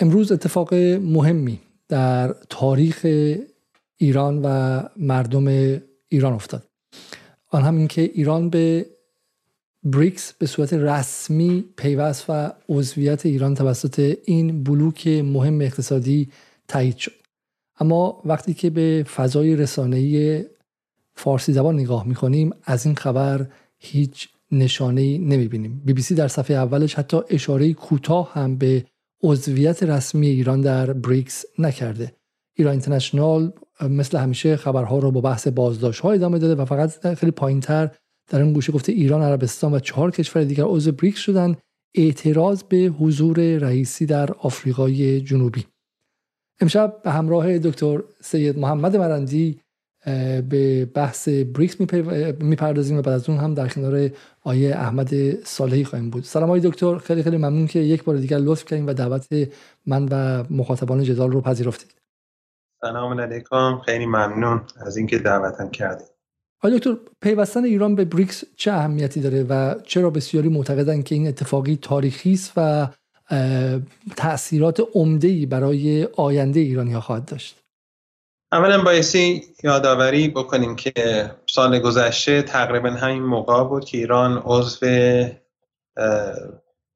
امروز اتفاق مهمی در تاریخ ایران و مردم ایران افتاد. آن هم اینکه ایران به بریکس به صورت رسمی پیوست و عضویت ایران توسط این بلوک مهم اقتصادی تایید شد. اما وقتی که به فضای رسانه‌ای فارسی زبان نگاه می‌کنیم از این خبر هیچ نشانه نمی‌بینیم. بی بی سی در صفحه اولش حتی اشاره کوتاه هم به عضویت رسمی ایران در بریکس نکرده. ایران اینترنشنال مثل همیشه خبرها رو با بحث بازداشت ها ادامه داده و فقط خیلی پایینتر در این گوشه گفته ایران عربستان و چهار کشور دیگر عضو بریکس شدن. اعتراض به حضور رئیسی در آفریقای جنوبی. امشب به همراه دکتر سید محمد مرندی به بحث بریکس می‌پردازیم و بعد از اون هم در کنار آیه احمد صالحی خواهیم بود. سلام آقای دکتر. خیلی خیلی ممنون که یک بار دیگر لطف کردیم و دعوت من و مخاطبان جدال رو پذیرفتید. سلام علیکم. خیلی ممنون از اینکه دعوتم کردید آقای دکتر پیوستن ایران به بریکس چه اهمیتی داره و چرا بسیاری معتقدن که این اتفاقی تاریخی است و تاثیرات عمده برای آینده ایرانی ها خواهد داشت؟ اولا بایستی یادآوری بکنیم که سال گذشته تقریبا همین موقع بود که ایران عضو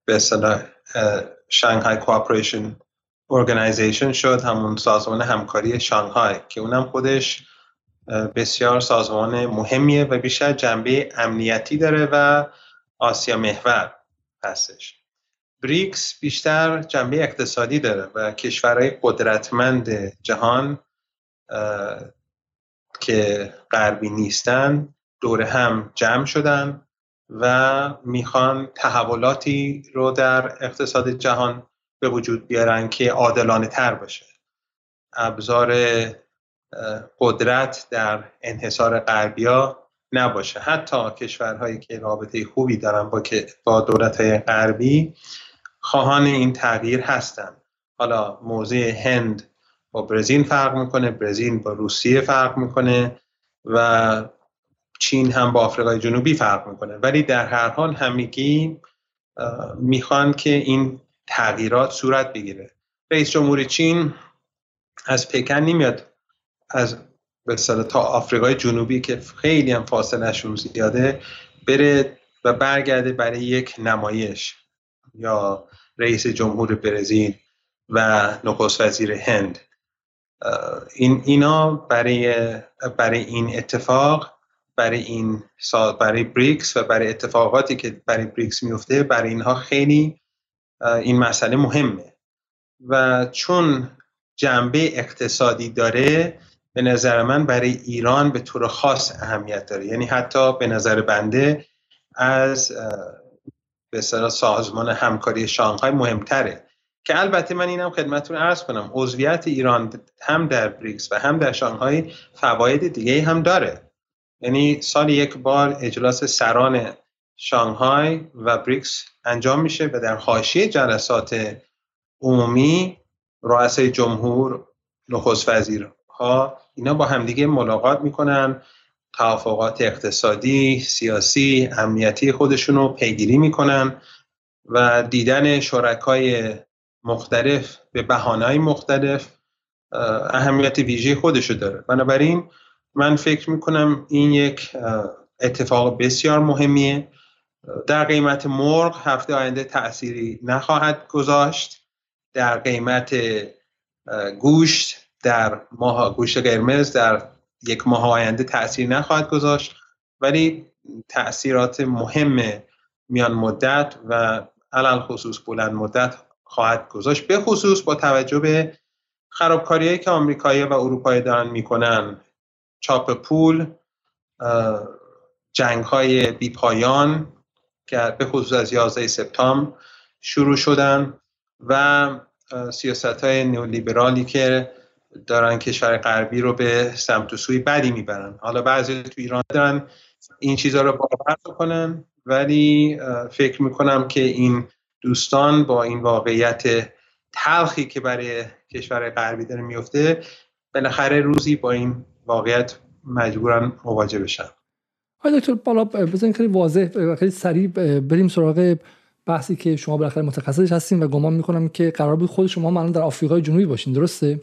به شانگهای کوآپریشن ارگانیزیشن شد همون سازمان همکاری شانگهای که اونم خودش بسیار سازمان مهمیه و بیشتر جنبه امنیتی داره و آسیا محور هستش. بریکس بیشتر جنبه اقتصادی داره و کشورهای قدرتمند جهان که غربی نیستن دور هم جمع شدن و می‌خوان تحولاتی رو در اقتصاد جهان به وجود بیارن که عادلانه تر باشه. ابزار قدرت در انحصار غربیا نباشه. حتی کشورهایی که رابطه خوبی دارن با با دولت غربی خواهان این تغییر هستن. حالا موضع هند برزیل فرق می‌کنه برزیل با روسیه فرق می‌کنه و چین هم با آفریقای جنوبی فرق می‌کنه. ولی در هر حال همگی می‌خوان که این تغییرات صورت بگیره. رئیس جمهور چین از پکن نمیاد از به تا آفریقای جنوبی که خیلی هم فاصلهشون زیاده بره و برگرده برای یک نمایش. یا رئیس جمهور برزیل و نخست وزیر هند. این اینا برای برای این اتفاق برای این برای بریکس و برای اتفاقاتی که برای بریکس میفته برای اینها خیلی این مسئله مهمه. و چون جنبه اقتصادی داره به نظر من برای ایران به طور خاص اهمیت داره. یعنی حتی به نظر بنده از به سازمان همکاری شانگهای مهمتره. که البته من اینم خدمتتون عرض کنم عضویت ایران هم در بریکس و هم در شانگهای فواید دیگه هم داره. یعنی سال یک بار اجلاس سران شانگهای و بریکس انجام میشه و در حاشیه جلسات عمومی رؤسای جمهور نخست وزیرها اینا با همدیگه ملاقات می‌کنن توافقات اقتصادی، سیاسی، امنیتی خودشون رو پیگیری می‌کنن و دیدن شرکای مختلف به بهانه‌های مختلف اهمیت ویژه خودشو داره. بنابراین من فکر می‌کنم این یک اتفاق بسیار مهمیه. در قیمت مرغ هفته آینده تأثیری نخواهد گذاشت. در قیمت گوشت در ماه گوشت قرمز در یک ماه آینده تاثیر نخواهد گذاشت. ولی تاثیرات مهم میان مدت و علل خصوص بلند مدت خواهد گذاشت به خصوص با توجه به خرابکاریهایی که آمریکایی و اروپایی دارن می‌کنن. چاپ پول جنگ های بی پایان که به خصوص از 11 سپتامبر شروع شدن و سیاست های نیولیبرالی که دارن کشور غربی رو به سمت و سوی بدی می‌برن. حالا بعضی تو ایران دارن این چیزها رو باور کنن ولی فکر می‌کنم که این دوستان با این واقعیت تلخی که برای کشور غربی داره میفته بالاخره روزی با این واقعیت مجبورن مواجه بشن. آقای دکتر بالا بزنین خیلی واضح خیلی سریع بریم سراغ بحثی که شما بالاخره متخصصش هستین و گمان می‌کنم که قرار بود خود شما الان در آفریقای جنوبی باشین درسته؟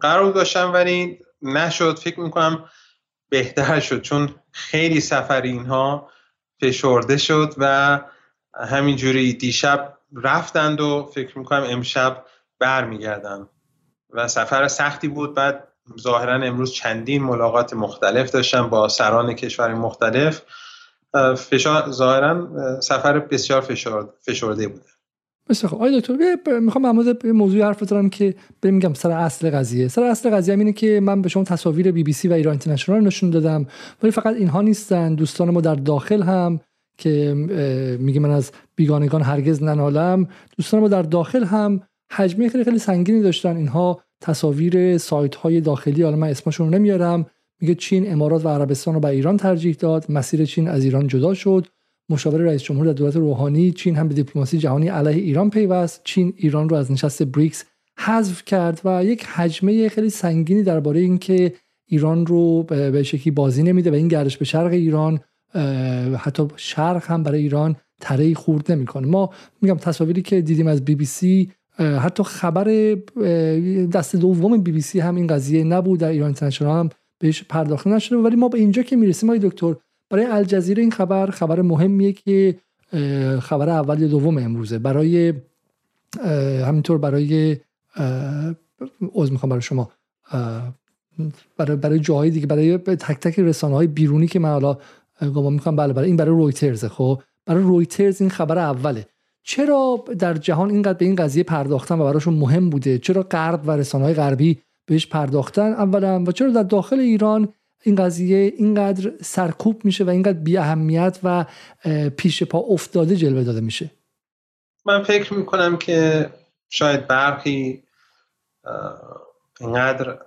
قرار داشتم ولی نشد. فکر می‌کنم بهتر شد چون خیلی سفر اینها فشرده شد و همینجوری دیشب رفتند و فکر می‌کنم امشب برمیگردن. و سفر سختی بود. بعد ظاهرا امروز چندین ملاقات مختلف داشتم با سران کشور مختلف. فشار ظاهرا سفر بسیار فشار، فشرده بوده بسیار خب آقای دکتر می‌خوام در موضوع حرف بزنم که بریم میگم سر اصل قضیه. سر اصل قضیه اینه که من به شما تصاویر بی بی سی و ایران اینترنشنال نشون دادم ولی فقط اینها نیستن. دوستان ما در داخل هم که میگه من از بیگانگان هرگز ننالم. دوستان ما در داخل هم حجمه خیلی خیلی سنگینی داشتن. اینها تصاویر سایت های داخلی حالا من اسمشون رو نمیارم. میگه چین امارات و عربستان رو به ایران ترجیح داد. مسیر چین از ایران جدا شد. مشاور رئیس جمهور در دولت روحانی چین هم به دیپلماسی جهانی علیه ایران پیوست. چین ایران رو از نشست بریکس حذف کرد و یک حجمه خیلی سنگینی درباره اینکه ایران رو به شکلی بازی نمیده و این گردش به شرق ایران حتی شرق هم برای ایران تره خورد نمی‌کنه. ما میگم تصاویری که دیدیم از بی بی سی حتی خبر دست دوم بی بی سی هم این قضیه نبود در ایران اینترنشنال هم بهش پرداخته نشده ولی ما به اینجا که می‌رسیم آقای دکتر برای الجزیره این خبر خبر مهمیه که خبر اول یا دوم امروزه. برای همینطور برای عذر می‌خوام برای شما برای برای جاهای دیگه برای تک تک رسانه های بیرونی که من حالا گمان می‌کنم بله برای این برای رویترز خب؟ برای رویترز این خبر اوله. چرا در جهان اینقدر به این قضیه پرداختن و براشون مهم بوده؟ چرا غرب و رسانه های غربی بهش پرداختن اولا؟ و چرا در داخل ایران این قضیه اینقدر سرکوب میشه و اینقدر بی اهمیت و پیش پا افتاده جلوه داده میشه؟ من فکر می‌کنم که شاید برخی اینقدر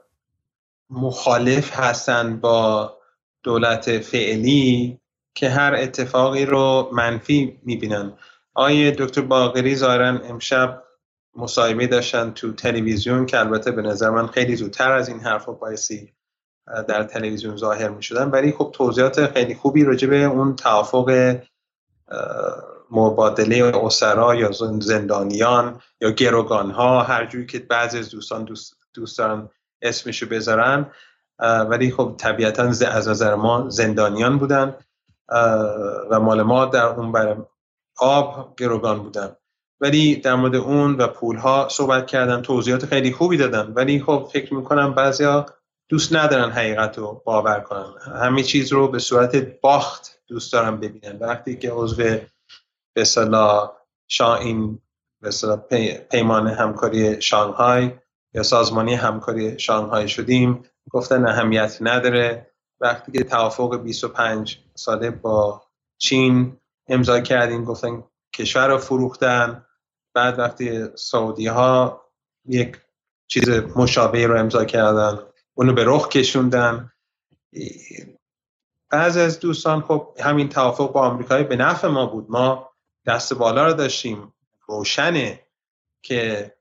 مخالف هستن با دولت فعلی که هر اتفاقی رو منفی می‌بینن. آیه دکتر باقری ظاهرا امشب مصاحبه داشتن تو تلویزیون که البته به نظر من خیلی زودتر از این حرف بایستی در تلویزیون ظاهر می شدن ولی خب توضیحات خیلی خوبی راجع به اون توافق مبادله اسرا یا زندانیان یا گروگان ها هر جوری که بعضی از دوستان دوست, دوست دارن اسمشو بذارن. ولی خب طبیعتا از نظر ما زندانیان بودن و مال ما در اون بر آب گروگان بودن. ولی در مورد اون و پول ها صحبت کردن توضیحات خیلی خوبی دادن. ولی خب فکر می‌کنم بعضیا دوست ندارن حقیقت رو باور کنن. همه چیز رو به صورت باخت دوست دارن ببینن. وقتی که عضو به صلاح این به پیمان همکاری شانگهای یا سازمانی همکاری شانگهای شدیم گفتن اهمیت نداره. وقتی که توافق 25 ساله با چین امضا کردیم گفتن کشور رو فروختن. بعد وقتی سعودی ها یک چیز مشابه رو امضا کردن اونو به رخ کشوندن. بعضی از دوستان خب همین توافق با آمریکایی به نفع ما بود. ما دست بالا رو داشتیم. روشنه که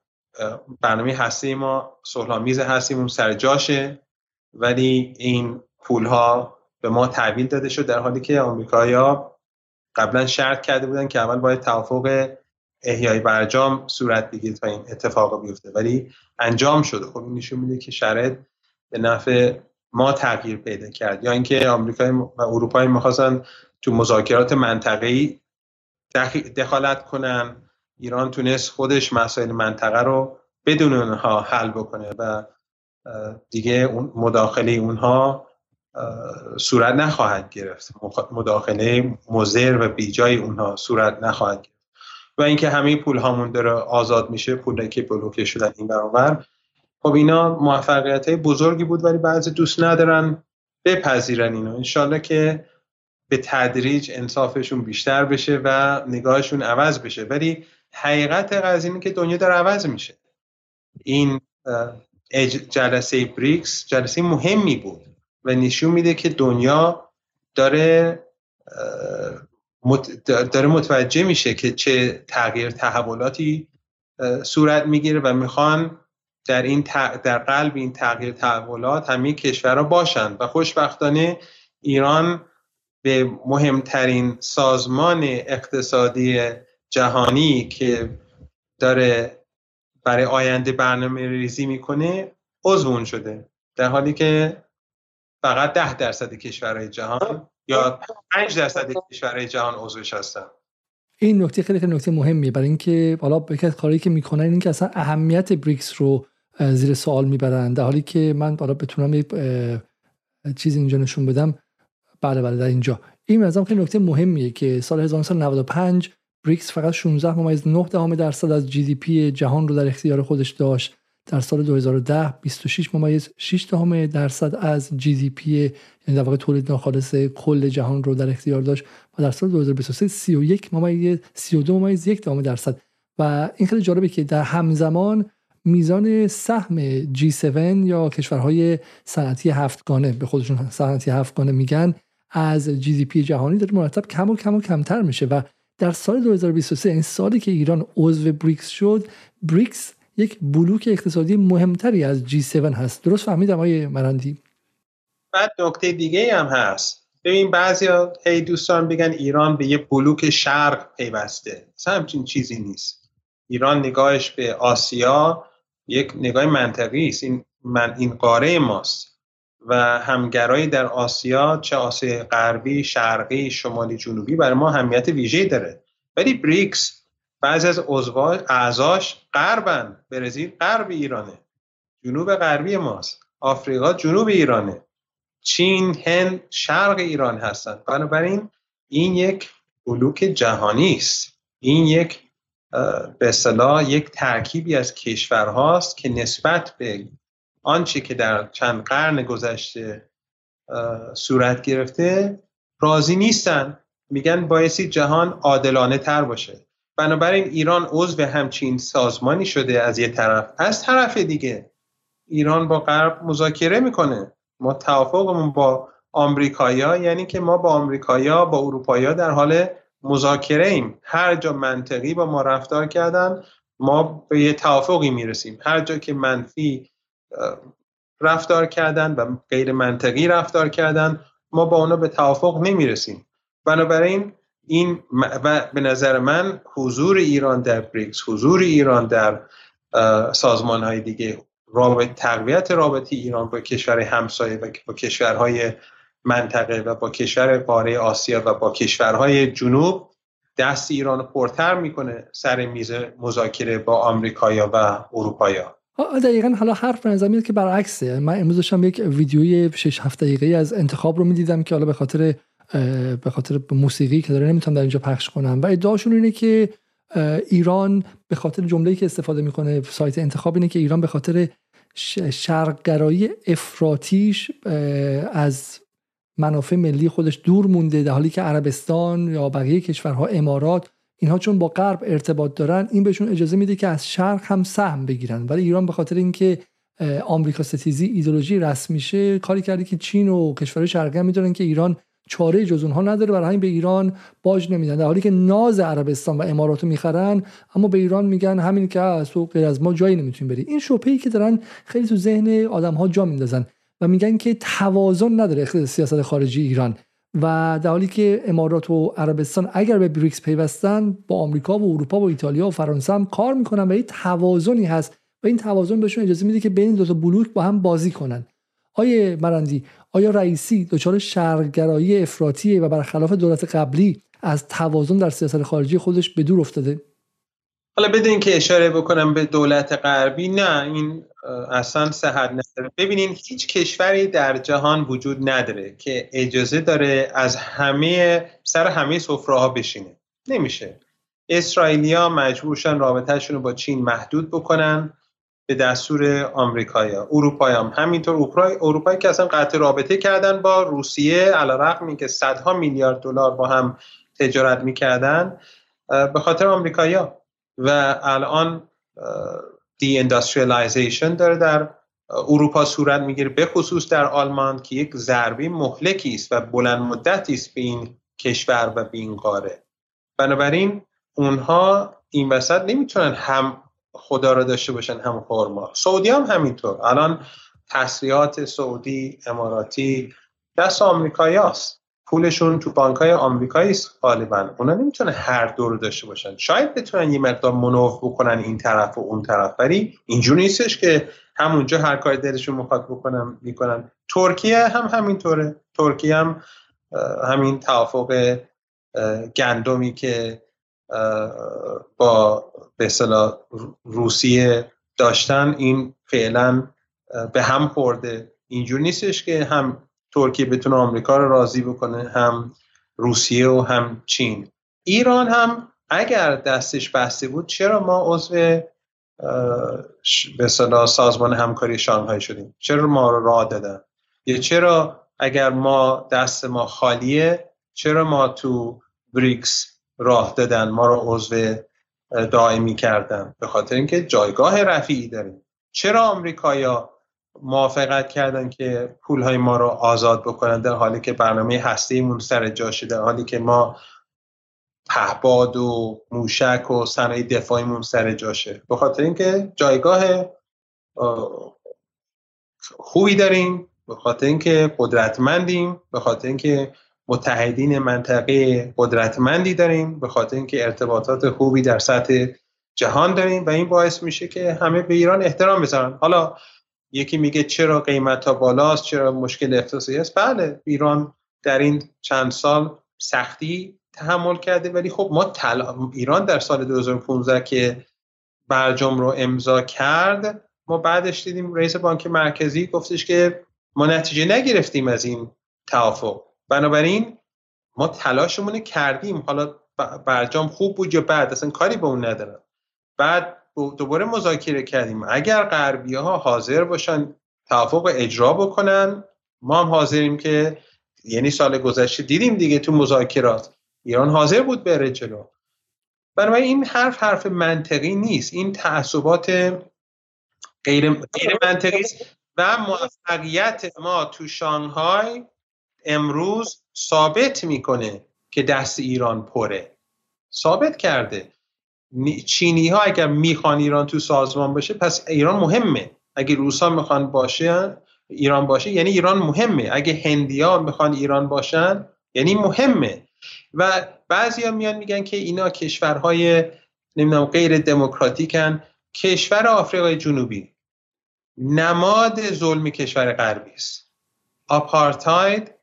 برنامه هسته ما صلحآمیز هستیم سر جاشه. ولی این پول ها به ما تحویل داده شد در حالی که آمریکایی‌ها قبلا شرط کرده بودن که اول باید توافق احیای برجام صورت بگیره تا این اتفاق بیفته. ولی انجام شده. خب این نشون میده که شرط به نفع ما تغییر پیدا کرد. یا اینکه آمریکا و اروپا می‌خواستن تو مذاکرات منطقه‌ای دخالت کنن. ایران تونست خودش مسائل منطقه رو بدون اونها حل بکنه و دیگه اون مداخله اونها صورت نخواهد گرفت. مداخله مزر و بیجای اونها صورت نخواهد گرفت. و اینکه همه پول هامون داره آزاد میشه پولی که بلوکه شدن این برابر. خب اینا موفقیت های بزرگی بود ولی بعضی دوست ندارن بپذیرن اینا انشالله که به تدریج انصافشون بیشتر بشه و نگاهشون عوض بشه. ولی حقیقت قضیه که دنیا داره عوض میشه. این جلسه بریکس جلسه مهمی بود و نشون میده که دنیا داره داره متوجه میشه که چه تغییر تحولاتی صورت می‌گیره و می‌خوان در این در قلب این تغییر تحولات همه کشورها باشند و خوشبختانه ایران به مهمترین سازمان اقتصادی جهانی که داره برای آینده برنامه ریزی می‌کنه عضو شده. در حالی که فقط ده درصد کشورهای جهان یا 5 درصد کشورهای جهان عضوش هستن. این نکته خیلی خیلی نکته مهمیه. برای اینکه حالا یکی از کاری که می‌کنن این که اصلا اهمیت بریکس رو زیر سوال می‌برن. در حالی که من حالا بتونم یه چیز اینجا نشون بدم. بله بله در اینجا. این نظام خیلی نکته مهمیه که سال 1995 بریکس فقط 16 ممیز 9 دهم درصد از GDP جهان رو در اختیار خودش داشت. در سال 2010 26 ممیز 6 دهم درصد از GDP یعنی در واقع تولید ناخالص کل جهان رو در اختیار داشت و در سال 2023 31 ممیز 32 ممیز 1 دهم درصد. و این خیلی جالبه که در همزمان میزان سهم G7 یا کشورهای صنعتی هفتگانه به خودشون صنعتی هفتگانه میگن از پی جهانی داره مرتب کم و کم و کمتر میشه و در سال 2023 این سالی که ایران عضو بریکس شد بریکس یک بلوک اقتصادی مهمتری از G7 هست. درست فهمیدم آقای مرندی؟ بعد نکته دیگه هم هست. ببین بعضیا هی دوستان بگن ایران به یه بلوک شرق پیوسته. همچین چیزی نیست. ایران نگاهش به آسیا یک نگاه منطقی است. این من این قاره ماست. و همگرایی در آسیا چه آسیا غربی شرقی شمالی جنوبی برای ما اهمیت ویژه داره. ولی بریکس بعضی از اعضاش غربن. برزیل غرب ایرانه. جنوب غربی ماست. آفریقا جنوب ایرانه. چین هند شرق ایران هستند بنابراین این یک بلوک جهانی است. این یک به اصطلاح یک ترکیبی از کشورهاست که نسبت به آنچه که در چند قرن گذشته صورت گرفته راضی نیستن. میگن بایستی جهان عادلانه تر باشه. بنابراین ایران عضو همچین سازمانی شده از یه طرف. از طرف دیگه ایران با غرب مذاکره می‌کنه. ما توافقمون با آمریکایا یعنی که ما با آمریکایا با اروپایا در حال مذاکره ایم. هر جا منطقی با ما رفتار کردن ما به یه توافقی می‌رسیم. هر جا که منفی رفتار کردن و غیر منطقی رفتار کردن ما با اونا به توافق نمی‌رسیم. بنابراین این و به نظر من حضور ایران در بریکس حضور ایران در سازمان های دیگه رابط تقویت رابطه ایران با کشور همسایه و با کشورهای منطقه و با کشور قاره آسیا و با کشورهای جنوب دست ایران پرتر می‌کنه سر میز مذاکره با آمریکایا و اروپایا. دقیقا حالا حرف نظر میاد که برعکسه. من امروز داشتم یک ویدیوی 6 7 دقیقه از انتخاب رو می‌دیدم که حالا به خاطر به خاطر موسیقی که داره نمی‌تونم در اینجا پخش کنم. و ادعاشون اینه که ایران به خاطر جمله‌ای که استفاده می‌کنه سایت انتخاب اینه که ایران به خاطر شرقگرایی افراتیش از منافع ملی خودش دور مونده در حالی که عربستان یا بقیه کشورها امارات اینها چون با غرب ارتباط دارن این بهشون اجازه میده که از شرق هم سهم بگیرن. ولی ایران به خاطر اینکه آمریکا ستیزی ایدولوژی رسمیشه کاری کرده که چین و کشورهای شرقی هم می‌دونن که ایران چاره جز اونها نداره. برای همین به ایران باج نمیدن. در حالی که ناز عربستان و امارات رو می‌خرن اما به ایران میگن همین که از تو غیر از ما جایی نمی‌تونیم بری این شبهه که دارن خیلی تو ذهن آدم ها جا میندازن و میگن که توازن نداره سیاست خارجی ایران. و در حالی که امارات و عربستان اگر به بریکس پیوستن با آمریکا و اروپا و ایتالیا و فرانسه هم کار می‌کنن و این توازنی هست و این توازن بهشون اجازه میده که بین دو تا بلوک با هم بازی کنن. آیه مرندی آیا رئیسی دچار شرقگرایی افراطی و برخلاف دولت قبلی از توازن در سیاست خارجی خودش به دور افتاده؟ حالا بدون که اشاره بکنم به دولت غربی نه این اصلا صحت نداره ببینین هیچ کشوری در جهان وجود نداره که اجازه داره از همه سر همه سفره ها بشینه. نمیشه. اسرائیلیا مجبورشن رابطهشون رو با چین محدود بکنن به دستور آمریکایا اروپایی هم همینطور. اروپای اروپایی که اصلا قطع رابطه کردن با روسیه علیرغم که صدها میلیارد دلار با هم تجارت می‌کردن به خاطر آمریکایا و الان deindustrialization داره در اروپا صورت می‌گیره به خصوص در آلمان که یک ضربه مهلکی است و بلند مدتی است به این کشور و به این قاره. بنابراین اونها این وسط نمی‌تونن هم خدا را داشته باشن هم خورما سعودی هم همینطور. الان تسلیحات سعودی اماراتی دست آمریکایی هست پولشون تو بانک های آمریکایی غالبا. اونا نمی‌تونه هر دو رو داشته باشن. شاید بتونن یه مقدار منوف بکنن این طرف و اون طرف ولی اینجور نیستش که همونجا هر کاری دلشون می‌خواد بکنن می‌کنن. ترکیه هم همینطوره. ترکیه هم همین توافق گندمی که با به روسیه داشتن این فعلا به هم خورده. اینجور نیستش که هم ترکیه بتونه آمریکا رو راضی بکنه هم روسیه و هم چین. ایران هم اگر دستش بسته بود چرا ما عضو به سازمان همکاری شانگهای شدیم؟ چرا ما رو راه دادن؟ یا چرا اگر ما دست ما خالیه چرا ما تو بریکس راه دادن؟ ما رو عضو دائمی کردن؟ به خاطر اینکه جایگاه رفیعی داریم. چرا آمریکایا موافقت کردن که پول های ما رو آزاد بکنن در حالی که برنامه هسته سر جاشه در حالی که ما پهباد و موشک و صنایع دفاعیمون سر جاشه به خاطر اینکه جایگاه خوبی داریم به خاطر اینکه قدرتمندیم به خاطر اینکه متحدین منطقه قدرتمندی داریم به خاطر اینکه ارتباطات خوبی در سطح جهان داریم و این باعث میشه که همه به ایران احترام بذارن. حالا یکی میگه چرا قیمت ها بالاست چرا مشکل اقتصادی است؟ بله ایران در این چند سال سختی تحمل کرده ولی خب ما تل... ایران در سال 2015 که برجام رو امضا کرد ما بعدش دیدیم رئیس بانک مرکزی گفتش که ما نتیجه نگرفتیم از این توافق. بنابراین ما تلاشمون کردیم. حالا برجام خوب بود یا بعد اصلا کاری به اون ندارم. بعد دوباره مذاکره کردیم. اگر غربی ها حاضر باشن توافق اجرا بکنن ما هم حاضریم که یعنی سال گذشته دیدیم دیگه تو مذاکرات ایران حاضر بود بره جلو. بنابراین این حرف حرف منطقی نیست. این تعصبات غیر, غیر منطقی است و موفقیت ما تو شانگهای امروز ثابت می‌کنه که دست ایران پره. ثابت کرده. چینی ها اگر می‌خوان ایران تو سازمان باشه پس ایران مهمه. اگه روسا می‌خوان باشه ایران باشه یعنی ایران مهمه. اگه هندیا می‌خوان ایران باشن یعنی مهمه. و بعضیا میان میگن که اینا کشورهای نمی‌دونم غیر دموکراتیکن. کشور آفریقای جنوبی. نماد ظلم کشور غربی است. آپارتاید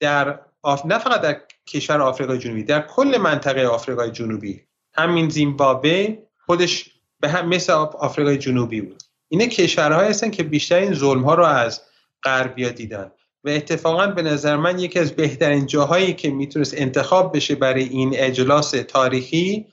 در آف... نه فقط در کشور آفریقای جنوبی در کل منطقه آفریقای جنوبی. همین زیمبابوه خودش به هم مثل آفریقای جنوبی بود. اینه کشورهایی هستن که بیشتر این ظلم ها رو از غربیا دیدن. و اتفاقا به نظر من یکی از بهترین جاهایی که می‌تونست انتخاب بشه برای این اجلاس تاریخی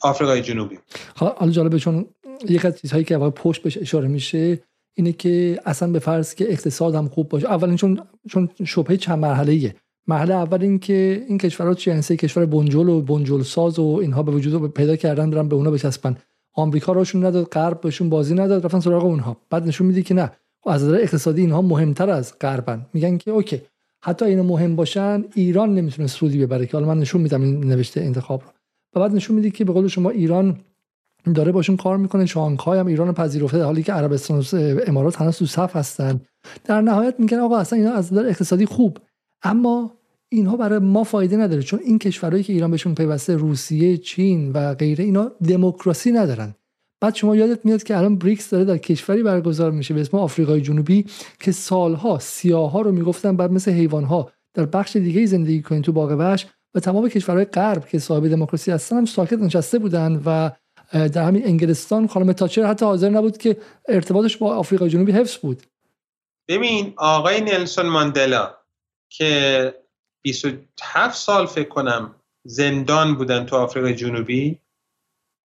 آفریقای جنوبی. حالا جالبه چون یک از چیزهایی که پشت بهش اشاره میشه اینه که اصلا به فرض که اقتصاد هم خوب باشه. اولین چون چون شبهه چند مرحله مرحله اول این که این کشورها چی سه کشور بنجل و بنجل ساز و اینها به وجود پیدا کردن برن به اونا بچسبن. آمریکا راشون نداد غرب بهشون بازی نداد رفتن سراغ اونها. بعد نشون میده که نه از نظر اقتصادی اینها مهمتر از غربن. میگن که اوکی حتی اینا مهم باشن ایران نمی‌تونه سودی ببره که حالا من نشون میدم این نوشته انتخاب رو. و بعد نشون میده که به قول شما ایران داره باشون کار می‌کنه شانگهای هم ایران پذیرفته حالی که عربستان و امارات هنوز تو صف هستن. در نهایت میگن آقا اصلا اینا از نظر اقتصادی خوب. اما اینها برای ما فایده نداره چون این کشورهایی که ایران بهشون پیوسته روسیه چین و غیره اینا دموکراسی ندارن. بعد شما یادت میاد که الان بریکس داره در کشوری برگزار میشه به اسم آفریقای جنوبی که سالها سیاها رو می‌گفتن بعد مثل حیوانها در بخش دیگه زندگی کنین تو باغ وحش و تمام کشورهای غرب که صاحب دموکراسی هستن هم ساکت نشسته بودن و در همین انگلستان خانم تاچر حتی حاضر نبود که ارتباطش با آفریقای جنوبی حفظ بود. ببین آقای نلسون ماندلا که 27 سال فکر کنم زندان بودن تو آفریقای جنوبی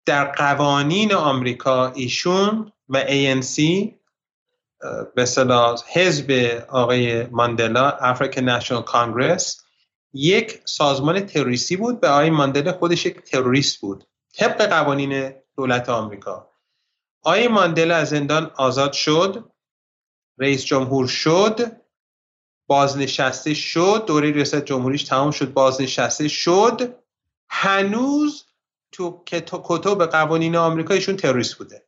در قوانین آمریکا ایشون و ANC به صلاح حزب آقای ماندلا افریکن نشنال کانگرس یک سازمان تروریستی بود به آقای ماندلا خودش یک تروریست بود طبق قوانین دولت آمریکا. آقای ماندلا از زندان آزاد شد رئیس جمهور شد بازنشسته شد. دوره ریاست جمهوریش تمام شد بازنشسته شد. هنوز تو کتب قوانین آمریکا ایشون تروریست بوده.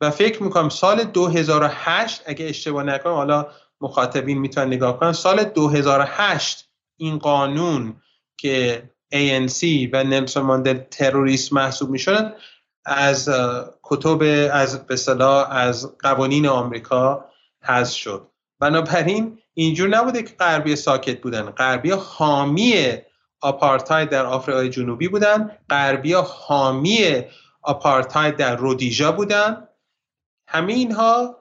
و فکر می‌کنم سال 2008 اگه اشتباه نکنم حالا مخاطبین می‌تونن نگاه کنن سال 2008 این قانون که ANC و نلسون ماندل تروریست محسوب می‌شدن از کتب از به از قوانین آمریکا حذف شد. بنابراین اینجور نبوده که غربی ساکت بودن. غربی حامی آپارتاید در آفریقای جنوبی بودن. غربی حامی آپارتاید در رودیژا بودن. همه اینها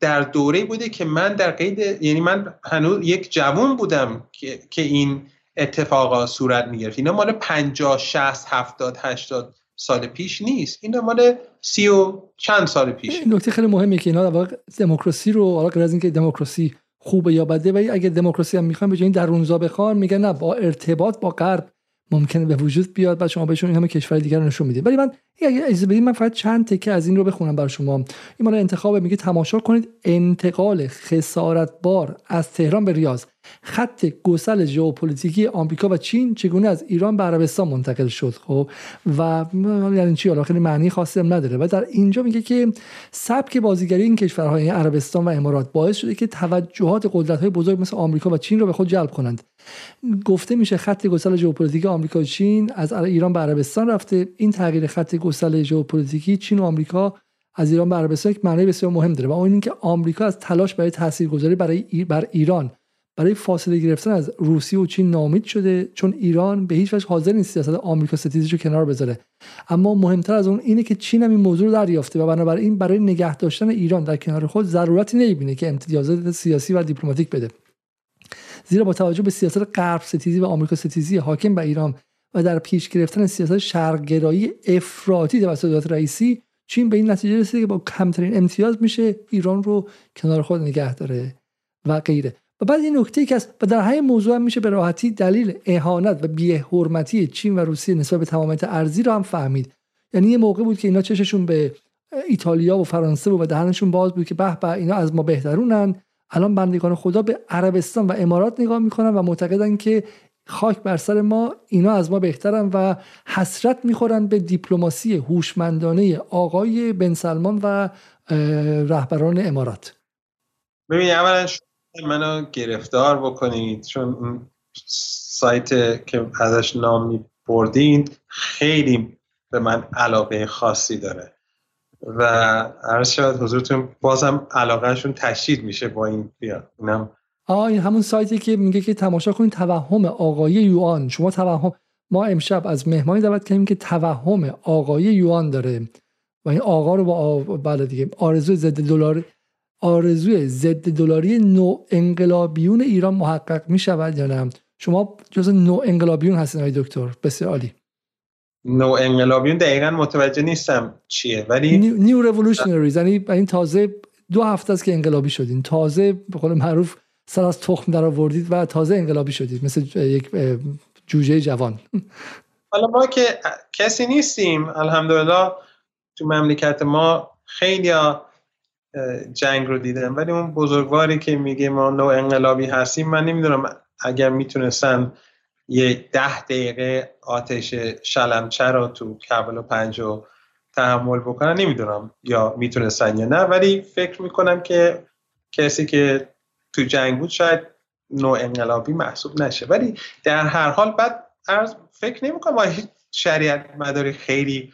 در دوره بوده که من در قید یعنی من هنوز یک جوان بودم که, که این اتفاقا صورت می‌گرفت. اینا مال 50 60 70 80 سال پیش نیست. این مال سی و چند سال پیش نکته خیلی مهمه که اینا دموکراسی رو حالا از اینکه دموکراسی خوبه یا بده ولی اگه دموکراسی هم می‌خوان به جای در اونجا بخوان میگن نه با ارتباط با غرب ممکنه به وجود بیاد بعد شما بهشون این همه کشور دیگر رو نشون می‌دید ولی من اگه اجازه بدید من فقط چند تکه از این رو بخونم برای شما. این مال انتخاب میگه تماشا کنید انتقال خسارتبار از تهران به ریاض. خط گسل ژئوپلیتیکی آمریکا و چین چگونه از ایران به عربستان منتقل شد خب؟ و یعنی چی؟ حالا خیلی معنی خاصی هم نداره. و در اینجا میگه که سبک بازیگری این کشورهای عربستان و امارات باعث شده که توجهات قدرت‌های بزرگ مثل آمریکا و چین رو به خود جلب کنند. گفته میشه خط گسل ژئوپلیتیکی آمریکا و چین از ایران به عربستان رفته. این تغییر خط گسل ژئوپلیتیکی چین و آمریکا از ایران به عربستان یک معنی بسیار مهم داره و اون اینکه آمریکا از تلاش برای تاثیرگذاری برای بر ایران برای فاصله گرفتن از روسیه و چین ناامید شده چون ایران به هیچ وجه حاضر نیست سیاست آمریکا ستیزی رو کنار بذاره. اما مهمتر از اون اینه که چین هم این موضوع رو دریافته و بنابراین برای نگه داشتن ایران در کنار خود ضرورتی نمی‌بینه که امتیازات سیاسی و دیپلماتیک بده. زیرا با توجه به سیاست غرب ستیزی و آمریکا ستیزی حاکم به ایران و در پیش گرفتن سیاست شرقگرایی افراطی توسط رئیسی چین به این نتیجه رسیده که با کمترین امتیاز میشه ایران رو کنار خود نگه داره و غیره. و بعد این نکته که است و در همین موضوع هم میشه به راحتی دلیل اهانت و بی‌حرمتی چین و روسیه نسبت به تمامیت ارزی رو هم فهمید. یعنی یه موقع بود که اینا چششون به ایتالیا و فرانسه و دهنشون باز بود که به به اینا از ما بهترونن. الان بندگان خدا به عربستان و امارات نگاه می‌کنن و معتقدن که خاک بر سر ما اینا از ما بهترن و حسرت می‌خورن به دیپلماسی هوشمندانه آقای بن سلمان و رهبران امارات. ببینید اولا منو گرفتار بکنید چون اون سایت که ازش نام می بردین خیلی به من علاقه خاصی داره. و عرض شاید حضورتون بازم علاقهشون تشدید میشه با این بیاد اینم آه این همون سایتی که میگه که تماشا کنید توهم آقای یوان شما توهم ما امشب از مهمانی دعوت کردیم که توهم آقای یوان داره. و این آقا رو با بله دیگه آرزو ضد دلار آرزوی ضد دلاری نو انقلابیون ایران محقق می شود یا نه؟ شما جز نو انقلابیون هستین آقای دکتر. بسیار عالی. نو انقلابیون دقیقا متوجه نیستم چیه ولی new revolutionaries یعنی این تازه دو هفته است که انقلابی شدین. تازه به قول معروف سر از تخم در آوردید و تازه انقلابی شدید. مثل یک جوجه جوان. حالا ما که کسی نیستیم الحمدلله تو مملکت ما خیلی جنگ رو دیدم. ولی اون بزرگواری که میگه ما نو انقلابی هستیم من نمی‌دونم اگر می‌تونستن یه ده دقیقه آتش شلمچه رو تو کربلا پنج رو تحمل بکنن نمی‌دونم یا می‌تونستن یا نه. ولی فکر می‌کنم که کسی که تو جنگ بود شاید نو انقلابی محسوب نشه. ولی در هر حال بعد فکر نمی‌کنم شریعت مداری خیلی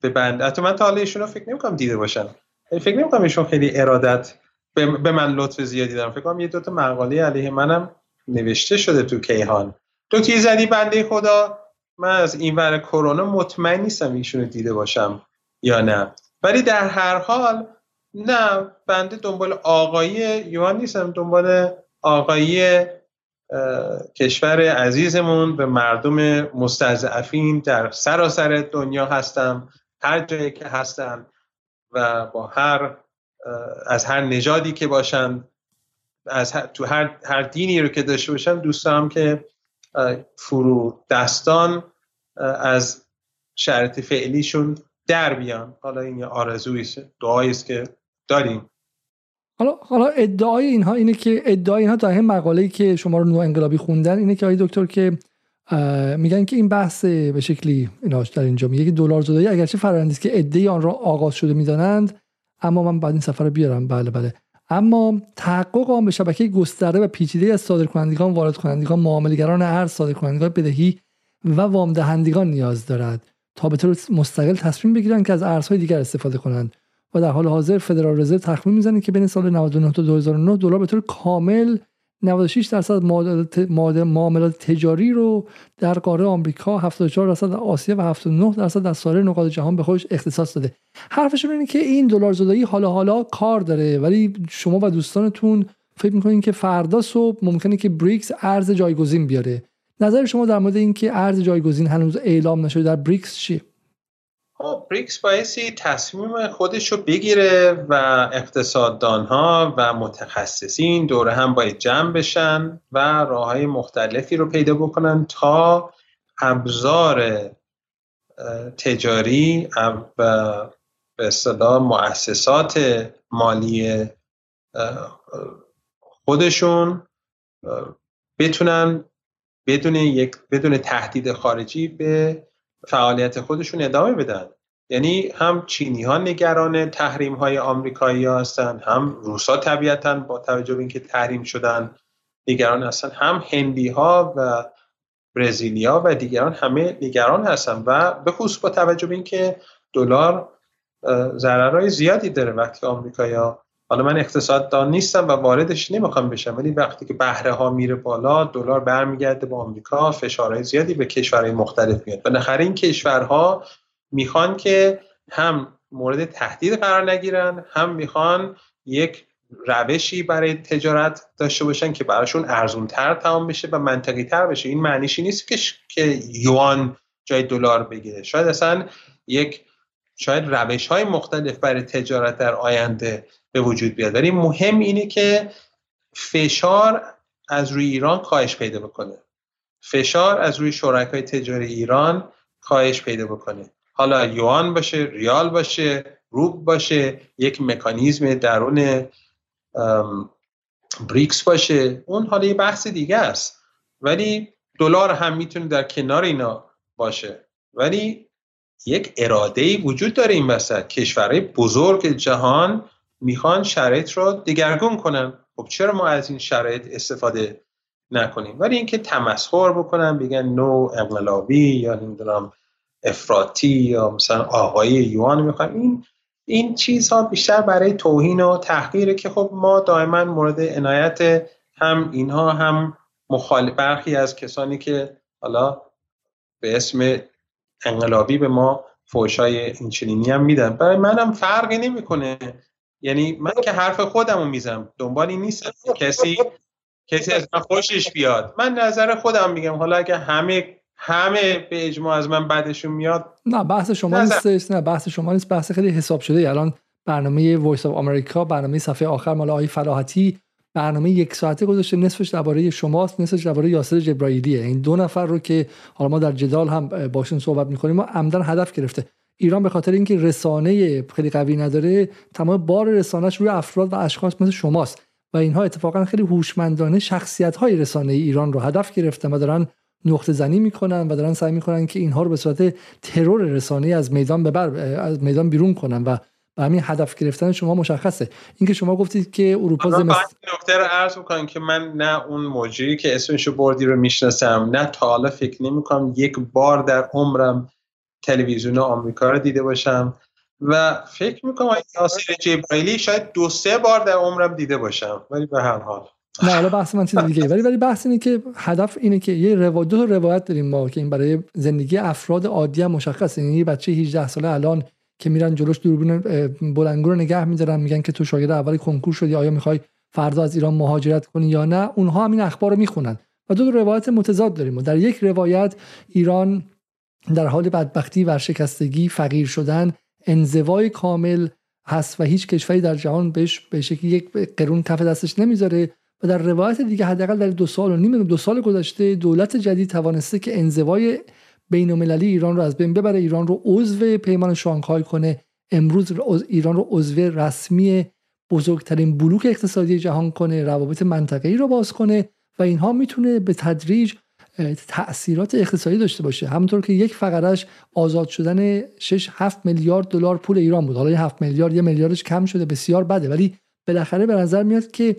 به بند. حتی من تا حالا ایشون رو فکر نمی‌کنم دیده باشم فکر نمی‌کنم ایشون خیلی ارادت به من لطف زیادی دارم فکر کنم یه دوتا مقاله علیه منم نوشته شده تو کیهان. تو تی زدی بنده خدا من از این ور کرونا مطمئن نیستم ایشونو دیده باشم یا نه. ولی در هر حال نه بنده دنبال آقایی یوان نیستم دنبال آقایی کشور عزیزمون به مردم مستضعفین در سراسر دنیا هستم هر جایی که هستم. با هر از هر نژادی که باشن از تو هر, هر دینی رو که داشته باشن دوست دارم که فرو دستان از شرط فعلیشون در بیان. حالا این آرزویی دعایی است که داریم. حالا حالا ادعای اینها اینه که ادعای اینها در همین مقاله‌ای که شما رو نو انقلابی خوندن اینه که آقای دکتر که میگن که این بحث به شکلی ایناش در اینجا میگه دلار زدایی اگرچه فرآیندی است که ایده آن را آغاز شده می‌دانند اما من بعد این سفر رو بیارم. بله بله. اما تحقق آن به شبکه گسترده و پیچیده از صادرکنندگان وارد کنندگان معاملهگران ارز صادرکنندگان بدهی و وام دهندگان نیاز دارد تا به طور مستقل تصمیم بگیرند که از ارزهای دیگر استفاده کنند. و در حال حاضر فدرال رزرو تخمین می‌زنه که بین سال 99 تا 2009 دلار به طور کامل 96 درصد معاملات تجاری رو در قاره آمریکا 74 درصد در آسیا و 79 درصد در سایر نقاط جهان به خودش اختصاص داده. حرفشون اینه که این دلار زدایی حالا حالا کار داره ولی شما و دوستانتون فکر می‌کنین که فردا صبح ممکنه که بریکس ارز جایگزین بیاره. نظر شما در مورد اینکه ارز جایگزین هنوز اعلام نشده در بریکس چیه؟ خب بریکس بایستی تصمیم خودش رو بگیره و اقتصاددان ها و متخصصین دوره هم باید جمع بشن و راه های مختلفی رو پیدا بکنن تا ابزار تجاری و به اصطلاح مؤسسات مالی خودشون بتونن بدون یک بدون تهدید خارجی به فعالیت خودشون ادامه بدن. یعنی هم چینی ها نگران تحریم های آمریکایی ها هستن هم روسا طبیعتا با توجه به اینکه تحریم شدن نگران هستن هم هندی ها و برزیلیا و دیگران همه نگران هستن و به خصوص با توجه به اینکه دلار ضررهای زیادی داره وقتی آمریکایا حالا من اقتصاددان نیستم و واردش نمی‌خوام بشم ولی وقتی که بهره ها میره بالا دلار برمیگرده به آمریکا فشارهای زیادی به کشورهای مختلف میاد. بالاخره این کشورها می‌خوان که هم مورد تهدید قرار نگیرن هم می‌خوان یک روشی برای تجارت داشته باشن که براشون ارزون تر تمام بشه و منطقی تر بشه. این معنیشی نیست که که یوان جای دلار بگیره. شاید اصلا یک شاید روش های مختلف برای تجارت در آینده به وجود بیاد. ولی مهم اینه که فشار از روی ایران کاهش پیدا بکنه. فشار از روی شرکای تجاری ایران کاهش پیدا بکنه. حالا یوان باشه ریال باشه روب باشه یک مکانیزم درون بریکس باشه. اون حالا یه بحث دیگه است. ولی دلار هم می‌تونه در کنار اینا باشه. ولی یک اراده ای وجود داره این وسط کشورهای بزرگ جهان می‌خوان شرایط رو دگرگون کنن. خب چرا ما از این شرایط استفاده نکنیم؟ ولی اینکه تمسخر بکنن بگن نو انقلابی یا نمی‌دونم افراطی یا مثلا آقای یوان می‌خوان. این این چیزها بیشتر برای توهین و تحقیره که خب ما دائما مورد عنایت هم اینها هم مخالف برخی از کسانی که حالا به اسم انقلابی به ما فوشای این هم میدن. برای منم فرقی نمی‌کنه. یعنی من که حرف خودم رو میزم دنبالی نیست کسی کسی از من خوشش بیاد. من نظر خودم میگم. حالا اگه همه همه به اجماع از من بعدشون میاد نه بحث شما نیست نه بحث شما نیست. بحث خیلی حساب شده. الان برنامه Voice of America برنامه صفحه آخر مال آقای فلاحتی برنامه یک ساعته گذاشته نصفش درباره شماست نصفش درباره یاسر جبرائیلیه. این دو نفر رو که حالا ما در جدال هم باشون صحبت می‌کنیم ما عمدا هدف گرفته. ایران به خاطر اینکه رسانه خیلی قوی نداره تمام بار رسانهش روی افراد و اشخاص مثل شماست و اینها اتفاقا خیلی هوشمندانه شخصیت های ایران رو هدف گرفتن و دارن نقطه زنی می‌کنن و دارن سعی می‌کنن که اینها رو به صورت ترور رسانه از میدان ببر از میدان بیرون کنن و به همین هدف گرفتن شما مشخصه. اینکه شما گفتید که اروپا زمست نکته رو عرض می‌کنم که من نه اون مجری که اسمشو بردی رو می‌شناسم نه تا حالا فکر نمی‌کنم یک بار در عمرم تلویزیون آمریکا رو دیده باشم و فکر می‌کنم یاسر جبرائیلی شاید دو سه بار در عمرم دیده باشم ولی به هر حال. نه حالا بحث من چیز دیگه ولی ولی بحث اینه که هدف اینه که یه روایت دو روایت داریم ما که این برای زندگی افراد عادی هم مشخصه. یعنی بچه 18 ساله الان که میرن جلوش دوربین بلنگو رو نگه میدارن میگن که تو شاگرد اول کنکور شدی آیا می‌خوای فردا از ایران مهاجرت کنی یا نه؟ اونها همین اخبار رو می‌خونن. و دو, دو روایت متضاد داریم و در یک روایت ایران در حال بدبختی ورشکستگی فقیر شدن انزوای کامل هست و هیچ کشوری در جهان بهش به شکلی یک قرون کف دستش نمی‌ذاره. و در روایت دیگه حداقل در دو سال و نیم دو سال گذشته دولت جدید توانسته که انزوای بین المللی ایران رو از بین ببره. ایران رو عضو پیمان شانگهای کنه. امروز ایران رو عضو رسمی بزرگترین بلوک اقتصادی جهان کنه روابط منطقه‌ای رو باز کنه و اینها می‌تونه به تدریج تاثیرات اقتصادی داشته باشه. همونطور که یک فقرش آزاد شدن 6 7 میلیارد دلار پول ایران بود. حالا 7 میلیارد یه میلیاردش کم شده بسیار بده. ولی بالاخره به نظر میاد که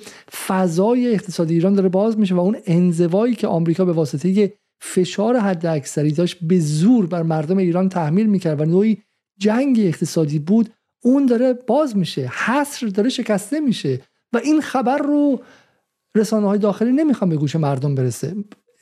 فضای اقتصادی ایران داره باز میشه و اون انزوایی که آمریکا به واسطه فشار حد اکثری داشت به زور بر مردم ایران تحمیل می‌کرد و نوعی جنگ اقتصادی بود. اون داره باز میشه حصر داره شکسته میشه و این خبر رو رسانه های داخلی نمی‌خوان به گوش مردم برسه.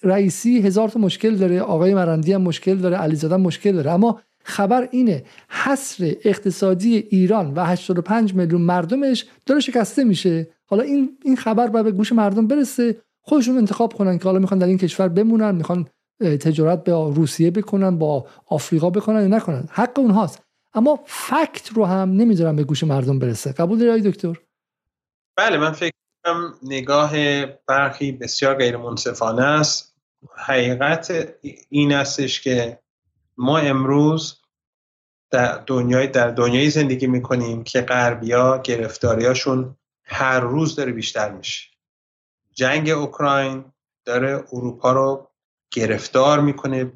رئیسی هزار تا مشکل داره آقای مرندی هم مشکل داره علیزاده مشکل داره. اما خبر اینه حصر اقتصادی ایران و 85 میلیون مردمش داره شکسته میشه. حالا این این خبر باید به گوش مردم برسه. خودشون انتخاب کنن که حالا می‌خوان در این کشور بمونن می‌خوان تجارت به روسیه بکنن با آفریقا بکنن یا نکنن. حق اونهاست. اما فکت رو هم نمی‌ذارن به گوش مردم برسه. قبول داری دکتر؟ بله من فکر کنم نگاه برخی بسیار غیر منصفانه است. حقیقت این استش که ما امروز در دنیای در دنیای زندگی می‌کنیم که غربیا گرفتاریاشون هر روز داره بیشتر میشه. جنگ اوکراین داره اروپا رو گرفتار می‌کنه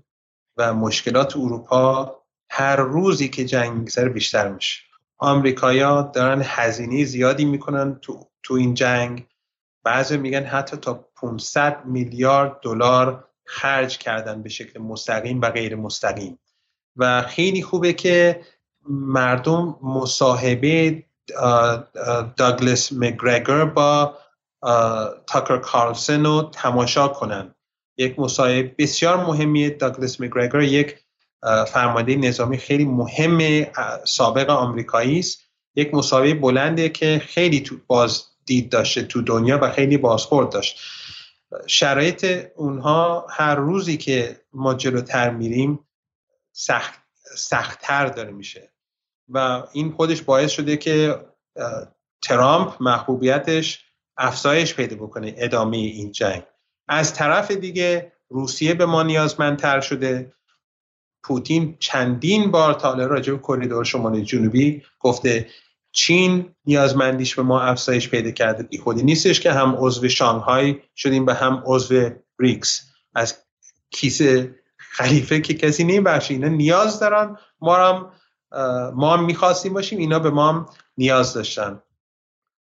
و مشکلات اروپا هر روزی که جنگ میگذره بیشتر میشه. آمریکایا دارن هزینه زیادی می‌کنن تو, تو این جنگ. بعضی میگن حتی تا 500 میلیارد دلار خرج کردن به شکل مستقیم و غیر مستقیم. و خیلی خوبه که مردم مصاحبه داگلس مگرگر با تاکر کارلسن رو تماشا کنن. یک مصاحبه بسیار مهمیه. داگلس مگرگر یک فرمانده نظامی خیلی مهم سابق آمریکایی است. یک مصاحبه بلنده که خیلی تو باز دید داشته تو دنیا و خیلی بازخورد داشت. شرایط اونها هر روزی که ما جلوتر میریم سخت سختتر داره میشه. و این خودش باعث شده که ترامپ محبوبیتش افزایش پیدا بکنه ادامه این جنگ. از طرف دیگه روسیه به ما نیازمندتر شده. پوتین چندین بار تا راجع به کریدور شمال جنوبی گفته چین نیازمندیش به ما افزایش پیدا کرده. بی خودی نیستش که هم عضو شانگهای شدیم به هم عضو بریکس از کیسه خلیفه که کسی نمیبخشه اینا نیاز دارن. ما هم ما هم می‌خواستیم باشیم اینا به ما هم نیاز داشتن.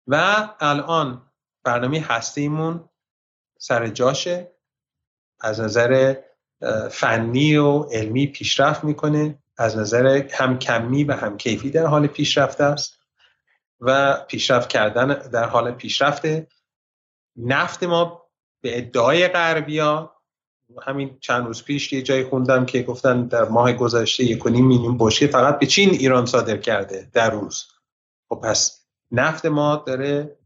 و الان برنامه هستیمون سر جاشه. از نظر فنی و علمی پیشرفت می‌کنه. از نظر هم کمی و هم کیفی در حال پیشرفت است و پیشرفت کردن در حال پیشرفته. نفت ما به ادعای غربیا همین چند روز پیش یه جایی خوندم که گفتن در ماه گذشته یک میلیون بشکه فقط به چین ایران صادر کرده در روز. خب پس نفت ما داره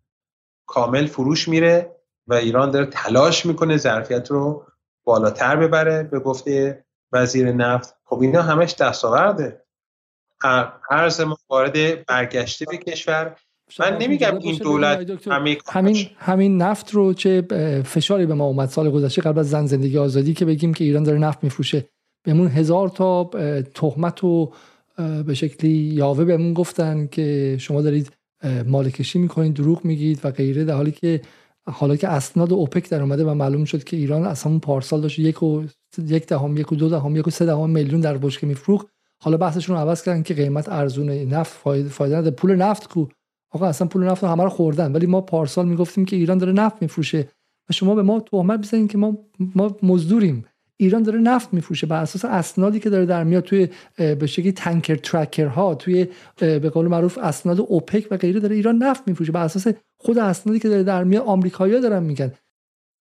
کامل فروش میره و ایران داره تلاش می‌کنه ظرفیت رو بالاتر ببره به گفته وزیر نفت. خب اینا همش دستاورده. ارز ما وارد برگشته به کشور. من نمیگم این دولت همین همین نفت رو چه فشاری به ما اومد سال گذشته قبل از زن زندگی آزادی که بگیم که ایران داره نفت میفروشه. بهمون هزار تا تهمت و به شکلی یاوه بهمون گفتن که شما دارید مالکشی می‌کنید دروغ میگید و غیره در حالی که حالا که اسناد اوپک در اومده و معلوم شد که ایران از همون پارسال داشت یک و یک دهم یک و دو دهم یک و سه دهم میلیون در بشکه میفروخت حالا بحثشون رو عوض کردن که قیمت ارزون نفت فایده نده پول نفت کو؟ آقا اصلا پول نفت همه رو خوردن ولی ما پارسال می‌گفتیم که ایران داره نفت میفروشه و شما به ما تهمت بزنید که ما ما مزدوریم. ایران داره نفت میفروشه بر اساس اسنادی که داره در میاد توی به شکلی تانکر ترکر ها توی به قول معروف اسناد اوپک و غیره داره ایران نفت میفروشه بر اساس خود اسنادی که داره در میاد آمریکایی‌ها دارن میگن.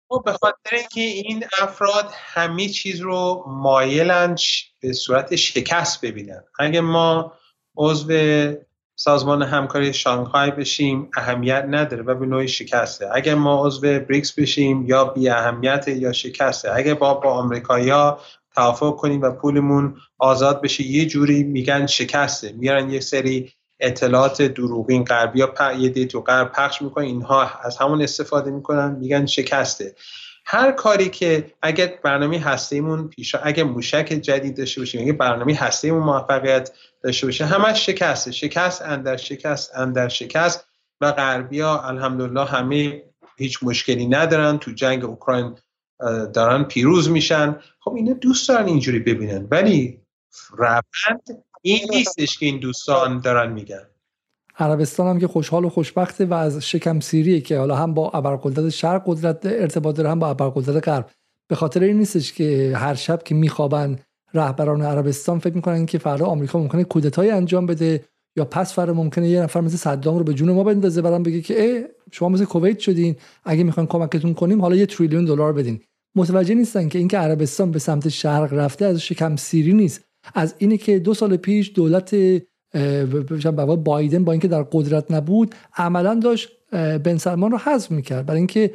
خب به خاطر اینکه این افراد همه چیز رو مایلن به صورت شکست ببینن. اگه ما عضو سازمان همکاری شانگهای بشیم اهمیت نداره و به نوعی شکسته. اگر ما عضو بریکس بشیم یا بی اهمیت یا شکسته. اگر با با آمریکایی‌ها توافق کنیم و پولمون آزاد بشه یه جوری میگن شکسته. میارن یه سری اطلاعات دروغین غربی یا یه تو غرب پخش می‌کنن اینها از همون استفاده می‌کنن میگن شکسته. هر کاری که اگر برنامه هستیمون پیش اگر موشک جدید داشته باشیم اگر برنامه هستیمون موفقیت داشته باشه همش شکسته. شکست اندر شکست اندر شکست و غربیا الحمدلله همه هیچ مشکلی ندارن. تو جنگ اوکراین دارن پیروز میشن. خب اینا دوست دارن اینجوری ببینن. ولی روند این نیستش که این دوستان دارن میگن. عربستان هم که خوشحال و خوشبخته و از شکم سیریه که حالا هم با ابرقدرت شرق قدرت ارتباط داره هم با ابرقدرت غرب. به خاطر این نیستش که هر شب که میخوابن رهبران عربستان فکر می‌کنن که فردا آمریکا ممکنه کودتای انجام بده یا پس فردا ممکنه یه نفر مثل صدام رو به جون ما بندازه برام بگه که شما مثل کویت شدین اگه می‌خواین کمکتون کنیم حالا یه تریلیون دلار بدین. متوجه نیستن که اینکه عربستان به سمت شرق رفته از شکم سیری نیست. از اینی که دو سال پیش دولت بایدن با اینکه در قدرت نبود عملا داشت بن سلمان رو حذف می‌کرد. برای اینکه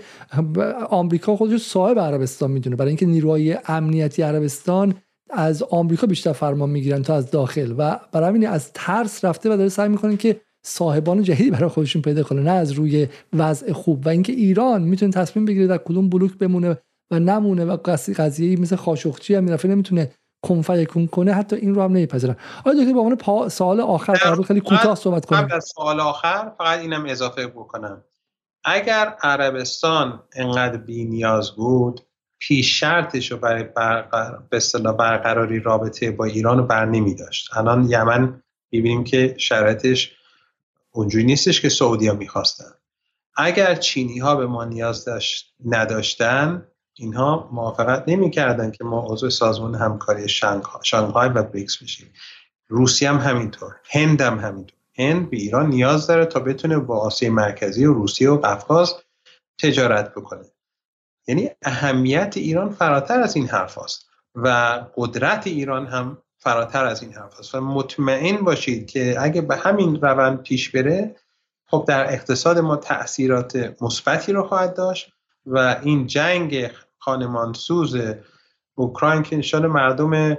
آمریکا خودش صاحب عربستان می‌دونه. برای اینکه نیروهای امنیتی عربستان از آمریکا بیشتر فرمان می‌گیرن تا از داخل. و برای همین از ترس رفته و داره سعی می‌کنه که صاحبان جدیدی برای خودشون پیدا کنه. نه از روی وضع خوب. و اینکه ایران می‌تونه تصمیم بگیره در کدوم بلوک بمونه و نمونه و قضیه مثل خاشخچی هم میرفه نمی‌تونه کنفیکون کنه حتی این رو هم نمیپذیرن. آیا دکتر به عنوان سوال آخر قرار خیلی کوتاه صحبت کنم قبل از سوال آخر فقط اینم اضافه بکنم. اگر عربستان انقدر بی نیاز بود پیش شرطش رو برای برقرار به برقراری رابطه با ایران رو بر نمی داشت الان یمن می‌بینیم که شرطش اونجوری نیستش که سعودیا می‌خواستن. اگر چینی ها به ما نیاز داشت نداشتن اینها موافقت نمی‌کردن که ما عضو سازمان همکاری شانگهای و بریکس بشیم. روسیه هم همینطور هند هم همینطور. هند به ایران نیاز داره تا بتونه با آسیای مرکزی و روسیه و قفقاز تجارت بکنه. یعنی اهمیت ایران فراتر از این حرف هست و قدرت ایران هم فراتر از این حرف هست و مطمئن باشید که اگه به همین روند پیش بره خب در اقتصاد ما تاثیرات مثبتی رو خواهد داشت و این جنگ خانمانسوز اوکراین که نشان مردم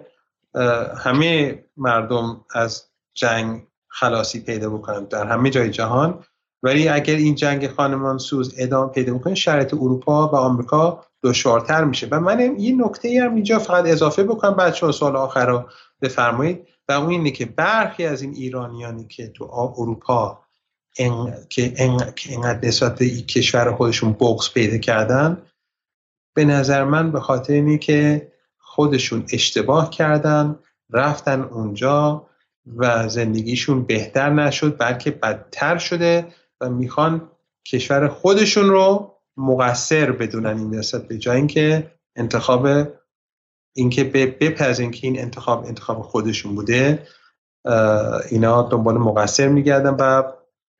همه مردم از جنگ خلاصی پیدا بکنند در همه جای جهان. ولی اگر این جنگ خانمان سوز ادامه پیدا بکنه شرایط اروپا و آمریکا دشوارتر میشه. و من یه نکته هم اینجا فقط اضافه بکنم بعد شما سوال آخر رو بفرمایید. و اون اینه که برخی از این ایرانیانی که تو اروپا که اینقدر نسبت به کشور خودشون بغض پیدا کردن به نظر من به خاطر اینه که خودشون اشتباه کردن رفتن اونجا و زندگیشون بهتر نشد بلکه بدتر شده و می‌خوان کشور خودشون رو مقصر بدونن این نسبت به جای اینکه انتخاب اینکه بپذیرن که این انتخاب انتخاب خودشون بوده اینا دنبال مقصر میگردن و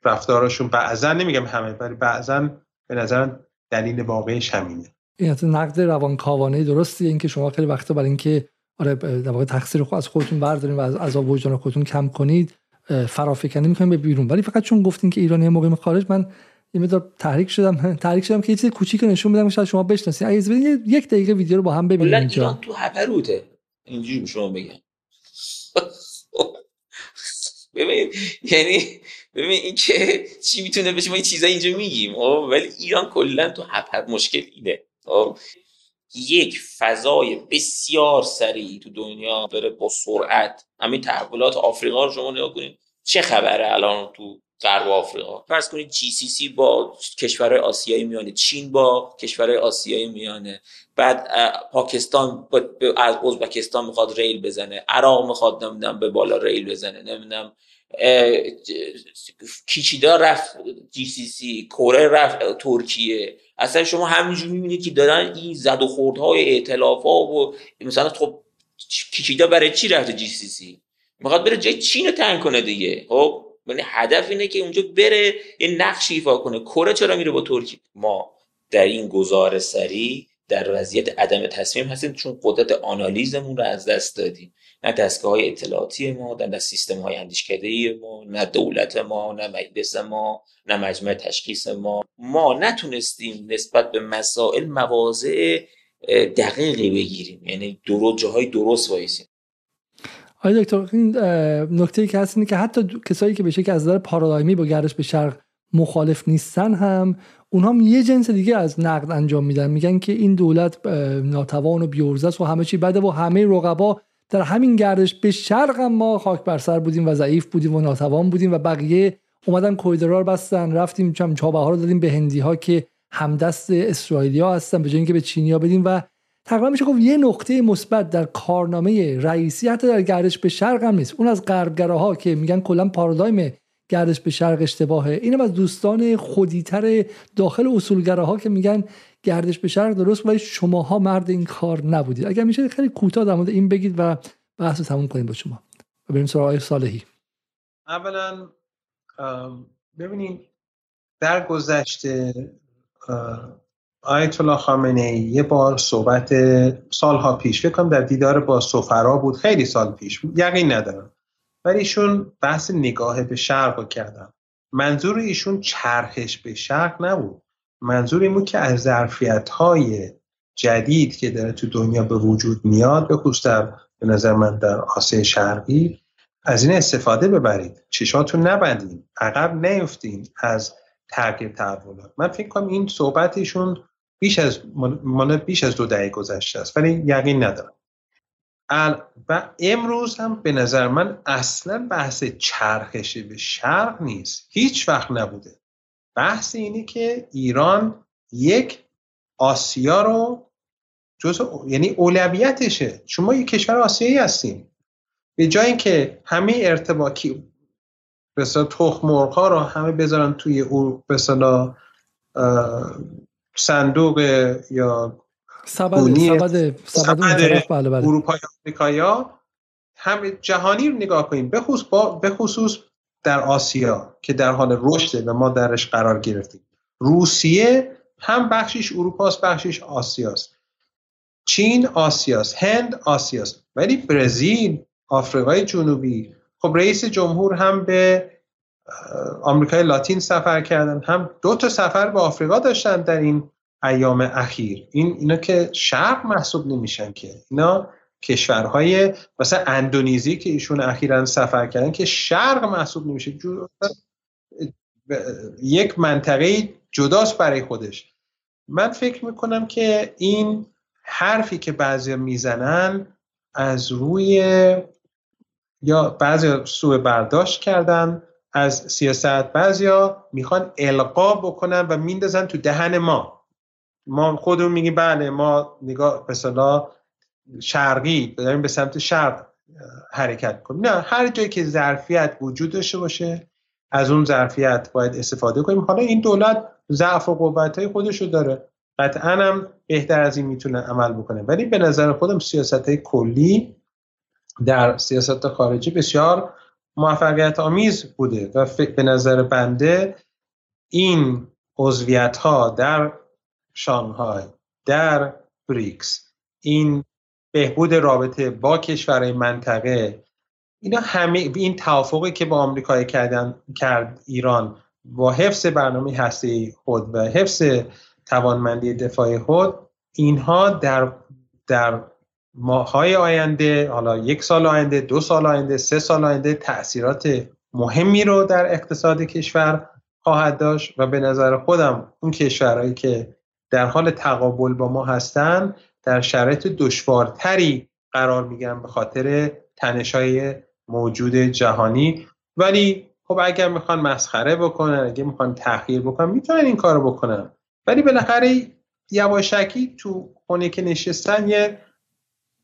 رفتارشون بعضا نمیگم همه ولی بعضا به نظر دلیل واقعیش همینه. این نقد روانکاوانه درستیه اینکه شما خیلی وقتا برای اینکه آره در واقع تقصیر خود از خودتون بردارین و از عذاب وجدان خودتون کم کنید فرافکنی می‌کنیم به بیرون. ولی فقط چون گفتین که ایرانی مقیم خارج من یه مقدار تحریک شدم تحریک شدم که یه چیز کوچیک نشون بدم شاید شما بشناسید اگه یک دقیقه ویدیو رو با هم ببینیم اینجا. تو هپروته اینجوری شما بگم. ببین یعنی ببین این که چی می‌تونه بشه ما این چیزا اینجا میگیم. خب؟ ولی ایران کلا تو هپر مشکل اینه. خب؟ یک فضای بسیار سریع تو دنیا بره با سرعت. همین تحولات آفریقا رو شما نگاه کنید. چه خبره الان تو غرب آفریقا؟ فرض کنید جی سی سی با کشورهای آسیایی میانه چین با کشورهای آسیایی میانه. بعد پاکستان از ازبکستان می‌خواد ریل بزنه. عراق می‌خواد نمی‌دونم به بالا ریل بزنه نمی‌دونم. کیشیدا رفت GCC کره رفت ترکیه. اصلا شما همینجور می‌بینید که دارن این زد و خوردهای ائتلاف ها و مثلا خب کیشیدا برای چی رفته GCC می‌خواد بره جای چین رو تنگ کنه دیگه. خب یعنی هدف اینه که اونجا بره یه نقش ایفا کنه. کره چرا میره با ترکیه ما در این گزار سری در وضعیت عدم تصمیم هستیم چون قدرت آنالیزمون رو از دست دادیم. نه دستگاه های اطلاعاتی ما نه سیستم های اندیشکده ما نه دولت ما نه مجلس ما نه مجمع تشخیص ما. ما نتونستیم نسبت به مسائل مواضع دقیقی بگیریم. یعنی درست جاهای درست وایسیم. آقای دکتر این نکته که هست اینه که حتی کسایی که به شکل از نظر پارادایمی با گردش به شرق مخالف نیستن هم اونها هم یه جنس دیگه از نقد انجام میدن. میگن که این دولت ناتوان و بیورزه و همه چی بده و همه رقبا در همین گردش به شرق ما خاک بر سر بودیم و ضعیف بودیم و ناتوان بودیم و بقیه اومدن کویدرار بستن. رفتیم چم چابه ها رو دادیم به هندی ها که همدست اسرائیلیا هستن به جای اینکه به چینیا بدیم و تقریبا میشه گفت یه نقطه مثبت در کارنامه رئیسی حتی در گردش به شرق هم نیست. اون از غربگراها که میگن کلا پارادایم گردش به شرق اشتباهه. اینم از دوستان خودیتر داخل اصولگراها که میگن گردش به شرق درست ولی شماها مرد این کار نبودید. اگر میشه خیلی کوتاه در مورد این بگید و بحث رو تموم کنیم با شما. و بریم سراغ صالحی. اولا ببینید در گذشته آیت الله خامنه یه بار صحبت سالها پیش فکر کنم در دیدار با سفرا بود خیلی سال پیش یقین ندارم. ولی ایشون بحث نگاه به شرق رو کردن. منظور ایشون چرخش به شرق نبود. منظور این بود که از ظرفیت های جدید که داره تو دنیا به وجود میاد به در به نظر من در آسیای شرقی از این استفاده ببرید. چشاتون نبندین عقب نیفتین از تغییر تحولات. من فکر کنم این صحبتشون بیش از مال بیش از دو دهه گذشته است ولی یقین ندارم. و امروز هم به نظر من اصلا بحث چرخش به شرق نیست. هیچ وقت نبوده. بحث اینه که ایران یک آسیا رو جز یعنی اولویتشه. شما یک کشور آسیایی هستیم به جای اینکه همه ارتباطی مثلا تخم مرغ رو همه بذارن توی او مثلا صندوق یا سبد سبد سبد بله بله. اروپا یا همه جهانی رو نگاه کنیم به خصوص, به خصوص در آسیا که در حال رشده و ما درش قرار گرفتیم. روسیه هم بخشش اروپاست بخشش آسیاست چین آسیاست هند آسیاست ولی برزیل آفریقای جنوبی خب رئیس جمهور هم به آمریکای لاتین سفر کردن. هم دو تا سفر به آفریقا داشتن در این ایام اخیر. این اینا که شرق محسوب نمیشن که. اینا کشورهای مثلا اندونزی که ایشون اخیرا سفر کردن که شرق محسوب نمیشه یک منطقه جداست برای خودش. من فکر می‌کنم که این حرفی که بعضی می‌زنن از روی یا بعضی سوء برداشت کردن از سیاست بعضیا می‌خوان القا بکنن و میندازن تو دهن ما. ما خودمون میگیم بله ما نگاه مثلا شرقی داریم به سمت شرق حرکت کنیم نه هر جایی که ظرفیت وجود داشته باشه از اون ظرفیت باید استفاده کنیم. حالا این دولت ضعف و قوت های خودشو داره. قطعا هم بهتر از این می‌تونه عمل بکنه. ولی به نظر خودم سیاست های کلی در سیاست خارجی بسیار موفقیت آمیز بوده و به نظر بنده این عضویت ها در شانگهای در بریکس این بهبود رابطه با کشورهای منطقه. اینا همه این توافقی که با آمریکا کردن کرد ایران با حفظ برنامه هسته خود و حفظ توانمندی دفاعی خود اینها در در ماهای آینده حالا یک سال آینده دو سال آینده سه سال آینده تاثیرات مهمی رو در اقتصاد کشور خواهد داشت و به نظر خودم اون کشورهایی که در حال تقابل با ما هستند در شرایط دشوارتری قرار می‌گیرن به خاطر تنشای موجود جهانی. ولی خب اگر می‌خوان مسخره بکنن اگر می‌خوان تحقیر بکنن می‌تونن این کارو بکنن. ولی بالاخره یواشکی تو خونه که نشستن یه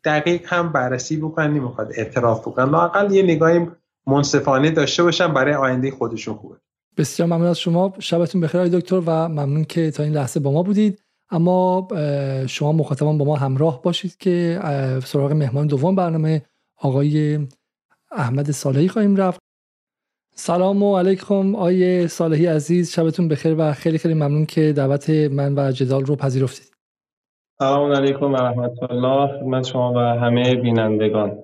دقیق هم بررسی بکنن نمی‌خواد اعتراف بکنن. لاقل یه نگاهی منصفانه داشته باشن برای آینده خودشون خوبه. بسیار ممنون از شما. شبتون بخیر دکتر و ممنون که تا این لحظه با ما بودید. اما شما مخاطبان با ما همراه باشید که سراغ مهمان دوم برنامه آقای احمد صالحی خواهیم رفت. سلام و علیکم آقای صالحی عزیز. شبتون بخیر و خیلی خیلی ممنون که دعوت من و جدال رو پذیرفتید. سلام علیکم و رحمت الله خدمت شما و همه بینندگان.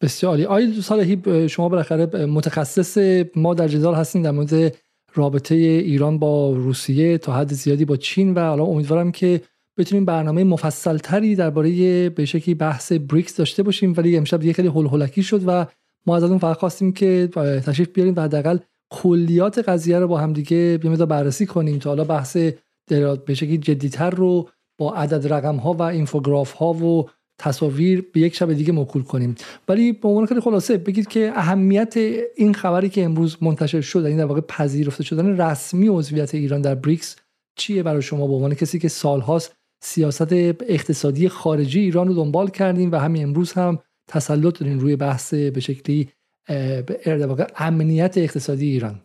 بسیار عالی. آقای صالحی شما بالاخره متخصص ما در جدال هستین در مورد رابطه ایران با روسیه تا حد زیادی با چین و حالا امیدوارم که بتونیم برنامه مفصل تری درباره به شکلی بحث بریکس داشته باشیم ولی امشب یه خیلی هول شد و ما از اون فقط خواستیم که تشریف بیاریم و حداقل کلیات قضیه رو با همدیگه بیمدا بررسی کنیم تا حالا بحث به شکلی جدیتر رو با عدد رقم ها و اینفوگراف ها و تصاویر به یک شب دیگه موکول کنیم. ولی به عنوان خیلی خلاصه بگید که اهمیت این خبری که امروز منتشر شد این یعنی در واقع پذیرفته شدن رسمی عضویت ایران در بریکس چیه برای شما؟ به عنوان کسی که سالهاست سیاست اقتصادی خارجی ایران رو دنبال کردیم و همین امروز هم تسلط دارین روی بحث به شکلی به واقع امنیت اقتصادی ایران.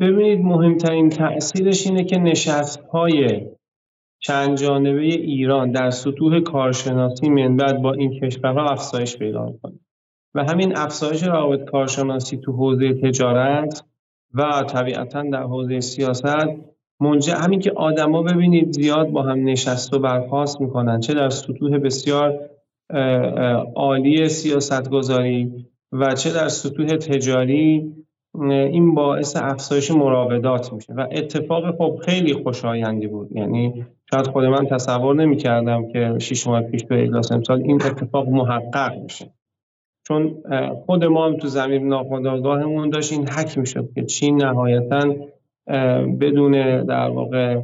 ببینید مهمترین تاثیرش اینه که نشست های چند جانبه ایران در سطوح کارشناسی من بعد با این کشورها افزایش پیدا می‌کنه. و همین افزایش روابط کارشناسی تو حوزه تجارت و طبیعتا در حوزه سیاست منجر همین که آدما ببینید زیاد با هم نشست و برخواست می‌کنن چه در سطوح بسیار عالی سیاست گذاری و چه در سطوح تجاری این باعث افزایش مراودات میشه. و اتفاق خب خیلی خوشایندی بود. یعنی شاید خود من تصور نمی کردم که شیش ماه پیش به اجلاس امسال این اتفاق محقق میشه چون خود ما هم تو زمین ناخودآگاهمون داشت این حک می‌شد که چین نهایتا بدون در واقع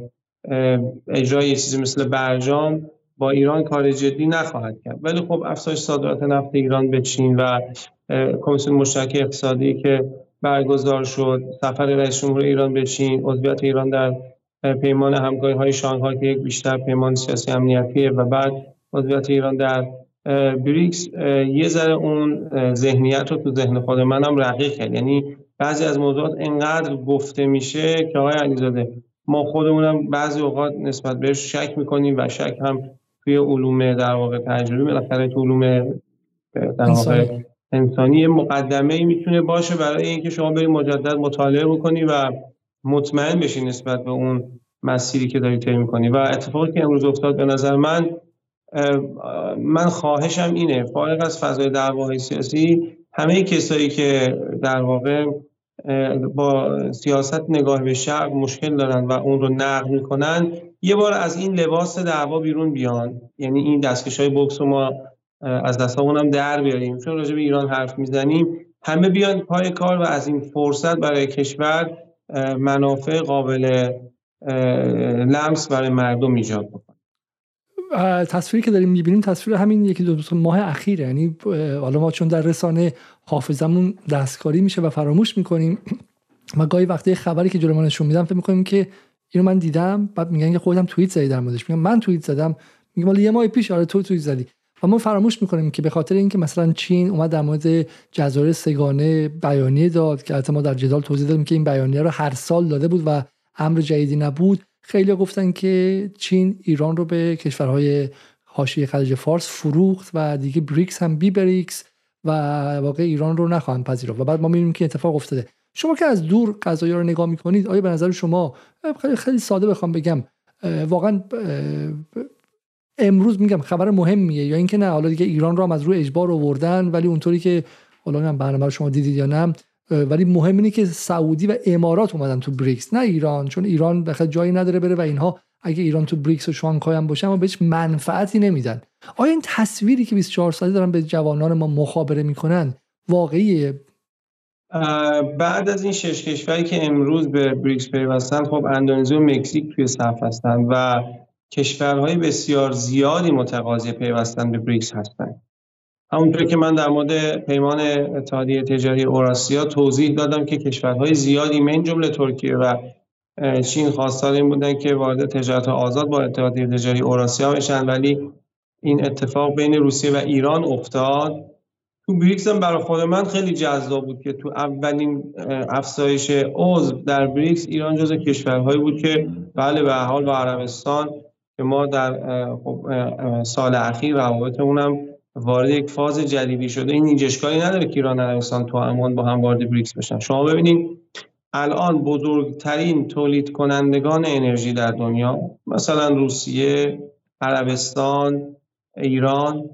اجرای چیزی مثل برجام با ایران کار جدی نخواهد کرد. ولی خب افزایش صادرات نفت ایران به چین و کمیسیون مشترک اقتصادی که برگزار شد سفر رئیس جمهور ایران به چین عضویت ایران در پیمان همکاری های شانگهای که یک بیشتر پیمان سیاسی امنیتیه و بعد عضویت ایران در بریکس یه ذره اون ذهنیت رو تو ذهن خود منم رقیق کرد. یعنی بعضی از موضوعات انقدر گفته میشه که آقای علیزاده ما خودمونم بعضی اوقات نسبت بهش شک می‌کنیم و شک هم توی علوم در واقع تجربی بالاخره تو علوم در واقع انسانی. مقدمه ای می‌تونه باشه برای اینکه شما برید مجدد مطالعه بکنی و مطمئن بشی نسبت به اون مسیری که داری طی می‌کنی. و اتفاقی که امروز افتاد به نظر من من خواهشم اینه فارغ از فضای دعواهای سیاسی همه کسایی که در واقع با سیاست نگاه به شرق مشکل دارن و اون رو نقد می‌کنن یه بار از این لباس دعوا بیرون بیان. یعنی این دستکش های بکس رو ما از دستامون هم در بیاریم. چون راجع به ایران حرف می‌زنیم همه بیان پای کار و از این فرصت برای کشور منافع قابل لمس برای مردم ایجاد بکنه. تصویری که داریم می‌بینیم تصویر همین یکی دو, ماه اخیره. یعنی حالا ما چون در رسانه حافظمون دستکاری میشه و فراموش می‌کنیم ما گاهی وقتی خبری که جلو ما نشون میدم فکر می‌کنیم که اینو من دیدم بعد میگن که خودم توییت زدی در موردش. میگم من توییت زدم. میگم ولی یه ماه پیش آره تو توییت زدی. و ما فراموش می‌کنیم که به خاطر اینکه مثلا چین اومد در مورد جزایر سگانه بیانیه داد که البته ما در جدال توضیح دادیم که این بیانیه رو هر سال داده بود و امر جدیدی نبود. خیلی گفتن که چین ایران رو به کشورهای حاشیه خلیج فارس فروخت و دیگه بریکس هم بی بریکس و واقع ایران رو نخواهند پذیرفت. و بعد ما می‌بینیم که اتفاق افتاده. شما که از دور قضایی رو نگاه می‌کنید آیا به نظر شما خیلی خیلی ساده بخوام بگم واقعا امروز میگم خبر مهمیه یا اینکه نه حالا دیگه ایران رو هم از روی اجبار آوردن ولی اونطوری که حالا هم برنامه شما دیدید یا نه ولی مهم اینه که سعودی و امارات اومدن تو بریکس نه ایران چون ایران بخاطر جایی نداره بره و اینها اگه ایران تو بریکس و شانگهای هم باشه اما بهش منفعتی نمیدن. آیا این تصویری که 24 ساله دارن به جوانان ما مخابره می‌کنن واقعیه؟ بعد از این شش کشوری که امروز به بریکس پیوستن خب اندونزی و مکزیک توی صف هستن و کشورهای بسیار زیادی متقاضی پیوستن به بریکس هستند همونطور که من در مورد پیمان اتحادیه تجاری اوراسیا توضیح دادم که کشورهای زیادی من جمله ترکیه و چین خواستار این بودن که وارد تجارت آزاد با اتحادیه تجاری اوراسیا بشن. ولی این اتفاق بین روسیه و ایران افتاد. تو بریکس هم برای خود من خیلی جذاب بود که تو اولین افزایش عضو در بریکس ایران جز کشورهایی بود که بله به حال با عربستان که ما در خب، سال اخیر روابطمون هم وارد یک فاز جدیدی شده. این اینجشکاری نداره که ایران عربستان تو امان با هم وارد بریکس بشن. شما ببینید الان بزرگترین تولید کنندگان انرژی در دنیا مثلا روسیه عربستان ایران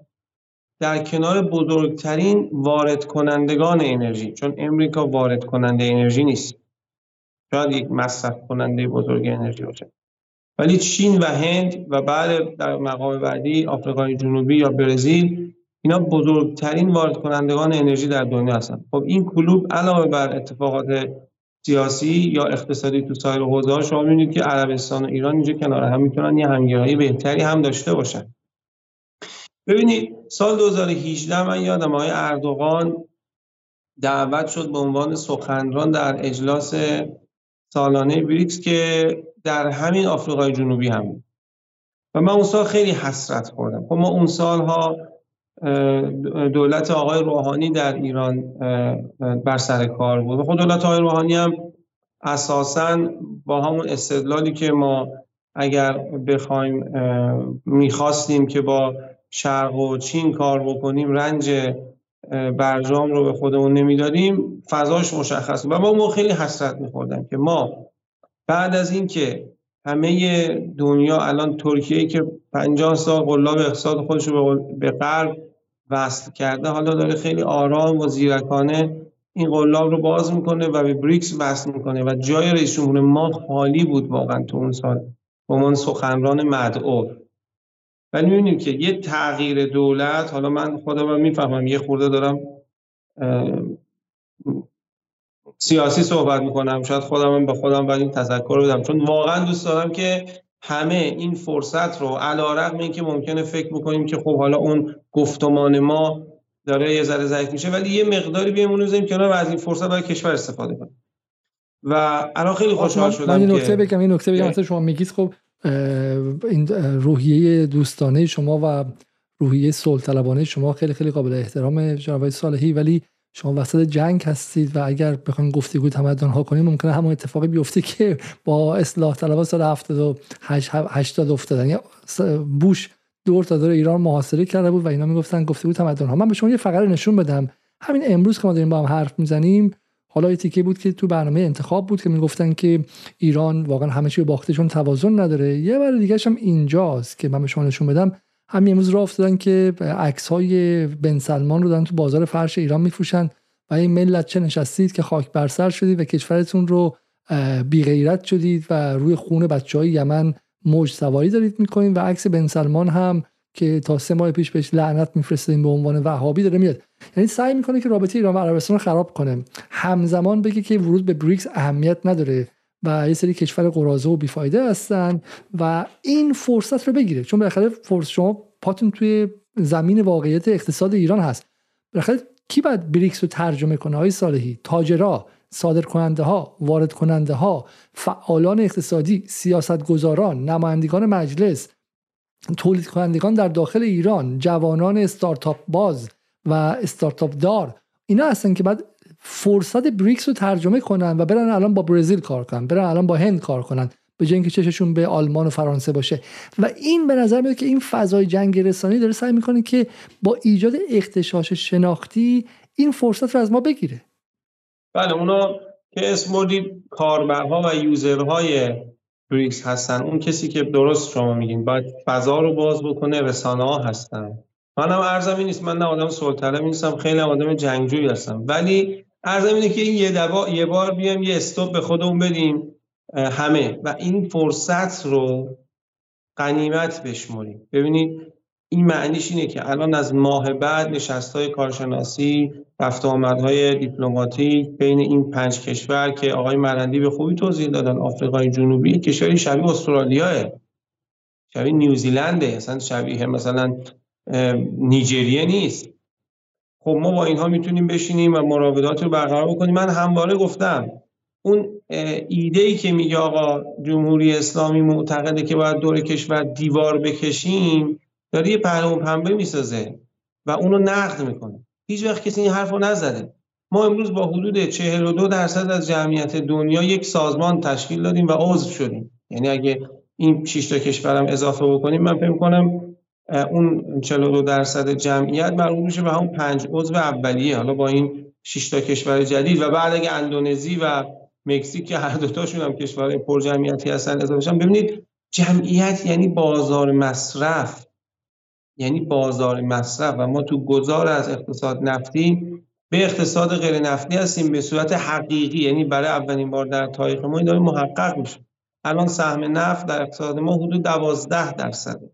در کنار بزرگترین وارد کنندگان انرژی چون امریکا وارد کننده انرژی نیست. شاید یک مصرف کننده بزرگ انرژی باشه. ولی چین و هند و بعد در مقام بعدی آفریقای جنوبی یا برزیل اینا بزرگترین وارد کنندگان انرژی در دنیا هستن. خب این کلوب علاوه بر اتفاقات سیاسی یا اقتصادی تو سایر حوزه ها شما می‌بینید که عربستان و ایران اینجا کنار هم می‌تونن یه همگرایی بهتری هم داشته باشن. ببینید سال 2018 من یادم آقای اردوغان دعوت شد به عنوان سخنران در اجلاس سالانه بریکس که در همین آفریقای جنوبی هم و من اون سال خیلی حسرت خوردم. خب ما اون سالها دولت آقای روحانی در ایران بر سر کار بود. خود دولت آقای روحانی هم اساسا با همون استدلالی که ما اگر بخوایم می‌خواستیم که با شرق و چین کار بکنیم رنج برجام رو به خودمون نمی‌دادیم فضاش مشخص و ما خیلی حسرت میخوردم که ما بعد از اینکه همه دنیا الان ترکیه که 50 سال قلاب اقتصاد خودش رو به غرب وصل کرده حالا داره خیلی آرام و زیرکانه این قلاب رو باز می‌کنه و به بریکس وصل می‌کنه و جای رئیس جمهور ما خالی بود واقعا تو اون سال با من سخنران مدعو. ولی می‌بینیم که یه تغییر دولت حالا من خودم می‌فهمم یه خورده دارم سیاسی صحبت می‌کنم. شاید خودم به خودم باید این تذکر بدم. چون واقعا دوست دارم که همه این فرصت رو علا رقم این که ممکنه فکر بکنیم که خب حالا اون گفتمان ما داره یه ذره ضعیف میشه ولی یه مقداری بیمون بزنیم کنار و از این فرصت برای کشور استفاده کنیم. و الان خیلی خوشحال شدم من این نکته بگم این نکته بگم. شما میگید خب این روحیه دوستانه شما و روحیه صلح شما خیلی خیلی قابل احترام جناب صالحی ولی شما وسط جنگ هستید و اگر بخوایم گفتگو تمدن ها کنیم ممکنه همون اتفاقی بیفته که با اصلاح طلبان سال 78 80 افتادن یا بوش دور تا دور ایران محاصره کرده بود و اینا می‌گفتن گفتگو تمدن ها. من به شما یه فقره نشون بدم. همین امروز که ما داریم با هم حرف می‌زنیم حالا یه تیکه بود که تو برنامه انتخاب بود که می‌گفتن که ایران واقعا همه چی باخته چون توازن نداره. یه بار دیگه هم اینجاست که من به شما نشون بدم. همین امروز راه افتادن که عکس های بن سلمان رو دارن تو بازار فرش ایران میفروشن و این ملت چه نشستید که خاک بر سر شدید و کشورتون رو بی غیرت شدید و روی خون بچه های یمن موج سواری دارید می‌کنید و عکس بن سلمان هم که تا سه ماه پیش بهش لعنت میفرستیم به عنوان وهابی داره میاد. یعنی سعی می‌کنه که رابطه ایران و عربستان رو خراب کنه. همزمان بگه که ورود به بریکس اهمیت نداره. و یه سری کشور قرازه و بیفایده هستن و این فرصت رو بگیره. چون بالاخره فرصت شما پاتون توی زمین واقعیت اقتصاد ایران هست. بالاخره کی باید بریکس رو ترجمه کنه های صالحی؟ تاجرا صادر کننده ها وارد کننده ها فعالان اقتصادی سیاستگزاران نمایندگان مجلس تولید کنندگان در داخل ایران جوانان استارتاپ باز و استارتاپ دار. اینا هستن که بعد فرصت بریکس رو ترجمه کنن و برن الان با برزیل کار کنن برن الان با هند کار کنن به جای اینکه چششون به آلمان و فرانسه باشه. و این به نظر میاد که این فضای جنگ رسانی داره سعی می‌کنه که با ایجاد اختشاش شناختی این فرصت رو از ما بگیره. بله اونا که اسم بردید کاربرها و یوزرهای بریکس هستن. اون کسی که درست شما میگین باید فضا رو باز بکنه رسانه ها هستن. منم ارزم این نیست من نه آدم سلطنه نیستم خیلی آدم جنگجویی هستم. ولی ارزم اینه که این یه, دبا، یه بار بیام یه استوب به خودمون بدیم همه. و این فرصت رو قنیمت بشمریم. ببینید این معنیش اینه که الان از ماه بعد نشست های کارشناسی رفت آمدهای دیپلماتیک بین این پنج کشور که آقای مرندی به خوبی توضیح دادن آفریقای جنوبی کشوری شبیه استرالیاه شبیه نیوزیلنده اصلا شبیه مثلا نیجریه نیست. خب ما با اینها می‌تونیم بشینیم و مراودات رو برقرار بکنیم. من همواره گفتم اون ایده ای که میگه آقا جمهوری اسلامی معتقده که باید دور کشور دیوار بکشیم داره یه پهلوان پنبه می‌سازه و اونو نقد می‌کنه. هیچ وقت کسی این حرف رو نزده. ما امروز با حدود 42 درصد از جمعیت دنیا یک سازمان تشکیل دادیم و عضو شدیم. یعنی اگه این 6 تا کشورم اضافه بکنیم من فکر کنم اون 42 درصد جمعیت مربوط میشه به همون پنج عضو اولیه حالا با این 6 تا کشور جدید و بعد اگه اندونزی و مکزیک که هر دوتاشون هم کشورهای پرجمعیتی هستن اضافه ببینید جمعیت یعنی بازار مصرف. یعنی بازار مصرف و ما تو گذار از اقتصاد نفتی به اقتصاد غیر نفتی هستیم به صورت حقیقی یعنی برای اولین بار در تاریخ ما این داره محقق میشه. الان سهم نفت در اقتصاد ما حدود 12 درصده.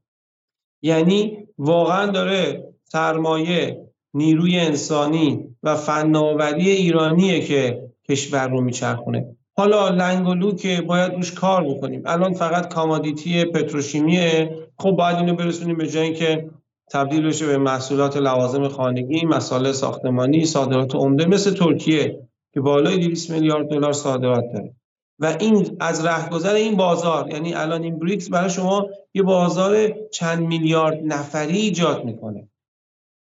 یعنی واقعا داره سرمایه نیروی انسانی و فناوری ایرانیه که کشور رو میچرخونه. حالا لنگ که باید روش کار بکنیم. الان فقط کامادیتی پتروشیمیه. خب باید اینو برسونیم به جایی که تبدیل بشه به محصولات لوازم خانگی مسائل ساختمانی صادرات عمده مثل ترکیه که بالای 200 میلیارد دلار صادرات داره. و این از رهگذر این بازار یعنی الان این بریکس برای شما یه بازار چند میلیارد نفری ایجاد می‌کنه.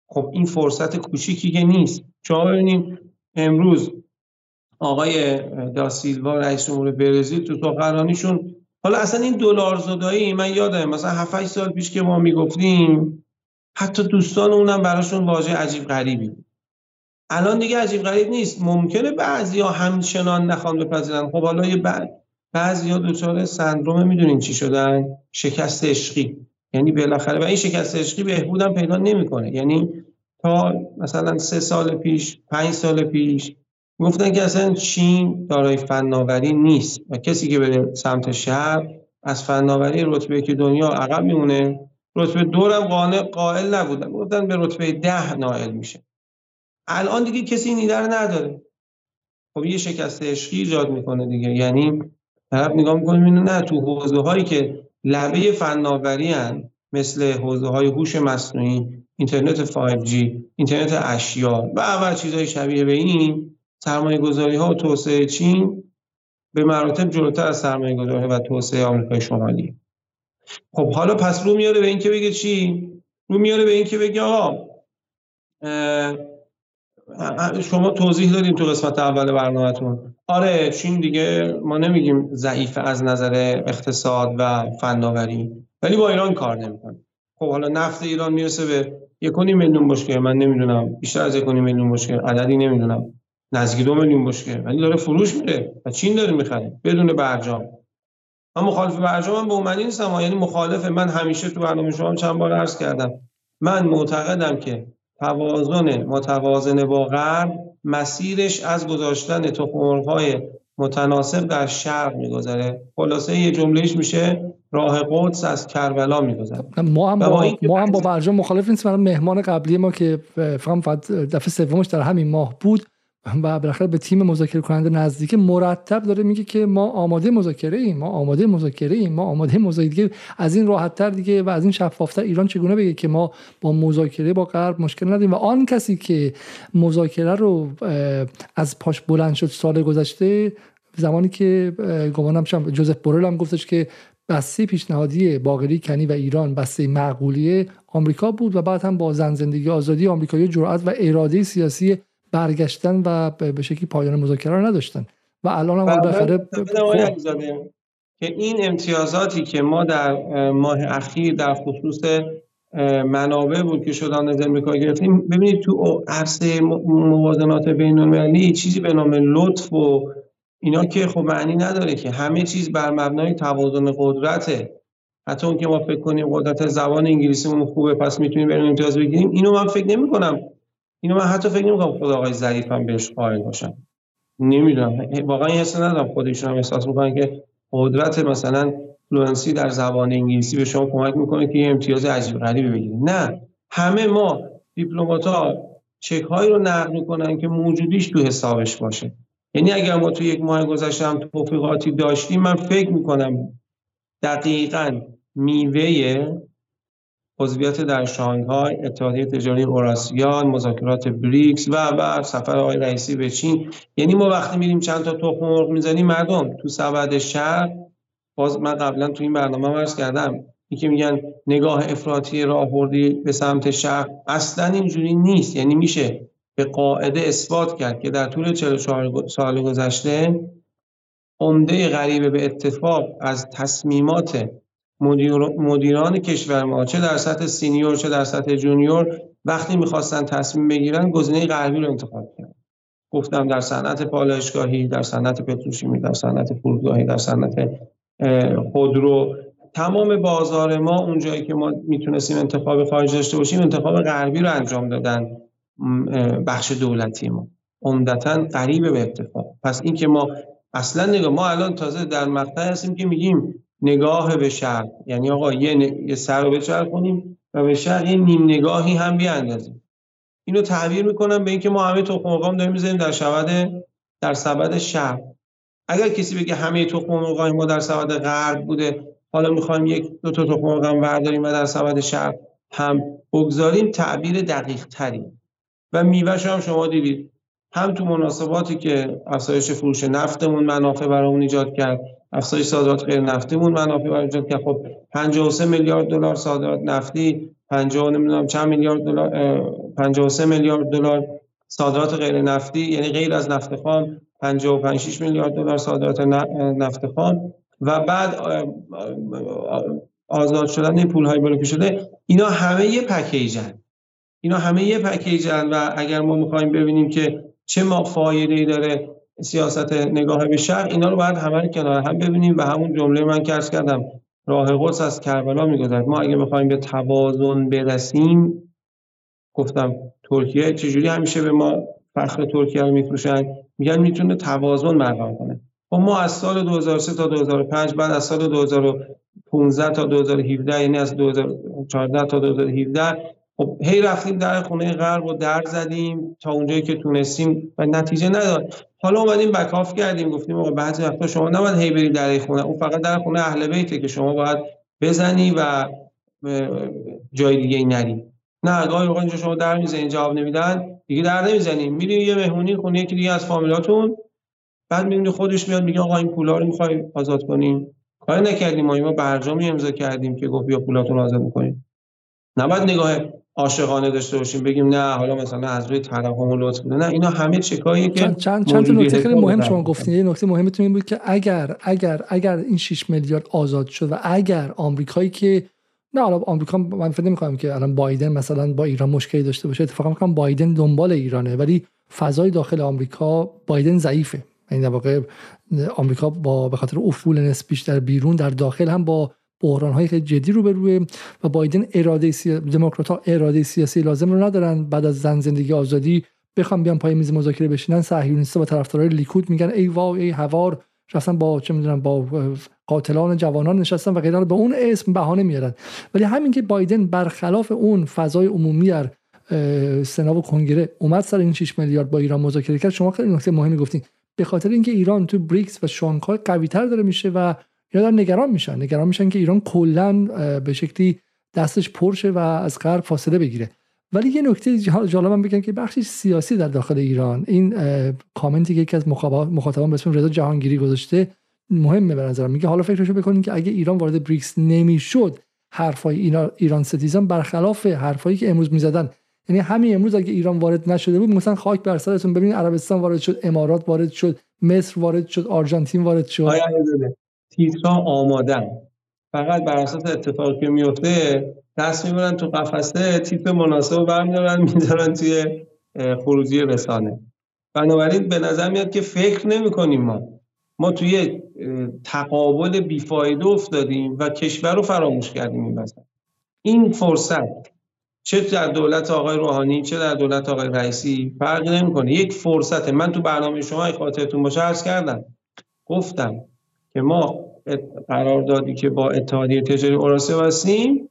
خب این فرصت کوچیکی که نیست. شما ببینیم امروز آقای داسیلوا رئیس جمهور برزیل تو سخنرانیشون حالا اصلا این دلار زدایی من یادم مثلا 7 سال پیش که ما می‌گفتیم حتی دوستان اونم براشون واژه عجیب غریبی بود. الان دیگه عجیب غریب نیست. ممکنه بعضیا همچنان نخوان بپذیرن. خب حالا یه بعد. بعضیا دچار سندروم می‌دونین چی شدن؟ شکست عشقی. یعنی بالاخره و این شکست عشقی بهبودم پیدا نمی‌کنه. یعنی تا مثلا سه سال پیش پنج سال پیش گفتن که اصلا چین دارای فناوری نیست و کسی که بره سمت شهر از فناوری رتبه که دنیا عقب میمونه. رتبه دورم قائل نبودن. گفتن به رتبه ده نائل میشه. الان دیگه کسی این ایده نداره. خب یه شکست عشقی ایجاد می‌کنه دیگه. یعنی طرف نگاه می‌کنه نه تو حوزه هایی که لبه فناوری مثل حوزه های هوش مصنوعی اینترنت 5G اینترنت اشیا و اول چیزهای شبیه به این سرمایه گذاری ها و توسعه چین به مراتب جلوتر از سرمایه گذاری و توسعه آمریکای شمالی. خب حالا پس رو میاره به این که بگه چی؟ رو میاره به این که بگه آقا شما توضیح دادیم تو قسمت اول برنامهتون. آره چین دیگه ما نمیگیم ضعیف از نظر اقتصاد و فناوری ولی با ایران کار نمی‌کنه. خب حالا نفت ایران می‌رسه به یک میلیون بشکه من نمی‌دونم بیشتر از یک میلیون بشکه عددی نمی‌دونم. نزدیک دو میلیون بشکه ولی داره فروش میره و چین داره می‌خره بدون برجام. من مخالف برجام به اون نیستم یعنی مخالف. من همیشه تو برنامه شما چند بار عرض کردم. من معتقدم که توازن متوازن با غرب مسیرش از گذاشتن تخم‌مرغ‌های متناسب در شرق میگذره. خلاصه یه جملهش میشه راه قدس از کربلا میگذره. ما هم با, ما هم با برجام مخالف نیستیم. مهمان قبلی ما که فقط دفعه سومش در همین ماه بود و بالاخره به تیم مذاکره کننده نزدیک مرتب داره میگه که ما آماده مذاکره ایم ما آماده مذاکره ایم ما آماده مذاکره از این راحت تر دیگه و از این شفافتر ایران چگونه بگه که ما با مذاکره با غرب مشکل نداریم؟ و آن کسی که مذاکره رو از پاش بلند شد سال گذشته زمانی که گمانم شم جوزف بورل هم گفتش که بسته پیشنهادی باقری کنی و ایران بسته معقولیه آمریکا بود و بعد هم با زن زندگی آزادی آمریکایی جرأت و اراده سیاسی برگشتن و به شکلی پایان مذاکره رو نداشتن. و الان هم بالاخره که این امتیازاتی که ما در ماه اخیر در خصوص منابع بود که شدن از امریکا گرفتیم ببینید تو عرصه موازنات بین المللی چیزی به نام لطف و اینا که خب معنی نداره که همه چیز بر مبنای توازن قدرته. حتی اون که ما فکر کنیم قدرت زبان انگلیسیمون خوبه پس می‌تونیم بریم امتیاز بگیریم. اینو من فکر نمی کنم اینو من حتی فکر نمی‌کنم خود آقای ظریف بهش قائل باشم نمی‌دونم. واقعا حس ندارم خودشون هم احساس می‌کنن که قدرت مثلا fluency در زبان انگلیسی به شما کمک می‌کنه که یه امتیاز عجیب غریبی بگیرید. نه. همه ما دیپلمات‌ها چک هایی رو نقد می‌کنن که موجودیش تو حسابش باشه. یعنی اگر ما تو یک ماه گذشته هم توفیقاتی داشتیم من فکر می‌کنم دقیقا میوه عضویت در شانگهای اتحادیه تجاری اوراسیان مذاکرات بریکس و و سفر آقای رئیسی به چین. یعنی ما وقتی میریم چند تا تخم مرغ می‌زنیم مردم تو سبد شهر باز من قبلا تو این برنامه عرض کردم که میگن نگاه افراطی راهبردی به سمت شهر اصلا اینجوری نیست. یعنی میشه به قاعده اثبات کرد که در طول 44 سال گذشته عمده غریبه به اتفاق از تصمیمات مدیران کشور ما چه در سطح senior چه در سطح junior وقتی می‌خواستن تصمیم بگیرن گزینه غربی رو انتخاب کردن. گفتم در صنعت پالایشگاهی در صنعت پتروشیمی در صنعت فرودگاهی در صنعت خودرو. تمام بازار ما اونجایی که ما می‌تونستیم انتخاب خارج داشته باشیم انتخاب غربی رو انجام دادن بخش دولتی ما. عمدتا قریب به اتفاق. پس این که ما اصلا نگاه ما الان تازه در مقطع هستیم که میگیم نگاه به شرق یعنی آقا یه, یه سر رو کنیم و به شرق یه نیم نگاهی هم بیاندازیم. اینو تعبیر می‌کنم به اینکه ما همه تخم مرغام داریم می‌ذاریم در سبد در سبد شرق اگر کسی بگه همه تخم مرغای ما در سبد غرب بوده حالا می‌خوایم یک دو تا تخم مرغ برداریم و در سبد شرق هم بگذاریم تعبیر دقیق تری و میوهش هم شما دیدید. هم تو مناسباتی که افزایش فروش نفتمون منافع برامون ایجاد کرد افزایش صادرات غیر نفتیمون منافع برای ایجاد کرد خب 53 میلیارد دلار صادرات نفتی 50 نمی‌دونم چند میلیارد دلار 53 میلیارد دلار صادرات غیر نفتی یعنی غیر از نفت خام 55 6 میلیارد دلار صادرات نفت خام و بعد آزاد شدن این پول های بلوکه شده اینا همه یه پکیجن. اینا همه یه پکیجن و اگر ما می‌خوایم ببینیم که چه ما فایده داره سیاست نگاه به شرق اینا رو باید همه کنار هم ببینیم و همون جمله من که کردم راه قدس از کربلا میگذرد. ما اگه می‌خوایم به توازن برسیم گفتم ترکیه چجوری همیشه به ما فخر ترکیه رو میفروشن؟ میگن می‌تونه توازن برقرار کنه. خب ما از سال 2003 تا 2005 بعد از سال 2015 تا 2017 یعنی از 2014 تا 2017 خب هی رفتیم در خونه غرب و در زدیم تا اونجایی که تونستیم و نتیجه نداد. حالا اومدیم بکاف کردیم گفتیم آقا بعضی وقتا شما نباید هی برید در خونه اون فقط در خونه اهل بیته که شما باید بزنی و جای دیگه نری. نه گاهی اوقات اینجا شما در می‌زنین جواب نمیدن دیگه در نمی‌زنیم میری یه مهمونی خونه یکی دیگه از فامیلاتون بعد می‌بینی خودش میاد میگه آقا این پولا رو می‌خوای آزاد کنیم کاری نکردیم ما ما برجامی امضا کردیم که گفت بیا پولاتون آزاد می‌کنیم. نباید نگاه عاشقانه داشته باشیم بگیم نه حالا مثلا از روی ترحم و لطف نه اینا همه چکایی که چند چند, چند نکته خیلی مهم شما گفتین. یه نکته مهمتون این بود که اگر اگر اگر این 6 میلیارد آزاد شد و اگر آمریکایی که نه حالا آمریکا من فکر نمی‌کنم که الان بایدن مثلا با ایران مشکلی داشته باشه اتفاقا میگم بایدن دنبال ایرانه ولی فضای داخل آمریکا بایدن ضعیفه. یعنی در واقع آمریکا با به خاطر افول نسبیش در بیرون در داخل هم با بحران های خیلی جدی رو روی و بایدن اراده سی... دموکرات ها اراده سیاسی لازم رو ندارن. بعد از زن زندگی آزادی بخوام بیان پای میز مذاکره بشینن صهیونیست‌ها و طرفدارای لیکود میگن ای واو ای هوار. رفتن با چه می‌دونم با قاتلان جوانان نشستن و غیره. به اون اسم بهانه میارن ولی همین که بایدن برخلاف اون فضای عمومی در سنا و کنگره اومد سر این 6 میلیارد با ایران مذاکره کرد شما خیلی نکته مهمی گفتین. به خاطر اینکه ایران تو بریکس و شانگهای قوی تر داره میشه و یا در نگران میشن. نگران میشن که ایران کلا به شکلی دستش پرشه و از غرب فاصله بگیره. ولی یه نکته جالبم بگم که بخشی سیاسی در داخل ایران این کامنتی که یکی از مخاطبان به اسم رضا جهانگیری گذاشته مهمه به نظرم. میگه حالا فکرشو بکنین که اگه ایران وارد بریکس نمی‌شد حرفای ایران ستیزان برخلاف حرفایی که امروز می‌زدن. یعنی همین امروز اگه ایران وارد نشده بود مثلا خاک بر سرتون ببینید عربستان وارد شد امارات وارد شد مصر وارد شد آرژانتین وارد شد. تیترها آمادن. فقط بر اساس اتفاقی که میفته دست می‌برن تو قفسه تیپ مناسب رو برمیدارن می‌ذارن توی خروجی رسانه. بنابراین به نظر میاد که فکر نمی کنیم ما. ما توی تقابل بیفایده افتادیم و کشور رو فراموش کردیم این این فرصت چه در دولت آقای روحانی چه در دولت آقای رئیسی فرق نمی‌کنه. یک فرصت من تو برنامه شما خاطرتون باشه عرض کردم. گفتم که ما قراردادی که با اتحادیه تجاری اوراسیا بستیم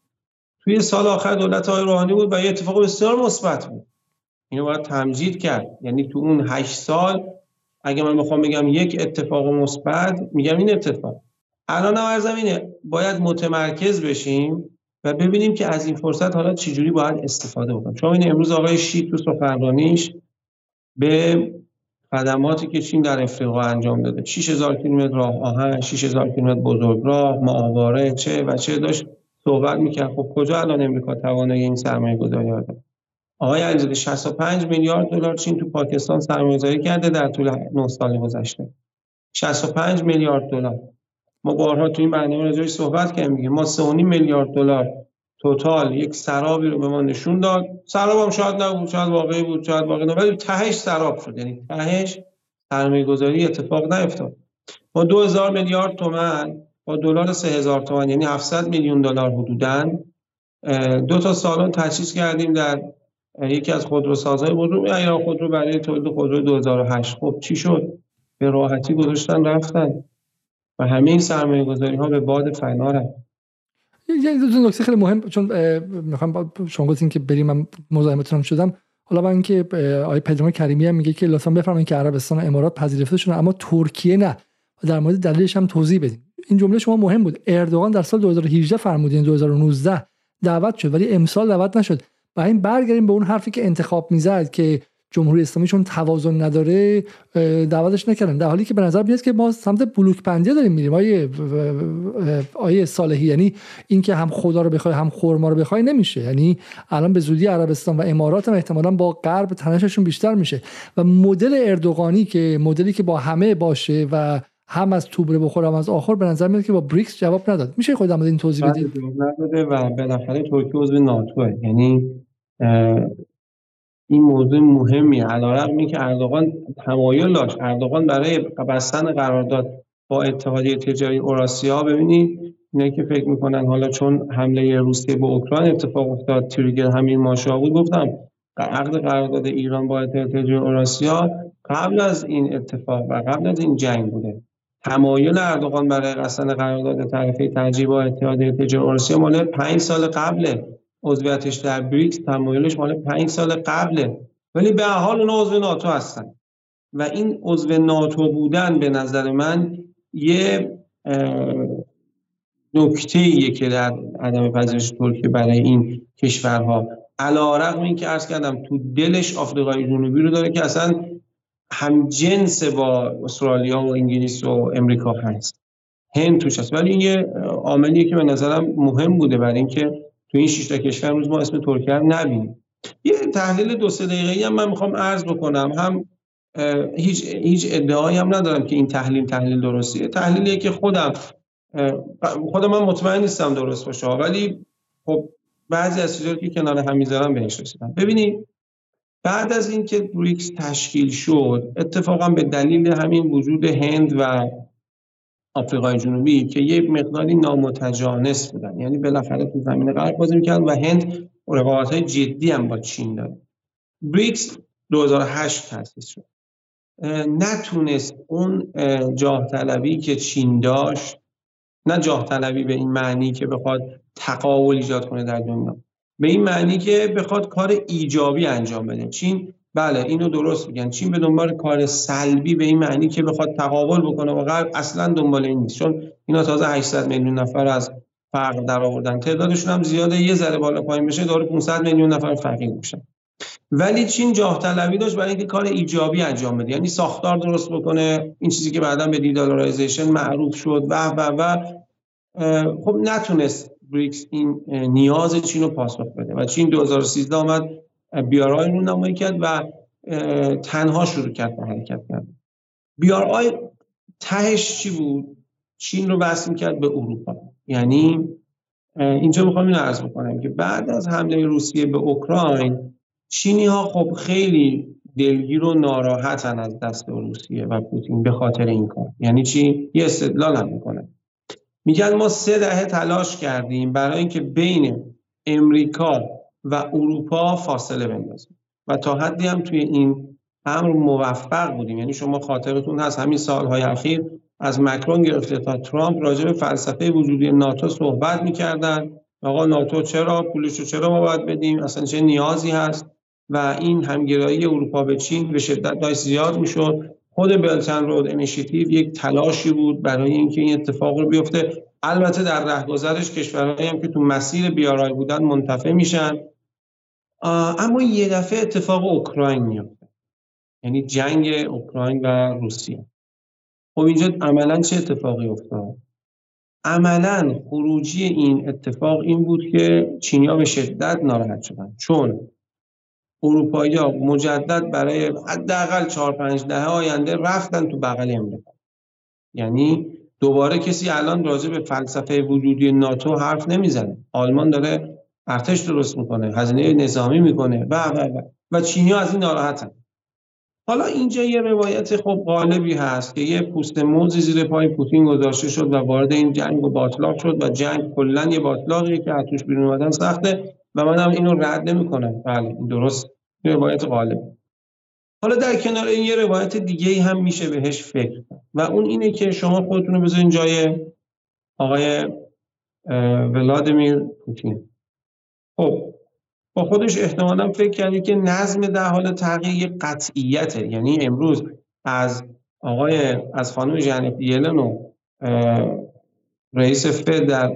توی سال آخر دولت آقای روحانی بود و یه اتفاق بسیار مثبت بود. اینو باید تمجید کرد. یعنی تو اون هشت سال اگه من بخوام بگم یک اتفاق مثبت میگم این اتفاق. الان هم زمینه باید متمرکز بشیم و ببینیم که از این فرصت حالا چجوری باید استفاده بکنیم. چون این امروز آقای شید تو سخنرانیش به خدماتی که چین در افریقا انجام داده. 6000 کیلومتر راه آهن 6000 کیلومتر بزرگراه ماهواره چه و چه داشت صحبت می‌کرد. خب کجا الان امریکا توانایی این سرمایه گذاری داره؟ آقای علیزاده 65 میلیارد دلار چین تو پاکستان سرمایه گذاری کرده در طول 9 سال گذشته. 65 میلیارد دلار. ما بارها تو این برنامه راجعش صحبت کردیم. میگه ما 3.5 میلیارد دلار توتال یک سرابی رو به ما نشون داد. سراب هم شاید نبود شاید واقعی بود شاید واقعی نبود ولی تهش سراب شد. یعنی تهش سرمایه گذاری اتفاق نیفتاد. ما 2000 میلیارد تومن با دلار 3000 تومن یعنی 700 میلیون دلار حدوداً دو تا سالن تأسیس کردیم در یکی از خودروسازهای بزرگ ایران خودرو برای تولید خودرو 2008 خب چی شد؟ به راحتی گذاشتن رفتن. و همه این سرمایه ها به باد فنا یه دو نکته خیلی مهم چون می‌خوام شما گفتین که بریم من مزاحمتون شدم. حالا من که آقای پدرام کریمی هم میگه که لطفا بفرمایید که عربستان و امارات پذیرفته شدن اما ترکیه نه. در مورد دلیلش هم توضیح بدیم این جمله شما مهم بود. اردوغان در سال 2018 فرمودین 2019 دعوت شد ولی امسال دعوت نشد. و این برگردیم به اون حرفی که انتخاب می‌زد که جمهوری اسلامی چون توازن نداره دعوتش نکردن. در حالی که به نظر میاد که ما سمت بلوک بندی داریم میریم. آیه آیه صالحی یعنی اینکه هم خدا رو بخوای هم خرما رو بخوای نمیشه. یعنی الان به زودی عربستان و امارات هم احتمالا با غرب تنششون بیشتر میشه. و مدل اردوغانی که مدلی که با همه باشه و هم از توبره بخور هم از آخر به نظر میاد که با بریکس جواب نداد. میشه خود این توضیح بدید؟ نداده و بالاخره ترکیه عضو ناتوه یعنی این موضوع مهمی علیرغم که اردوغان تمایل داشت اردوغان برای بستن قرارداد با اتحادیه تجاری اوراسیا ببینید اینه که فکر می‌کنن حالا چون حمله روسیه به اوکراین اتفاق افتاد تریگر همین ماشا بود گفتم عقد قرارداد ایران با اتحادیه تجاری اوراسیا قبل از این اتفاق و قبل از این جنگ بوده. تمایل اردوغان برای بستن قرارداد طرفه ترجیح با اتحادیه تجاری اوراسیا مال 5 سال قبله. عضویتش در بریکس تمایلش مال 5 سال قبله. ولی به حال اون عضو ناتو هستن. و این عضو ناتو بودن به نظر من یه نکته که در عدم پذیرش ترکیه برای این کشورها. علا رقم این که ارز کردم تو دلش آفریقای جنوبی رو داره که اصلا هم جنس با استرالیا و انگلیس و امریکا هست. هند توش هست. ولی این یه عاملیه که به نظرم مهم بوده برای اینکه تو این شش تا کشور امروز ما اسم ترکیه رو نبینیم. یه تحلیل دو سه دقیقه‌ای هم من می‌خوام عرض بکنم. هم هیچ هیچ ادعایی هم ندارم که این تحلیل تحلیل درستیه. تحلیلیه که خودم خودم من مطمئن نیستم درست باشه. ولی خب بعضی از چیزایی که کنار هم می‌ذارم بهش رسیدم. ببینید بعد از اینکه بریکس تشکیل شد اتفاقا به دلیل همین وجود هند و آفریقای جنوبی که یک مقداری نامتجانس بودن. یعنی بالاخره تو زمین غرب بازی می‌کردن و هند رقابت های جدی هم با چین داره. بریکس 2008 تاسیس شد. نتونست اون جاه طلبی که چین داشت نه جاه طلبی به این معنی که بخواد تقاول ایجاد کنه در دنیا به این معنی که بخواد کار ایجابی انجام بده. چین بله اینو درست میگن. چین به دنبال کار سلبی به این معنی که بخواد تقابل بکنه و غرب اصلا دنبال این نیست. چون اینا تازه 800 میلیون نفر از فقر در آوردن تعدادشون هم زیاده. یه ذره بالا پایین بشه داره 500 میلیون نفر فقیر میشن. ولی چین جاه طلبی داشت برای اینکه کار ایجابی انجام بده. یعنی ساختار درست بکنه این چیزی که بعدا به دیدالارایزیشن معروف شد و و و خب نتونست بریکس این نیاز چین رو پاسخ بده. و چین 2013 آمد بیارای رو نمایی کرد و تنها شروع کرد به حرکت کرد بیارای تهش چی بود؟ چین رو وصل کرد به اروپا. یعنی اینجا می‌خوام این عرض بکنم که بعد از حمله روسیه به اوکراین چینی ها خب خیلی دلگیر و ناراحتن از دست روسیه و پوتین به خاطر این کار. یعنی چی؟ یه استدلال هم می‌کنه. میگن ما سه دهه تلاش کردیم برای اینکه بین امریکا و اروپا فاصله بندازیم و تا حدی هم توی این امر موفق بودیم. یعنی شما خاطرتون هست. همین سالهای اخیر از مکرون گرفته تا ترامپ راجع به فلسفه وجودی ناتو صحبت می‌کردن. آقا ناتو چرا؟ پولش رو چرا ما باید بدیم؟ اصلا چه نیازی هست؟ و این همگرایی اروپا به چین به شدت داشت زیاد می‌شد. خود Belt and Road Initiative یک تلاشی بود برای اینکه این اتفاق رو بیفته. البته در رهگذرش کشورهایی هم که تو مسیر BRI بودن منتفع میشن. اما یه دفعه اتفاق اوکراین میفته یعنی جنگ اوکراین و روسیه. خب اینجا عملا چه اتفاقی افتاد؟ عملا خروجی این اتفاق این بود که چینیا به شدت ناراحت شدن. چون اروپایی ها مجدد برای حداقل 4 5 دهه آینده رفتن تو بغل امریکا. یعنی دوباره کسی الان راجع به فلسفه وجودی ناتو حرف نمی‌زنه. آلمان داره ارتش درست می‌کنه هزینه نظامی می‌کنه و و و. و چینی از این ناراحتن. حالا اینجا یه روایت خب غالبی هست که یه پوست موزی زیر پای پوتین گذاشته شد و وارد این جنگ و باطلاق شد و جنگ کلا یه باطلاقیه که از توش بیرون اومدن سخته و من هم اینو رد نمی‌کنم. بله درست روایت غالب. حالا در کنار این یه روایت دیگه هم میشه بهش فکر و اون اینه که شما خودتون رو بذارین جای آقای ولادیمیر پوتین. خب با خودش احتمالا فکر کرده که نظم در حال تغییر قطعیته. یعنی امروز از آقای از خانم جنت یلن و رئیس Fed در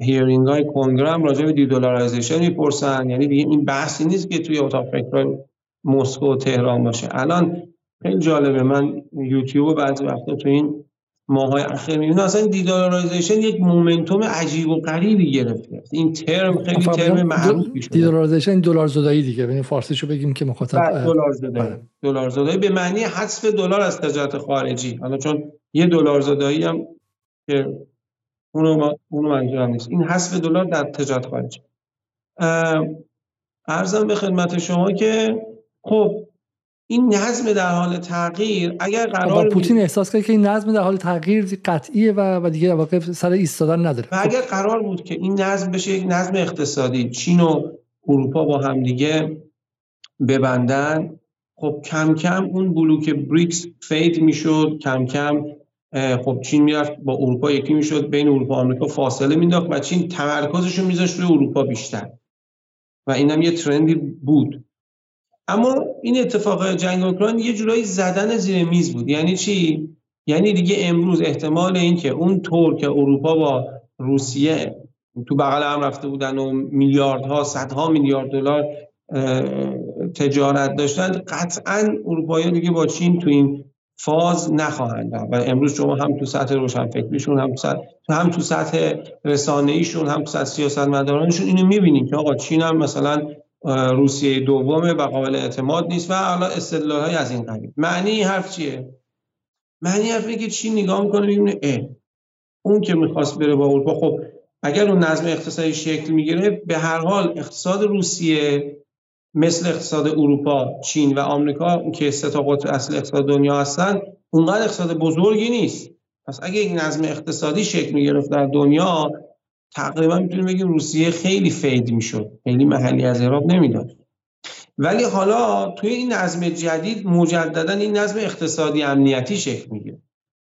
hearing های کنگره راجع به dedollarization می‌پرسن. یعنی دیگه این بحثی نیست که توی اتاق فکر مسکو و تهران باشه. الان خیلی جالبه من یوتیوب بعضی وقتا تو این ماهای اخیر می‌بینم اصلا دیدارایزیشن یک مومنتوم عجیب و غریبی گرفته. این ترم خیلی ترم معروفی شده. دیدارایزیشن دلار زدایی دیگه. ببین فارسیشو بگیم که مخاطب بله، دلار زدایی. بله. دلار زدایی به معنی حذف دلار از تجارت خارجی. حالا چون یه دلار زدایی هم که اونو اونو منظورم نیست. این حذف دلار در تجارت خارجی. ارزم به خدمت شما که خب این نظم در حال تغییر اگر قرار پوتین احساس کرد که این نظم در حال تغییر قطعیه و, و دیگه واقع سر ایستادن نداره. و اگر قرار بود که این نظم بشه یک نظم اقتصادی چین و اروپا با همدیگه ببندن خب کم کم اون بلوک بریکس fade می‌شد کم کم خب چین می‌رفت با اروپا یکی می‌شد بین اروپا و آمریکا فاصله مینداخت و چین تمرکزش رو میذاشت روی اروپا بیشتر. و اینم یه ترندی بود. اما این اتفاق جنگ اوکراین یه جورایی زدن زیر میز بود. یعنی چی؟ یعنی دیگه امروز احتمال اینکه اون طور که اروپا با روسیه تو بغل هم رفته بودن و میلیاردها صدها میلیارد دلار تجارت داشتن قطعا اروپایی دیگه با چین تو این فاز نخواهند و امروز شما هم تو سطح روشنفکریشون هم تو هم تو سطح رسانه ایشون هم تو سطح سیاستمدارانشون اینو می‌بینیم که آقا چین هم مثلا روسیه دومه و قابل اعتماد نیست و حالا استدلال های از این قبیل. معنی حرف چیه؟ معنی حرف که چین نگاه می‌کنه؟ می‌بینه اون که می‌خواست بره با اروپا خب اگر اون نظم اقتصادی شکل می‌گیره به هر حال اقتصاد روسیه مثل اقتصاد اروپا چین و آمریکا که سه تا قطر اصل اقتصاد دنیا هستن اونقدر اقتصاد بزرگی نیست. پس اگه یک نظم اقتصادی شکل می‌گرفت در دنیا تقریبا می‌تونیم بگیم روسیه خیلی فید می‌شد خیلی محلی از عراق نمی‌داد. ولی حالا توی این نظم جدید مجددا این نظم اقتصادی امنیتی شکل می‌گیره.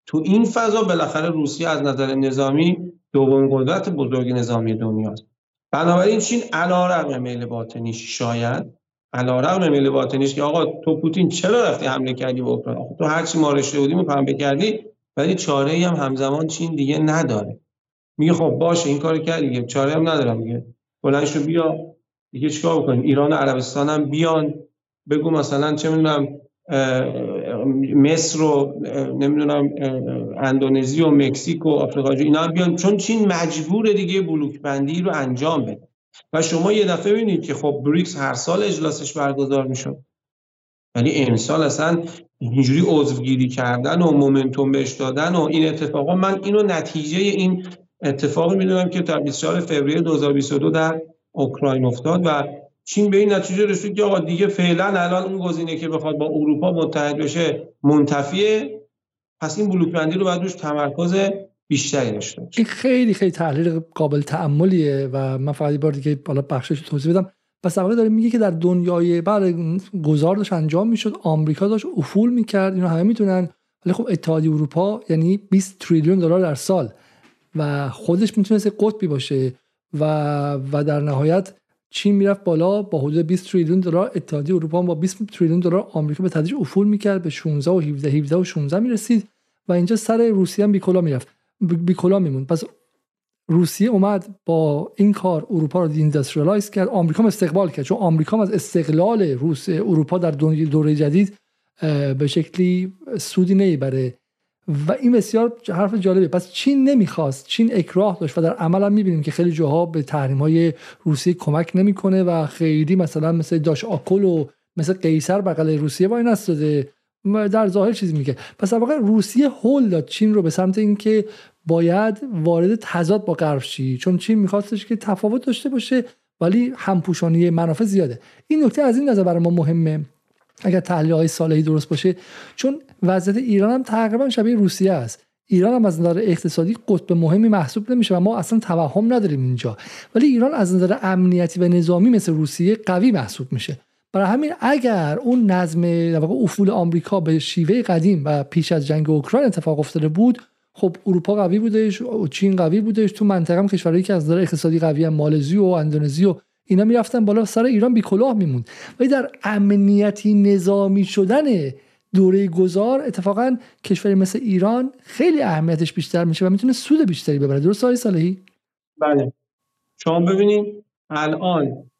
تو این فضا بالاخره روسیه از نظر نظامی دومین قدرت بزرگ نظامی دنیاست. بنابراین چین علیرغم میل باطنیش شاید علیرغم میل باطنیش که آقا تو پوتین چرا رفتی حمله کردی به اوکراین؟ تو هر چی ما رشته بودیم پنبه کردی ولی چاره هم همزمان چین دیگه نداره. میگه خب باشه این کار کرد دیگه چاره هم ندارم میگه بلند شو بیا دیگه چیکار بکنیم ایران و عربستان هم بیان بگو مثلا چه می‌دونم مصر و نمی‌دونم اندونزی و مکزیک و آفریقا اینا هم بیان. چون چین مجبور دیگه بلوک بندی رو انجام بده. و شما یه دفعه ببینید که خب بریکس هر سال اجلاسش برگزار می‌شد یعنی امسال اصلا اینجوری عضوگیری کردن و مومنتوم بهش دادن و این اتفاقا من اینو نتیجه این اتفاقی می‌دونم که در 24 فوریه 2022 در اوکراین افتاد و چین به این نتیجه رسید که آقا دیگه فعلا الان اون گزینه که بخواد با اروپا متحد بشه منتفیه. پس این بلوک بندی رو باید تمرکز بیشتری داشته این خیلی خیلی تحلیل قابل تعملیه و من فقط بار دیگه بالا بخشش توضیح بدم. پس واقعا داره میگه که در دنیای بعد گذار داشت انجام می‌شد آمریکا داشت افول می‌کرد اینو همه می‌تونن ولی خب اتحادیه اروپا یعنی 20 تریلیون دلار در سال. و خودش می‌تونست قطبی باشه و و در نهایت چین می‌رفت بالا با حدود 20 تریلیون دلار اتحادیه اروپا با 20 تریلیون دلار آمریکا به تدریج افول می‌کرد به 16 و 17 17 و 16 می‌رسید و اینجا سر روسیه هم بیکلا می‌رفت بیکلا میمون پس روسیه اومد با این کار اروپا رو دیندستریالایز کرد. آمریکا هم استقبال کرد چون آمریکا از استقلال روس اروپا در دوره جدید به شکلی سودی نمی‌بره. و این بسیار حرف جالبه پس چین نمی‌خواست. چین اکراه داشت و در عمل هم می‌بینیم که خیلی جاها به تحریم های روسیه کمک نمی‌کنه و خیلی مثلا مثل داش آکل و مثل قیصر بغل روسیه وای نستاده. در ظاهر چیزی میگه. پس در واقع روسیه هول داد چین رو به سمت اینکه باید وارد تضاد با غرب شی. چون چین میخواستش که تفاوت داشته باشه ولی همپوشانی منافع زیاده. این نکته از این نظر برای ما مهمه. اگر تحلیل های درست باشه چون وضعیت ایران هم تقریبا شبیه روسیه است. ایران هم از نظر اقتصادی قطب مهمی محسوب نمیشه و ما اصلا توهم نداریم اینجا. ولی ایران از نظر امنیتی و نظامی مثل روسیه قوی محسوب میشه. برای همین اگر اون نظم افول آمریکا به شیوه قدیم و پیش از جنگ اوکراین اتفاق افتاده بود خب اروپا قوی بودش و چین قوی بودش تو منطقه هم کشورهایی که از نظر اقتصادی قوی هم مالزی و اندونزی و اینا می‌رفتن بالا سر ایران بی کلاه میموند. ولی در امنیتی نظامی شدن دوره گذار اتفاقا کشوری مثل ایران خیلی اهمیتش بیشتر میشه و می‌تونه سود بیشتری ببره. درست آقای صالحی؟ بله. شما ببینید الان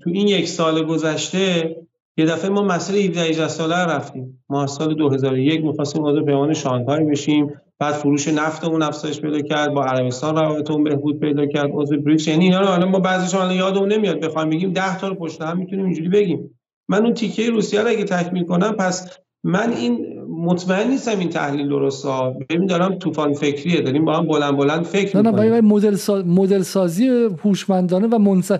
تو این یک سال گذشته یه دفعه ما مسئله 17 18 ساله رفتیم. ما از سال 2001 می‌خواستیم عضو پیمان شانگهای بشیم. بعد فروش نفتمون افزایش پیدا کرد با عربستان روابطمون بهبود پیدا کرد عضو بریکس یعنی اینا رو الان ما بعضیش الان یادمون نمیاد. بخوایم بگیم 10 تا رو پشت هم می‌تونیم اینجوری بگیم. من اون تیکه روسیه رو اگه تکمیل کنم پس من این مطمئن نیستم این تحلیل درسته ببین دارم طوفان فکریه. داریم با هم بلند بلند فکر نه نه مدل ساز... مدل سازی هوشمندانه و منص...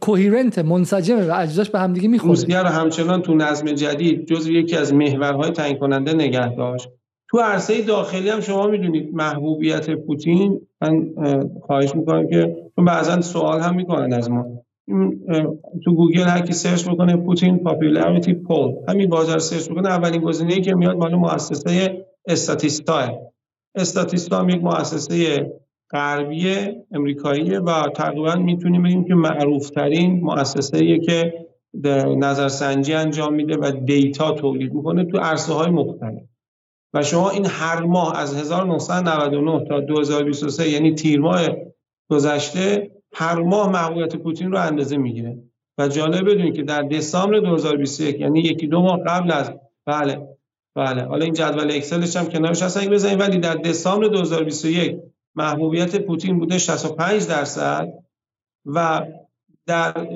coherent منسجمه و اجزاش به هم دیگه می‌خوره. روسیه رو همچنان تو نظم جدید جزو یکی از محورهای تعیین کننده نگه داشت. تو عرصه داخلی هم شما می‌دونید محبوبیت پوتین. من خواهش می‌کنم که چون بعضا سوال هم می‌کنن از ما. تو گوگل هر کی سرچ بکنه پوتین popularity poll. همین بازار سرچ بکنه اولین گزینه‌ای که میاد مال مؤسسه استاتیستا. استاتیستا هم یک مؤسسه غربی امریکایی و تقریبا می‌تونیم بگیم که معروفترین مؤسسه که نظرسنجی انجام میده و دیتا تولید می‌کنه تو عرصه های مختلف. و شما این هر ماه از 1999 تا 2023 یعنی تیر ماه گذشته هر ماه محبوبیت پوتین رو اندازه می‌گیره. و جالب بدونید که در دسامبر 2021 یعنی یکی دو ماه قبل از بله بله. حالا این جدول اکسلش هم کنارش هست اگه بزنید ولی در دسامبر 2021 محبوبیت پوتین بوده 65 درصد و در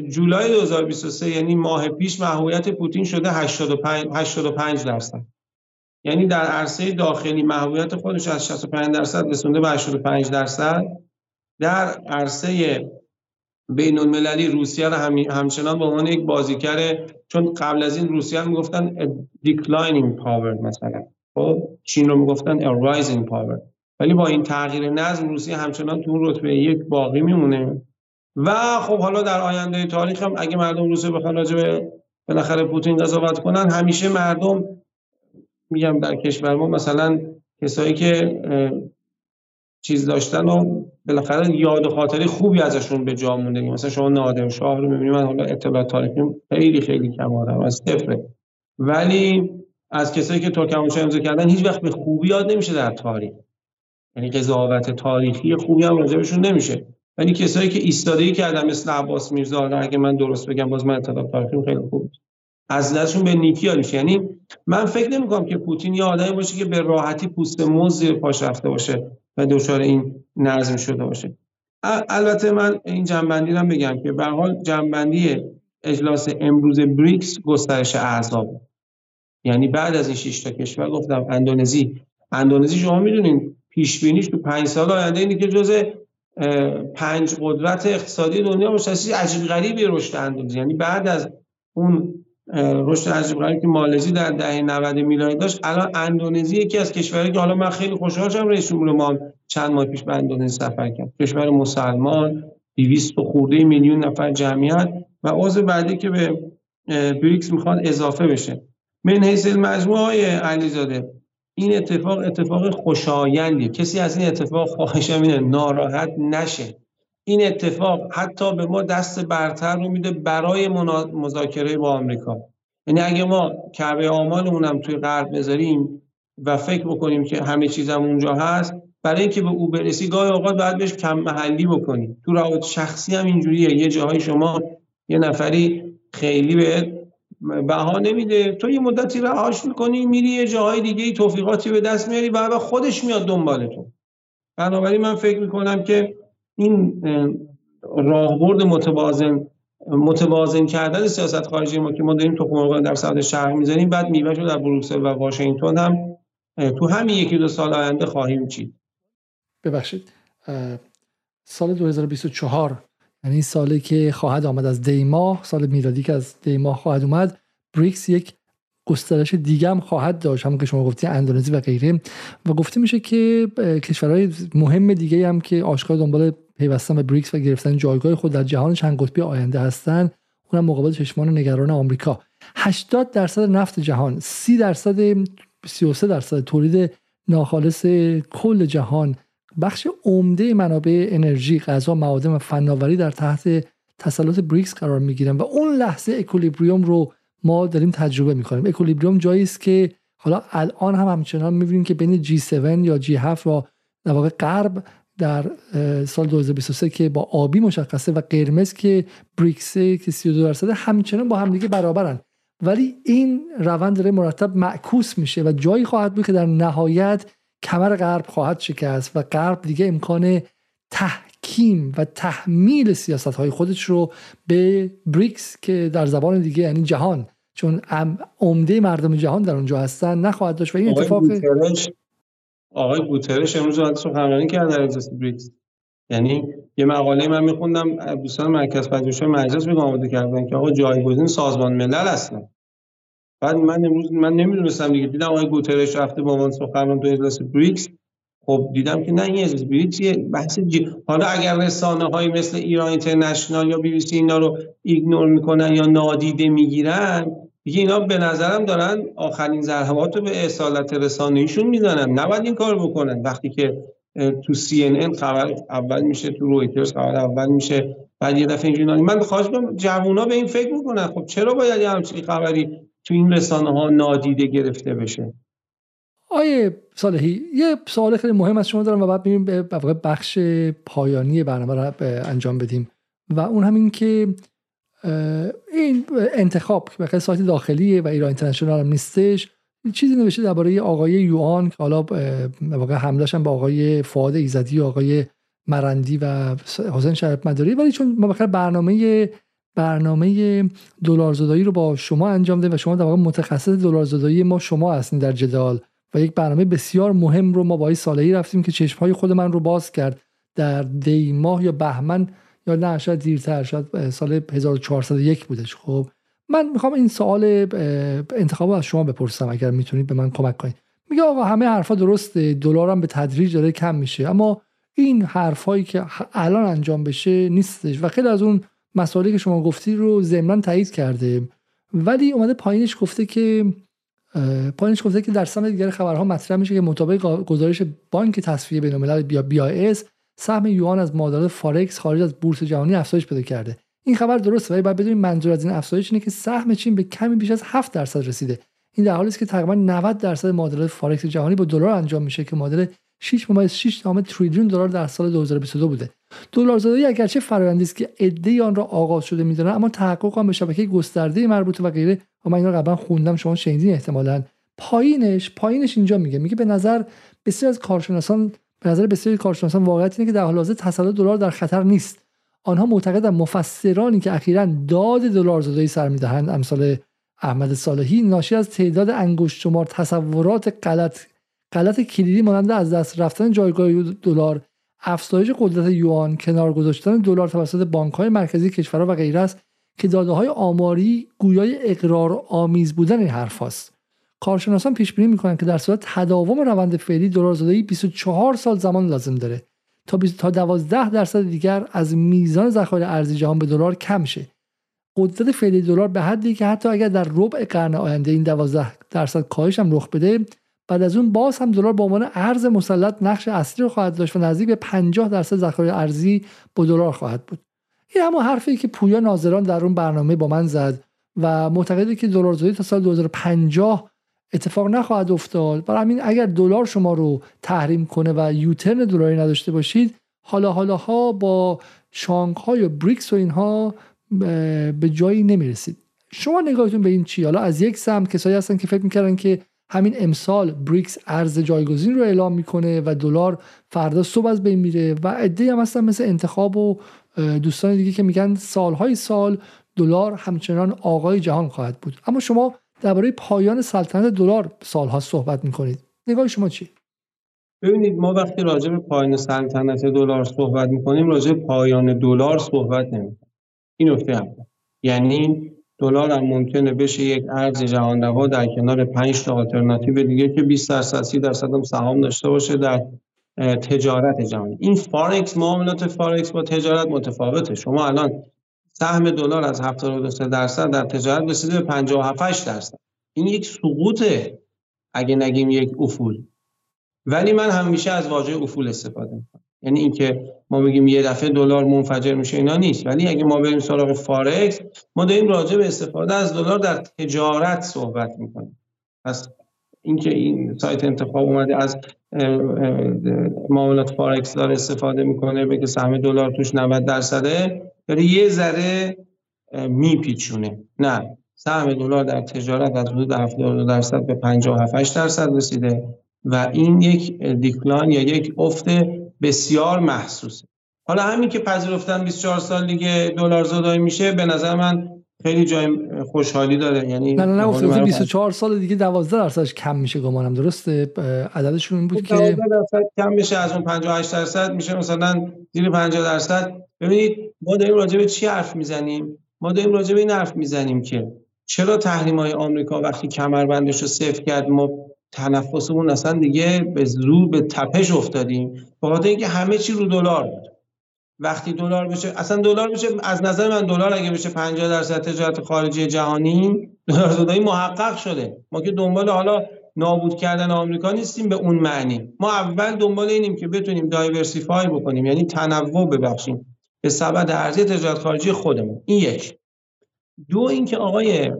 جولای 2023 یعنی ماه پیش محبوبیت پوتین شده 85 85 درصد. یعنی در عرصه داخلی محبوبیت خودش از 65 درصد رسونده به 85 درصد. در عرصه بین المللی روسیه رو هم همچنان به عنوان یک بازیگر چون قبل از این روسیه رو می‌گفتن declining power مثلا. خب چین رو می‌گفتن a rising power. ولی با این تغییر نظم روسیه همچنان تو رتبه یک باقی میمونه. و خب حالا در آینده تاریخ هم اگه مردم روسیه بخوان راجع به بالاخره پوتین قضاوت کنن همیشه مردم میگم در کشور ما مثلا کسایی که چیز داشتن و بالاخره یاد خاطری خوبی ازشون به جا مونده. مثلا شما نادر شاه رو می‌بینید من حالا اطلاع تاریخی خیلی خیلی کم آدم از صفره. ولی از کسایی که ترکمنچای امضا کردن هیچ وقت به خوبی یاد نمیشه در تاریخ. یعنی قضاوت تاریخی خوبی هم راجبشون نمیشه. ولی کسایی که ایستادگی کردن مثل عباس میرزا اگه من درست بگم باز من اطلاع تاریخی خیلی خوب از نظرشون به نیکی یاد یعنی من فکر نمی‌کنم که پوتین یه آدمی باشه که به راحتی پوست موز پاش رفته باشه و دچار این نظم شده باشه. البته من این جنبندی رو بگم که به حال جنبندی اجلاس امروز بریکس گسترش اعضاب یعنی بعد از این شش تا کشور گفتم اندونزی. اندونزی شما می‌دونین پیش بینیش تو پنج سال آینده اینه که جزء پنج قدرت اقتصادی دنیا باشه. عجیب غریبی رشد اندونزی یعنی بعد از اون رشد عجیب غریبی که مالزی در دهه 90 میلادی داشت الان اندونزی یکی از کشورهایی که حالا من خیلی خوشحال شدم رئیس جمهور ما چند ماه پیش به اندونزی سفر کرد. کشور مسلمان 200 خورده میلیون نفر جمعیت و عضو بعدی که به بریکس می‌خواد اضافه بشه. من حیث المجموعه های علیزاده این اتفاق اتفاق خوشایندی کسی از این اتفاق خواهشم اینه ناراحت نشه. این اتفاق حتی به ما دست برتر رو میده برای مذاکره با آمریکا. یعنی اگه ما کعبه آمالمون هم توی غرب بذاریم و فکر بکنیم که همه چیزم اونجا هست برای اینکه به او برسی گاهی اوقات باید بهش کم محلی بکنیم. تو روابط شخصی هم اینجوریه. یه جاهای شما یه نفری خیلی به بها نمیده. تو یه مدتی رهاش می‌کنی میری یه جاهای دیگه توفیقاتی به دست میاری و خودش میاد دنبالتون بنابراین من فکر می‌کنم که این راهبرد متوازن متوازن کردن سیاست خارجی ما که ما داریم تو در صدر شهر می‌زنیم بعد میوه در بروکسل و واشنگتن هم تو همین یکی دو سال آینده خواهیم چید. ببخشید سال 2024 یعنی سالی که خواهد آمد از دی ماه سال میلادی که از دی ماه خواهد اومد بریکس یک گسترش دیگه هم خواهد داشت. همون که شما گفتی اندونزی و غیره. و گفته میشه که کشورهای مهم دیگه هم که آشکار دنبال پیوستن به بریکس و گرفتن جایگاه خود در جهان چند قطبی آینده هستن اونم مقابل چشمان نگران آمریکا. 80 درصد نفت جهان 30 درصد 33 درصد تولید ناخالص کل جهان بخش عمده منابع انرژی غذا معادن و فناوری در تحت تسلط بریکس قرار می‌گیرن و اون لحظه اکولیبریوم رو ما داریم تجربه می‌کنیم. اکولیبریوم جایی است که حالا الان هم همچنان می‌بینیم که بین G7 یا G7 و در واقع غرب در سال 2023 که با آبی مشخصه و قرمز که بریکس که 32 درصد همچنان با همدیگه برابرن. ولی این روند داره مرتب معکوس میشه و جایی خواهد بود که در نهایت کمر غرب خواهد شکست و غرب دیگه امکان تحکیم و تحمیل سیاست های خودش رو به بریکس که در زبان دیگه یعنی جهان چون عمده مردم جهان در اونجا هستن نخواهد داشت. و این اتفاق آقای گوترش امروز اومد سخنرانی کرد در اجلاس بریکس یعنی یه مقاله من میخوندم دوستان مرکز پژوهش مجلس میگم آماده کردن که آقا جایگزین سازمان ملل هستن. بعد من امروز من نمی‌دونستم دیگه. دیدم آقای گوترش رفته با من سخنران تو اجلاس بریکس. خب دیدم که نه این اجلاس بریکس یه بحث جی... حالا اگر رسانه های مثل ایران اینترنشنال یا بی بی سی اینا رو ignore می‌کنن یا نادیده می‌گیرن دیگه اینا به نظرم دارن آخرین ضربات رو به اصالت رسانه‌ایشون می‌زنن. نباید این کار بکنن. وقتی که تو سی ان ان خبر اول میشه تو رویترز خبر اول میشه بعد یه دفعه اینجوری من خواهش جوونا به این فکر می‌کنن خب چرا باید یه همچین خبری تو این رسانه ها نادیده گرفته بشه. آیه صالحی یه سوال خیلی مهم از شما دارم و بعد میریم به بخش پایانی برنامه رو انجام بدیم. و اون همین که این انتخاب که بخیر سایت داخلیه و ایران اینترنشنال هم نیستش چیزی نوشته درباره آقای یوان که حالا واقع حملش هم با آقای فعاد ایزدی و آقای مرندی و حسین شرف مداری. ولی چون ما بخیر برنامه برنامه دلار زدایی رو با شما انجام ده و شما در واقع متخصص دلار زدایی ما شما هستین در جدال و یک برنامه بسیار مهم رو ما با صالحی رفتیم که چشم خود من رو باز کرد در دی ماه یا بهمن یا نه شاید دیرتر شاید سال 1401 بودش. خب من می‌خوام این سوال انتخاب از شما بپرسم اگر می‌تونید به من کمک کنید. میگه آقا همه حرفا درسته دلارم به تدریج داره کم میشه. اما این حرفایی که الان انجام بشه نیستش و خیلی از اون مسائلی که شما گفتی رو ضمنا تایید کرده. ولی اومده پایینش گفته که پایینش گفته که در سمت دیگر خبرها مطرح میشه که مطابق گزارش بانک تصفیه بین‌الملل بی آی اس سهم یوان از معادلات فارکس خارج از بورس جهانی افزایش پیدا کرده. این خبر درسته ولی باید بدونید منظور از این افزایش اینه که سهم چین به کمی بیش از 7 درصد رسیده. این در حالی است که تقریبا 90 درصد معادلات فارکس جهانی با دلار انجام میشه که معادل 6 ممیز 6 تریلیون دلار در سال 2022 بوده. دلار زدایی اگرچه فرآیندی است که عده آن را آغاز شده می‌دونن اما تحقق آن به شبکه گسترده مربوطه و غیره. و من اینا قبلا خوندم شما شنیدین احتمالا. پایینش پایینش اینجا میگه. میگه به نظر بسیار از کارشناسان به نظر بسیاری کارشناسان واقعیت اینه که در حال حاضر تسلط دلار در خطر نیست. آنها معتقدن مفسرانی که اخیرا داد دلار زدایی سر می‌دهند. امثال احمد صالحی ناشی از تعداد انگشت شمار تصورات غلط غلط کلیدی مانند از دست رفتن جایگاه دلار افزایش قدرت یوان کنار گذاشتن دلار توسط بانک های مرکزی کشورها و غیره است که داده های آماری گویای اقرار آمیز بودن این حرف است. کارشناسان پیش بینی می‌کنند که در صورت تداوم روند فعلی دلار زدایی 24 سال زمان لازم داره تا تا 12 درصد دیگر از میزان ذخایر ارزی جهان به دلار کم شه قدرت فعلی دلار به حدی که حتی اگر در ربع قرن آینده این 12 درصد کاهش هم رخ بده بعد از اون باز هم دلار به عنوان ارز مسلط نقش اصلی رو خواهد داشت و نزدیک به 50 درصد ذخایر ارزی با دلار خواهد بود. این اما حرفی که پویا ناظران در اون برنامه با من زد و معتقده که دلار زدایی تا سال 2050 اتفاق نخواهد افتاد. برای همین اگر دلار شما رو تحریم کنه و یوترن دلاری نداشته باشید حالا حالا ها با شانگهای و بریکس و اینها به جایی نمی‌رسید. شما نگاهتون به این چی؟ حالا از یک سمت کسایی هستن که فکر می‌کردن که همین امسال بریکس ارز جایگزین رو اعلام می‌کنه و دلار فردا صبح از بین میره و عده هم هستن مثل انتخاب و دوستان دیگه که میگن سالهای سال دلار همچنان آقای جهان خواهد بود. اما شما درباره پایان سلطنت دلار سالها صحبت می‌کنید. نگاه شما چی ببینید ما وقتی راجع به پایان سلطنت دلار صحبت می‌کنیم راجع به پایان دلار صحبت نمی‌کنیم. این نکته یعنی دلار هم ممکنه بشه یک ارز جهان روا در کنار 5 تا آلترناتیو دیگه که 20 درصد 30 درصد هم سهام داشته باشه در تجارت جهانی. این فارکس معاملات فارکس با تجارت متفاوته. شما الان سهم دلار از 73 درصد در تجارت رسیده به 57 درصد. این یک سقوطه اگه نگیم یک افول. ولی من همیشه از واژه افول استفاده می‌کنم. یعنی اینکه ما بگیم یه دفعه دلار منفجر میشه اینا نیست. ولی اگه ما بریم سراغ فارکس ما داریم راجع به استفاده از دلار در تجارت صحبت می‌کنیم. پس اینکه این سایت انتخاب اومده از معاملات فارکس داره استفاده می‌کنه بگه سهم دلار توش 90 درصده داره یه ذره میپیچونه. نه سهم دلار در تجارت از حدود 72 درصد به 57 درصد رسیده و این یک دیکلان یا یک افت بسیار محسوسه حالا همین که پذیرفتن 24 سال دیگه دلار زدایی میشه به نظر من خیلی جای خوشحالی داره. یعنی نه نه نه 24 سال دیگه 12 درصدش کم میشه گمانم درسته؟ عددشون این بود که 12 درصد کم میشه از اون 58 درصد میشه مثلا زیر 50 درصد. ببینید ما داریم راجع به چی حرف می‌زنیم؟ ما داریم راجع به این حرف می‌زنیم که چرا تحریم های آمریکا وقتی کمربندش رو صفر کرد ما تنفسمون اصلا دیگه به زور به تپش افتادیم. بخاطر اینکه همه چی رو دلار بود. وقتی دلار بشه اصلا دلار بشه از نظر من دلار اگه بشه 50 درصد تجارت خارجی جهانی دلار زدایی محقق شده. ما که دنبال حالا نابود کردن آمریکا نیستیم به اون معنی. ما اول دنبال اینیم که بتونیم دایورسیفای بکنیم یعنی تنوع ببخشیم به سبد ارزی تجارت خارجی خودمون. این یک. دو اینکه آقای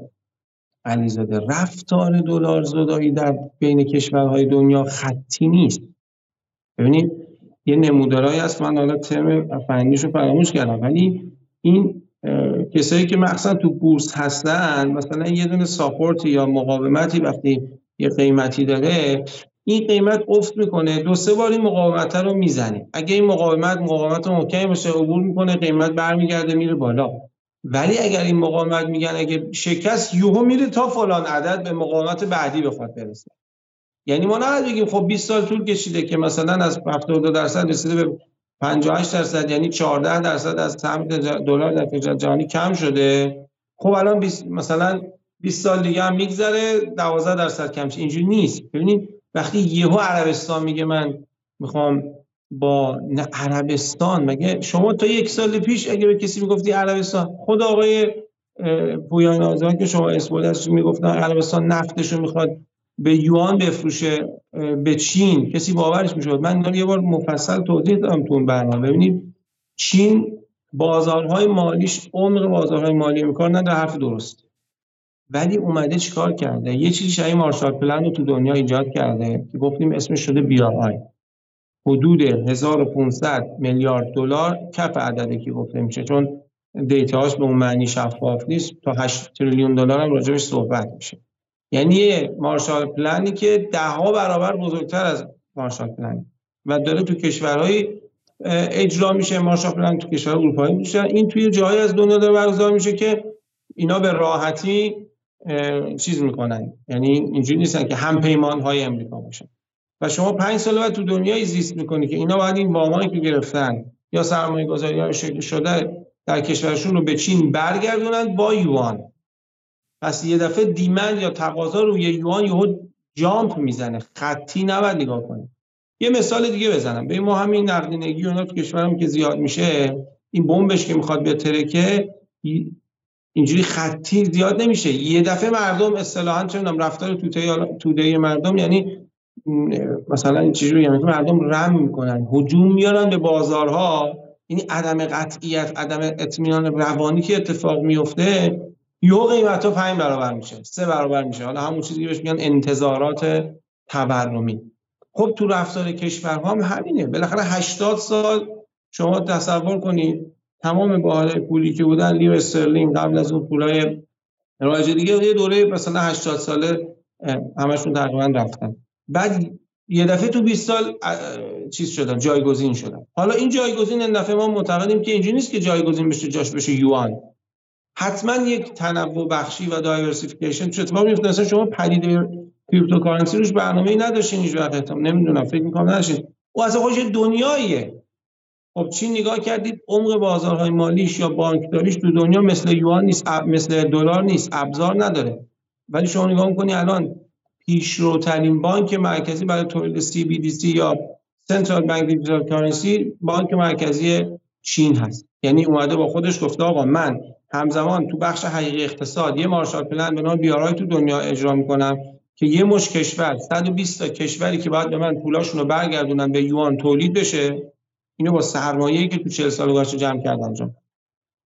علیزاده رفتار دلار زدایی در بین کشورهای دنیا خطی نیست. ببینید یه نمودارهایی هست من حالا ترم فنیشو فراموش کردم ولی این کسایی که مخصوصا تو بورس هستن مثلا یه دونه ساپورت یا مقاومتی وقتی یه قیمتی داره این قیمت افت می‌کنه دو سه بار این مقاومت رو می‌زنه. اگه این مقاومت مقاومت محکمی باشه عبور می‌کنه قیمت برمیگرده میره بالا. ولی اگر این مقاومت میگن اگه شکست یوهو میره تا فلان عدد به مقاومت بعدی بخواد برسه. یعنی ما نه بگیم خب 20 سال طول کشیده که مثلا از 72 درصد رسیده به 58 درصد یعنی 14 درصد از سهم دلار در تجارت جهانی کم شده. خب الان 20 مثلا 20 سال دیگه هم میگذره 12 درصد کم اینجوری نیست. ببینید وقتی یهو عربستان میگه من می‌خوام با عربستان. مگه شما تا یک سال پیش اگه به کسی می‌گفتی عربستان خود آقای پویان آزاد که شما اسم می‌گفتن عربستان نفتش رو می‌خواد به یوان بفروشه به چین. کسی باورش می‌شد. من یه بار مفصل توضیح دادم تو اون برنامه. ببینید چین بازارهای مالیش عمق بازارهای مالی نه در حرف درست. ولی اومده چیکار کرده؟ یه چیزی شبیه مارشال پلن رو تو دنیا ایجاد کرده که گفتیم اسمش شده بی آی حدود 1500 میلیارد دلار کف عددی که گفته میشه چون دیتاهاش به اون معنی شفاف نیست. تا 8 تریلیون دلار هم راجبش صحبت میشه. یعنی یه مارشال پلانی که ده ها برابر بزرگتر از مارشال پلن. و داره تو کشورهای اجرا میشه مارشال پلن تو کشور اروپایی میشه. این توی جایی از دنیا داره برگزار میشه که اینا به راحتی چیز می‌کنن. یعنی اینجوری نیستن که هم پیمان های امریکا باشن. و شما پنج سال بعد تو دنیای زیست می‌کنی که اینا باید این وامایی که گرفتن یا سرمایه گذاری های شکل شده در کشورشون رو به چین برگردونن با یوان. پس یه دفعه دیمند یا تقاضا روی یوان یهو جامپ می‌زنه خطی نباید نگاه کنیم یه مثال دیگه بزنم. به ما همین نقدینگی اونا تو کشورم که زیاد میشه این بمبش که می‌خواد به ترکه اینجوری خطی زیاد نمیشه. یه دفعه مردم اصطلاحا چه رفتار توته توده مردم یعنی مثلا چجوری یعنی مردم رم می‌کنن هجوم میارن به بازارها. یعنی عدم قطعیت عدم اطمینان روانی که اتفاق میفته یو قیمت ها پنج برابر میشه سه برابر میشه. حالا همون چیزی که بهش میگن انتظارات تورمی. خب تو رفتار کشورها هم همینه. بالاخره 80 سال شما تصور کنید تمام باهای پولی که بودن لیر استرلینگ قبل از اون پولای رایج دیگه یه دوره مثلا 80 ساله همشون تقریبا رفتن. بعد یه دفعه تو 20 سال چیز شدن جایگزین شدن حالا این جایگزین این دفعه ما معتقدیم که اینجوری نیست که جایگزین بشه جاش بشه یوان. حتما یک تنوع بخشی و diversification چه اتفاق میفته مثلا شما پدیده cryptocurrency روش برنامه‌ای نداشتین هیچ وقت نمی‌دونم فکر می‌کنم نداشتین. او اصلا خودش دنیاییه. خب چی نگاه کردید؟ عمق بازارهای مالیش یا بانکداریش تو دنیا مثل یوان نیست مثل دلار نیست ابزار نداره. ولی شما نگاه می‌کنی الان پیشروترین بانک مرکزی برای تولید CBDC یا سنترال بانک دیجیتال کارنسی بانک مرکزی چین هست. یعنی اومده با خودش گفته آقا من همزمان تو بخش حقیقی اقتصاد یه مارشال پلن به نام بیارای تو دنیا اجرا می‌کنم که یه مش کشور 120 تا کشوری که باید به من پولاشون رو برگردونن به یوان تولید بشه اینو با سرمایه‌ای که تو 40 سال گذشته جمع کردن انجام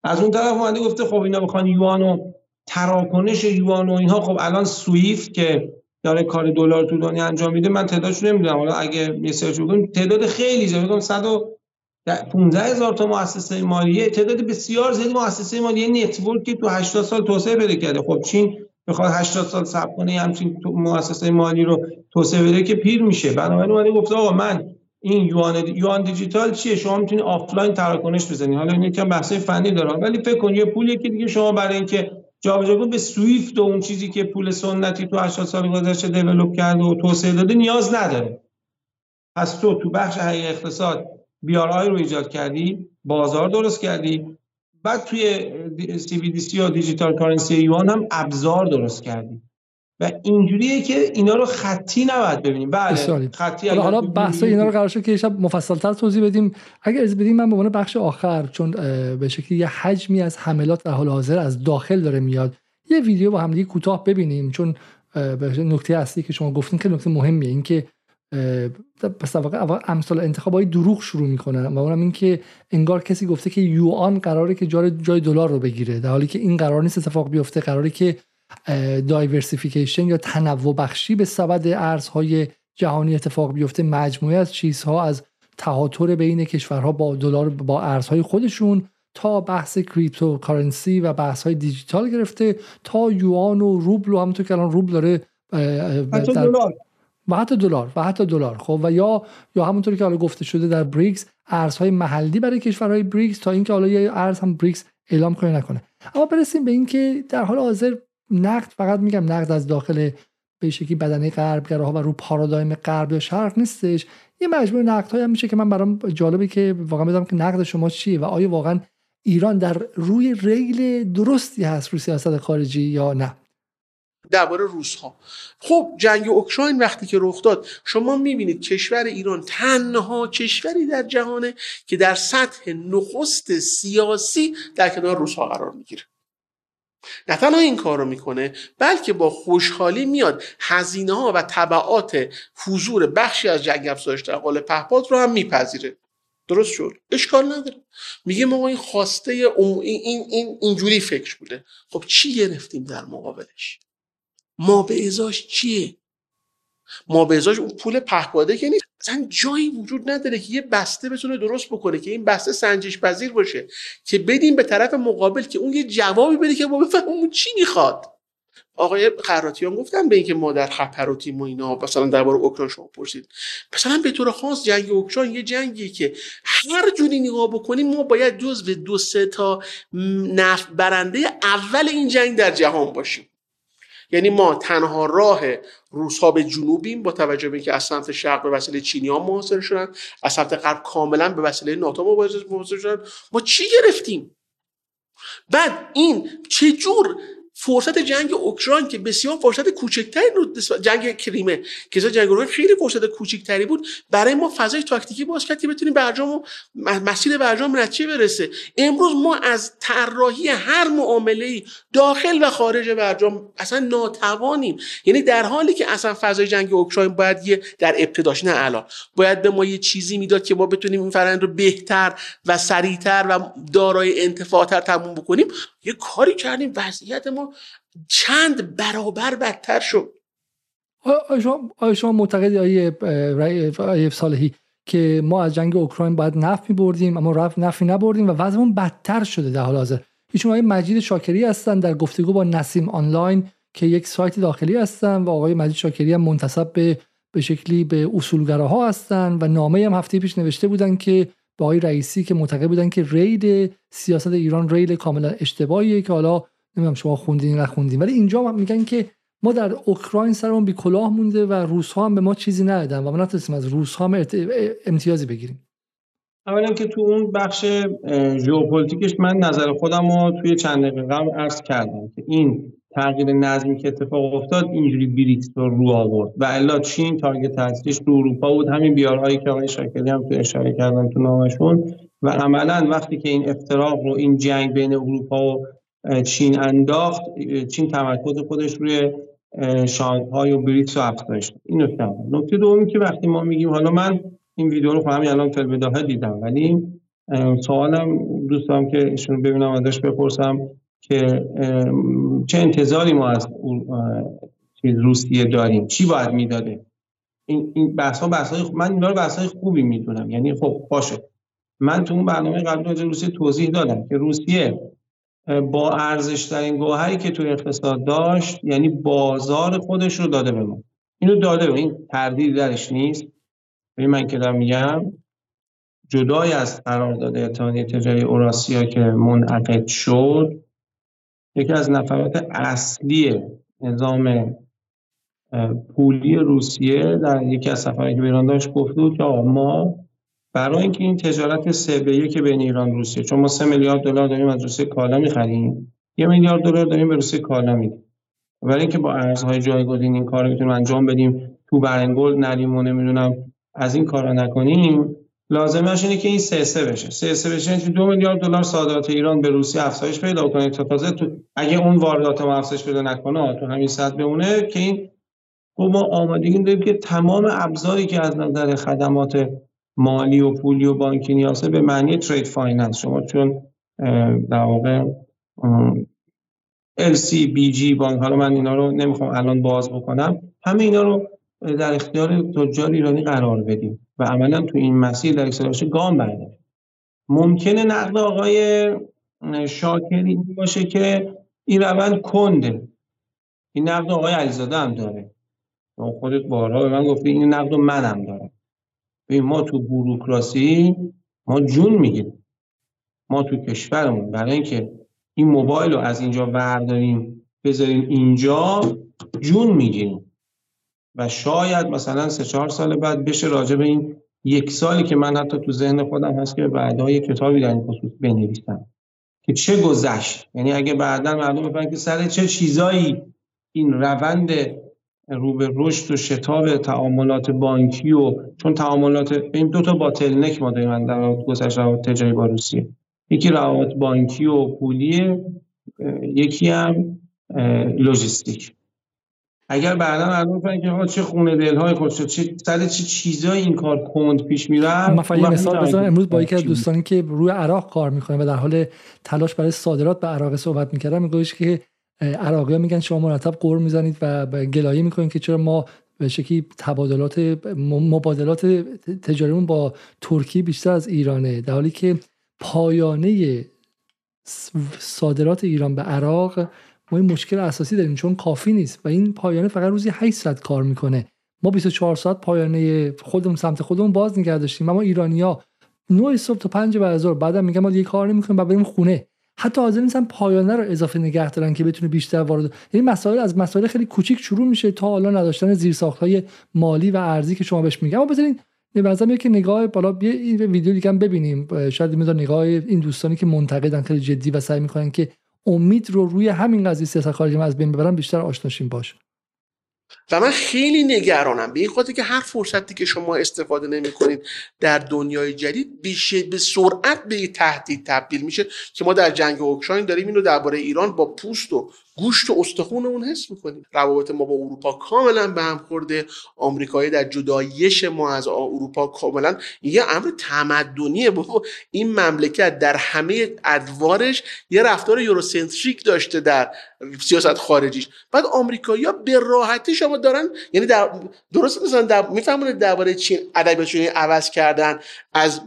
از اون طرف اومده گفته خب اینا بخوان یوان تراکنش یوان و اینها. خب الان سویفت که داره کار دلار تو دنیا انجام میده من تعدادش نمی‌دونم. حالا اگه یه سرچ بکنیم تعداد خیلی زیاده میگم 115 هزار تا مؤسسه مالیه. تعداد بسیار زیادی مؤسسه مالیه network ی تو 80 سال توسعه پیدا کرده. خب چین بخواد 80 سال صبر کنه همچین مؤسسه مالی رو توسعه بده که پیر میشه. بنابراین اومده گفت آقا من این یوان یوان دیجیتال چیه؟ شما می‌تونید آفلاین تراکنش بزنید حالا این یکم بحث فنی داره. ولی فکر کن یه پولی که دیگه شما برای اینکه جابجا کنید به سویفت و اون چیزی که پول سنتی تو 80 سال گذشته دیولپ کرده و توسعه داده نیاز نداره. پس تو تو بخش حقیقی اقتصاد بیار رو ایجاد کردی بازار درست کردی. بعد توی CBDC یا دیجیتال کارنسی یوان هم ابزار درست کردی. و اینجوریه که اینا رو خطی نباید ببینیم. بله خطی حالا, حالا بحث اینا رو قرار شد که شب مفصلتر توضیح بدیم. اگر از بدیم من به عنوان بخش آخر چون به شکلی یه حجمی از حملات در حال حاضر از داخل داره میاد یه ویدیو با هم دیگه کوتاه ببینیم. چون نکته اصلی که شما گفتین که نکته مهمیه. اینکه پس واقع امثال انتخاب های دروغ شروع می‌کنن و اونم این که انگار کسی گفته که یوان قراره که جای جای دلار رو بگیره در حالی که این قرار نیست اتفاق بیفته قراره که دایورسیفیکیشن یا تنوع بخشی به سبد ارزهای جهانی اتفاق بیفته. مجموعه از چیزها از تهاتر بین کشورها با دلار با ارزهای خودشون تا بحث cryptocurrency و بحث های دیجیتال گرفته تا یوان و روبل و همونطور که الان روبل داره و حتی دلار و حتی دلار خب و یا یا همونطوری که حالا گفته شده در بریکس ارزهای محلی برای کشورهای بریکس تا اینکه حالا یه ارز هم بریکس اعلام کنه نکنه. اما برسیم به اینکه در حال حاضر نقد فقط میگم نقد از داخل به شکلی بدنه غربگراها و رو پارادایم غرب یا شرق نیستش. یه مجموعه نقد های هم میشه که من برام جالبه که واقعا بدم که نقد شما چیه و آیا واقعا ایران در روی ریل درستی هست روی سیاست خارجی یا نه؟ درباره روس ها خب جنگ اوکراین وقتی که رخ داد شما می‌بینید کشور ایران تنها کشوری در جهانه که در سطح نخست سیاسی در کنار روس ها قرار می‌گیره. نه تنها این کار رو می‌کنه بلکه با خوشحالی میاد هزینه ها و طبعات حضور بخشی از جنگ افزایش در قال پهپاد رو هم میپذیره. درست شد. اشکال نداره. میگه ما این خواسته این, این اینجوری فکر بوده. خب چی گرفتیم در مقابلش؟ ما به ازاش چیه؟ ما به ازاش اون پول پهپاده که نیست. اصلا جایی وجود نداره که یه بسته بتونه درست بکنه که این بسته سنجش پذیر باشه که بدیم به طرف مقابل که اون یه جوابی بده که ما بفهمیم چی می‌خواد. آقای خراتیان گفتن به اینکه ما در خطر و تیم و اینا. مثلا درباره اوکراین شما پرسید. مثلا به طور خاص جنگ اوکراین یه جنگی که هر جوری نگاه بکنیم ما باید جزو دو سه تا نفت برنده اول این جنگ در جهان باشیم. یعنی ما تنها راه روسها به جنوبیم با توجه به اینکه از سمت شرق به وسیله چینی ها محاصره شدن از سمت غرب کاملا به وسیله ناتو محاصره شدن. ما چی گرفتیم؟ بعد این چجور فرصت جنگ اوکراین که بسیار فرصت کوچکتری رو جنگ کریمه. که جنگ اوکراین خیلی فرصت کوچکتری بود. برای ما فضای تاکتیکی باز کرد که بتونیم برجام و مسیر برجام نتیجه برسه. امروز ما از طراحی هر معامله داخل و خارج برجام اصلا ناتوانیم. یعنی در حالی که اصلا فضای جنگ اوکراین باید یه در ابتداش نه الان. باید به ما یه چیزی می‌داد که ما بتونیم این فرآیند رو بهتر و سریعتر و دارای انتفاعتر تموم بکنیم. یه کاری کردیم. وضعیت ما چند برابر بدتر شد. آیا شما, معتقدی آیه صالحی که ما از جنگ اوکراین باید نفت می بردیم اما رفت نفی نبردیم و وضعمون بدتر شده در حال حاضر. ایشون آقای مجید شاکری هستن در گفتگو با نسیم آنلاین که یک سایت داخلی هستن و آقای مجید شاکری هم منتصب به به شکلی به اصولگراها هستن و نامه هم هفته پیش نوشته بودن که با آقای رئیسی که معتقد بودن که ریل سیاست ایران ریل کاملا اشتباهیه که حالا نمی‌دونم شما خوندین نخوندین ولی اینجا میگن که ما در اوکراین سرمون بی کلاه مونده و روس ها هم به ما چیزی ندادن و ما نتونستیم از روس ها امتیازی بگیریم. اولا که تو اون بخش ژئوپلیتیکش من نظر خودم رو توی چند دقیقه قبل عرض کردم که این تغییر نظمی که اتفاق افتاد اینجوری بریکس رو رو آورد و الا چین target اصلیش رو اروپا بود. همین بیارهایی که آقای شاکری هم تو اشاره کردن تو نامشون. و عملا وقتی که این افتراق رو این جنگ بین اروپا و چین انداخت چین تمرکز خودش روی شانگهای و بریکس رو افزایش این نکته نکته دومی که وقتی ما میگیم حالا من این ویدیو رو خودم الان فیلم دیدم ولی سوالم دوست دارم که ایشون ببینم ازش بپرسم که چه انتظاری ما از روسیه داریم؟ چی باید می‌داده؟ این این بحث ها بحث های من اینا رو بحث های خوبی می‌دونم. یعنی خب باشه. من تو اون برنامه قبل راجع روسیه توضیح دادم که روسیه با ارزش ترین گوهری که تو اقتصاد داشت یعنی بازار خودش رو داده به ما. اینو داده به این تردید درش نیست. ببین من که دارم میگم جدای از قرارداد اتحادیه تجاری اوراسیا که منعقد شد یکی از نفرات اصلی نظام پولی روسیه در یکی از سفرهایی که به ایران داشت گفته بود که ما برای اینکه این تجارت سه به یک بین ایران روسیه چون ما سه میلیارد دلار داریم از روسیه کالا می‌خریم یه میلیارد دلار داریم به روسیه کالا میدیم. برای اینکه با ارزهای جایگزین این کار رو بتونیم انجام بدیم تو برنگل نریم و نمی‌دونم از این کارا نکنیم لازمش اینه که این سه سه بشه. سه سه بشه یعنی دو میلیارد دلار صادرات ایران به روسیه افزایش پیدا کنه تا تازه تو اگه اون واردات ما افزایش پیدا نکنه تو همین سطح بمونه که این خب ما آمادگی داریم که تمام ابزاری که از نظر خدمات مالی و پولی و بانکی نیازه به معنی trade finance. شما چون در واقع LC BG بانک حالا من اینا رو نمی‌خوام الان باز بکنم همه اینا رو در اختیار تجار ایرانی قرار بدیم و عملا تو این مسیر در اکسلرش گام برداریم. ممکنه نقد آقای شاکری باشه که این روند کنده. این نقد آقای علیزاده هم داره. خودت بارها به من گفته این نقد منم دارم. ببین ما تو بوروکراسی ما جون می‌گیریم. ما تو کشورمون. برای اینکه این موبایل رو از اینجا برداریم بذاریم اینجا جون می‌گیریم. و شاید مثلا سه چهار سال بعد بشه راجع به این یک سالی که من حتی تو ذهن خودم هست که بعدا یک کتابی در این خصوص بنویسم. که چه گذشت؟ یعنی اگه بعدا مردم بفهمن که سر چه چیزایی این روند رو به رشد و شتاب تعاملات بانکی و چون تعاملات این دو تا باتلنک ما داریم در گذشته روابط تجاری با روسیه. یکی روابط بانکی و پولی یکی هم لوجستیک. اگر بعدا مردم بفهمن که چه خونه دلهای خود شد چه سر چه چیزایی این کار کند پیش میره من یه مثال بزنم. امروز با یکی از دوستانی که روی عراق کار می‌کنه و در حال تلاش برای صادرات به عراق صحبت می‌کردم میگوش که عراقی میگن شما مرتب قور می‌زنید و گلایه می‌کنید که چرا ما به شکلی تبادلات مبادلات تجاریمون با ترکیه بیشتر از ایرانه. در حالی که پایانه صادرات ایران به عراق ما این مشکل اساسی داریم چون کافی نیست و این پایانه فقط روزی 8 ساعت کار می‌کنه. ما 24 ساعت پایانه خودمون سمت خودمون باز نگه داشتیم. اما ایرانیا 9 صبح تا 5 بعد از ظهر بعدم میگن ما دیگه کار نمی‌کنیم و بریم خونه. حتی حاضر نیستن پایانه رو اضافه نگه دارن که بتونه بیشتر وارد این مسائل از مسائل خیلی کوچیک شروع میشه تا حالا نداشتن زیرساخت های مالی و ارزی که شما بهش میگم اما بذارین به که نگاه بالا یه ویدیو دیگه هم ببینیم. شاید میذار نگاه این دوستانی که منتقدن خیلی جدی و سعی می‌کنن که امید رو روی همین قضیه سیاست خارجی از بین ببرن بیشتر آشناشیم باشه و من خیلی نگرانم. به این خاطر که هر فرصتی که شما استفاده نمی کنید در دنیای جدید بیشه به سرعت به تهدید تبدیل میشه که ما در جنگ اوکراین داریم اینو درباره ایران با پوست و گوشت و استخون اون حس می‌کنیم. روابط ما با اروپا کاملا به هم خورده. آمریکایی در جدایش ما از اروپا کاملا یه امر تمدنیه بابا. این مملکت در همه ادوارش یه رفتار یوروسنتریک داشته در سیاست خارجیش. بعد آمریکایی‌ها به راحتی شما دارن یعنی در درست مثلا در میفهمونید درباره چین ادبیاتشون عوض کردن از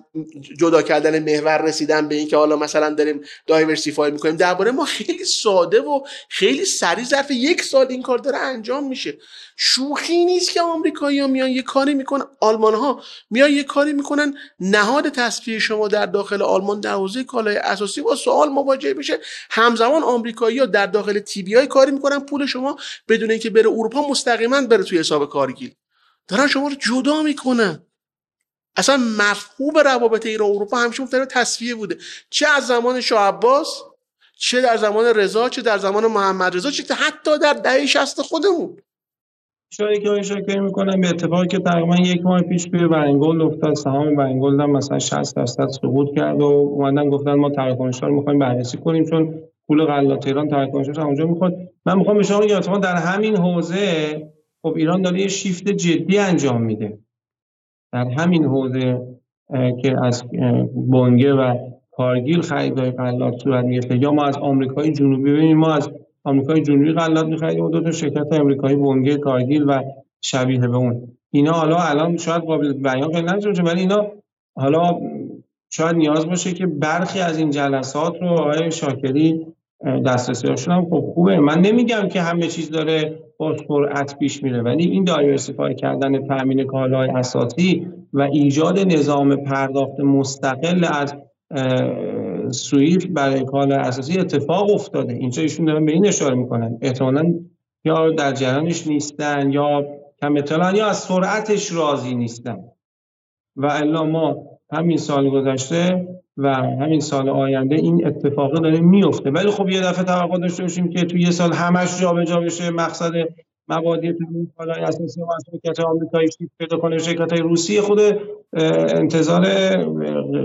جدا کردن محور رسیدن به اینکه حالا مثلا داریم دایورسیفای می‌کنیم. درباره ما خیلی ساده و خیلی سریع ظرف یک سال این کار داره انجام میشه. شوخی نیست که آمریکایی ها میان یه کاری می‌کنن آلمان ها میان یه کاری می‌کنن. نهاد تصفیه شما در داخل آلمان در حوزه کالای اساسی با سوال مواجه میشه. همزمان آمریکایی ها در داخل تی بی کاری می‌کنن. پول شما بدون اینکه بره اروپا مستقیما بره توی حساب کارگیل دارن شما رو جدا می‌کنن. اصلا مفهوم روابط ایران اروپا همیشه مفتر تصفیه بوده. چه از زمان شاه عباس چه در زمان رضا چه در زمان محمد رضا چه حتی در دهه 60 خودمون. شاید که شکر می‌کنم به اتفاقی که تقریبا یک ماه پیش توی ورنگولد افتاد سهام ورنگولد هم مثلا 60 درصد سقوط کرد و اومدن گفتن ما تراکنش رو می‌خوایم بررسی کنیم چون پول غلات ایران تراکنشش اونجا می‌خواد. من می‌خوام به شما بگم در همین حوزه خب ایران داره یه شیفت جدی انجام میده. در همین حوزه که از بنگه و کارگیل خریدای غلات صورت می‌گرفته یا ما از آمریکای جنوبی ببینیم ما از آمریکای جنوبی غلات می‌خریدیم و دو تا شرکت آمریکایی بونگه کارگیل و شبیه به اون. اینا حالا الان شاید قابل بیان خیلی نشه ولی اینا حالا شاید نیاز باشه که برخی از این جلسات رو آقای شاکری دسترسی هاشون هم خب خوبه. من نمیگم که همه چیز داره با سرعت پیش میره ولی این دایورسیفای کردن تامین کالای اساسی و ایجاد نظام پرداخت مستقل از سویفت برای کالای اساسی اتفاق افتاده. اینجا ایشون دارن به این اشاره می‌کنن. احتمالا یا در جریانش نیستن یا کم اطلاعن یا از سرعتش راضی نیستن. و الا ما همین سال گذشته و همین سال آینده این اتفاق داره میفته ولی خب یه دفعه توقع داشته باشیم که توی یه سال همش جابجا بشه مقصد مبادی تامین کالای اساسی از شرکت آمریکایی شیفت پیدا کنه شرکت های روسی خود انتظار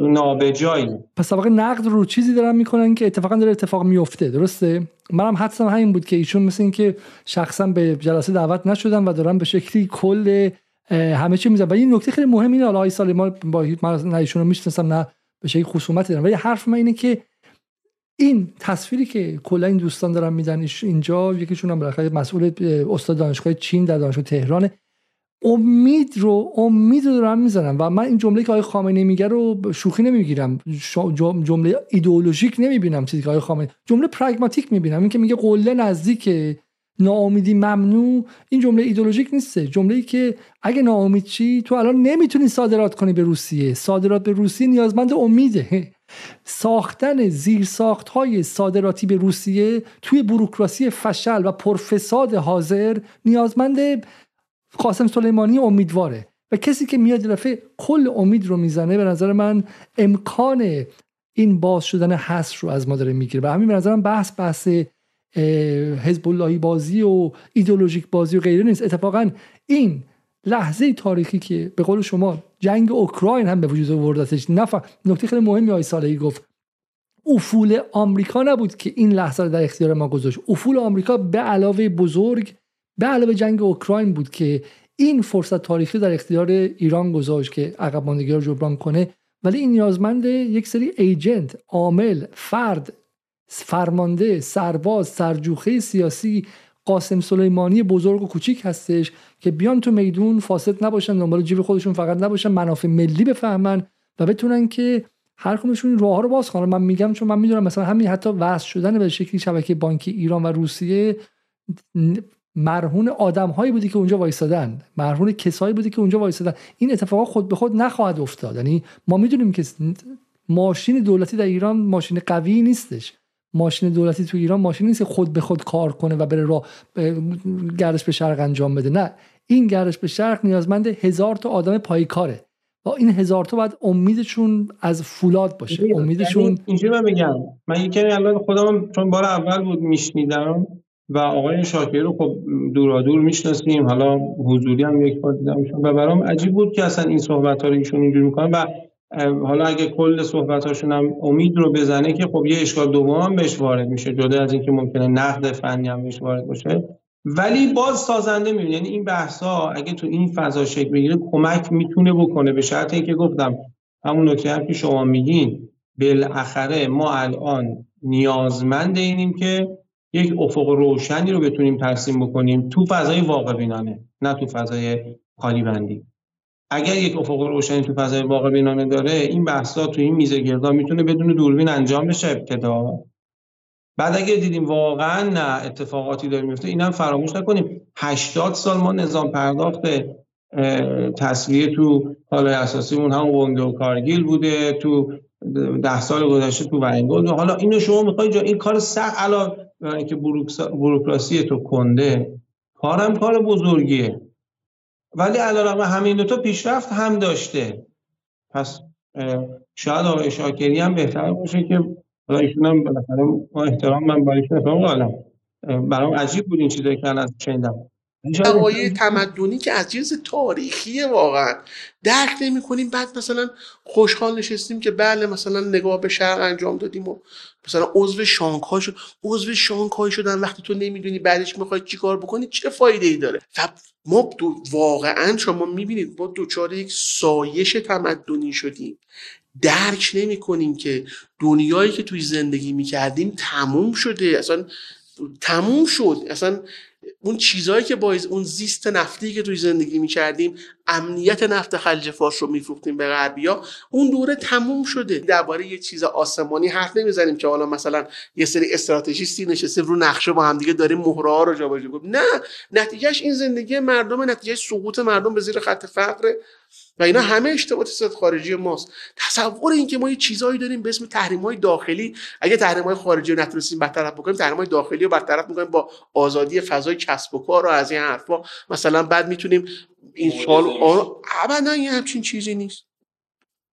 نابجایی. پس طبقه نقد رو چیزی دارن می‌کنن که اتفاقا داره اتفاق میفته درسته؟ منم حدسم همین بود که ایشون مثل این که شخصا به جلسه دعوت نشدن و دارن به شکلی کل همه چی میزن و این نکته خیلی مهم اینه حالا سال ما با نه ایشون رو می‌شناسم نه به شکلی خصومت دارم. ولی حرف من اینه که این تصویری که کلا این دوستان دارن میدن اینجا یکیشون هم بالاخره مسئول استاد دانشگاه چین در دانشگاه تهران امید رو امید رو دارم می‌زنم و من این جمله که آقای خامنه میگه رو شوخی نمی‌گیرم. جمله ایدئولوژیک نمی‌بینم چیزی که آقای خامنه جمله پرگماتیک می‌بینم. این که میگه قله نزدیک ناامیدی ممنوع این جمله ایدولوژیک نیسته جمله ای که اگه ناامید چی تو الان نمی‌تونی صادرات کنی به روسیه. صادرات به روسیه نیازمند امیده. ساختن زیرساخت های صادراتی به روسیه توی بروکراسی فشل و پرفساد حاضر نیازمند قاسم سلیمانی امیدواره و کسی که میاد دفعه کل امید رو می‌زنه به نظر من امکان این باز شدن حس رو از ما داره می‌گیره. و همین به نظرم بحث بحث حزب اللهی بازی و ایدولوژیک بازی و غیره نیست. اتفاقا این لحظه تاریخی که به قول شما جنگ اوکراین هم به وجود آوردتش نفع نکته خیلی مهمی آی سالهی گفت. افول آمریکا نبود که این لحظه رو در اختیار ما گذاشت. افول آمریکا به علاوه بزرگ به علاوه جنگ اوکراین بود که این فرصت تاریخی در اختیار ایران گذاشت که عقب ماندگی رو جبران کنه. ولی این نیازمند یک سری ایجنت عامل فرد فرمانده سرباز سرجوخه سیاسی قاسم سلیمانی بزرگ و کوچیک هستش که بیان تو میدون فاسد نباشن دنبال جیب خودشون فقط نباشن منافع ملی بفهمن و بتونن که هر کمشون راه رو باز کنن. من میگم چون من می‌دونم مثلا همین حتی وصل شدن به شکلی شبکه بانکی ایران و روسیه مرهون آدم هایی بودی که اونجا وایسادن مرهون کسایی بودی که اونجا وایسادن. این اتفاقا خود به خود نخواهد افتاد. یعنی ما می‌دونیم که ماشین دولتی در ایران ماشین قوی نیستش. ماشین دولتی تو ایران ماشین نیست خود به خود کار کنه و بره راه گردش به شرق انجام بده. نه. این گردش به شرق نیازمند هزار تا آدم پایکاره با این هزار تا باید امیدشون از فولاد باشه. یعنی امیدشون اینجوری من بگم. من یکی الان خودم چون بار اول بود میشنیدم و آقای شاکری رو خب دورا دور می‌شناسیم. حالا حضوری هم یک بار دیدمشون. و برام عجیب بود که اصلا این صحبت ها رو ایشون اینجوری می‌کنن و حالا اگه کل صحبتاشون هم امید رو بزنه که خب یه اشکال دوم هم بهش وارد میشه جدا از اینکه ممکنه نقد فنی هم بهش وارد باشه. ولی باز سازنده می‌بینه یعنی این بحث ها اگه تو این فضا شکل بگیره کمک می‌تونه بکنه. به شرط اینکه گفتم همون نکته هم که شما میگین بالاخره ما الان نیازمند اینیم که یک افق روشنی رو بتونیم ترسیم بکنیم تو فضای واقع بینانه نه تو فضای خالی بندی اگر یک افق روشنی تو فضای واقع بینانه داره این بحثا تو این میزه گردا می‌تونه بدون دوربین انجام بشه ابتدا. بعد اگر دیدیم واقعا نه اتفاقاتی داره میفته اینم فراموش نکنیم. 80 سال ما نظام پرداخت تصویه تو حال اساسیمون هم ونده و کارگیل بوده تو ده سال گذشته تو ورنگل حالا اینو شما می‌خواید این کار سخت علاوه که بروکراسی تو کنده کارم کار بزرگیه. ولی علیرغم همین دو تا پیشرفت هم داشته. پس شاید آقای شاکری هم بهتر باشه که حالا ایشون هم بالاخره ما احترام من برای ایشون برام عجیب بود این چیزایی که از شنیدم بقای تمدنی که از جنس تاریخی واقعا. درک نمی کنیم بعد مثلا خوشحال نشستیم که بله مثلا نگاه به شرق انجام دادیم و مثلا عضو شانگهای شد عضو شانگهای شدن. وقتی تو نمی‌دونی بعدش می‌خوای چیکار بکنی چه فایده ای داره؟ و ما دو واقعا شما می‌بینید ما دوچار یک سایش تمدنی شدیم. درک نمی کنیم که دنیایی که توی زندگی می‌کردیم تموم شده. اصلا تموم شد. اصلا اون چیزهایی که باعث اون زیست نفتی که توی زندگی می‌کردیم امنیت نفت خلیج فارس رو میفروختیم به غربیا. اون دوره تموم شده. درباره یه چیز آسمانی حرف نمی‌زنیم که حالا مثلا یه سری استراتژیستی نشسته رو نقشه با هم دیگه داریم مهره رو جابجا نه! نتیجهش این زندگی مردم نتیجه سقوط مردم به زیر خط فقر و اینا همه اشتباهات سیاست خارجی ماست. تصور این که ما یه چیزایی داریم به اسم تحریم های داخلی اگه تحریم های خارجی رو نتونستیم برطرف بکنیم تحریم های داخلی رو برطرف می‌کنیم با آزادی فضای کسب و کار و از این حرفا مثلا بعد می‌تونیم این سال ابدا این همچین چیزی نیست.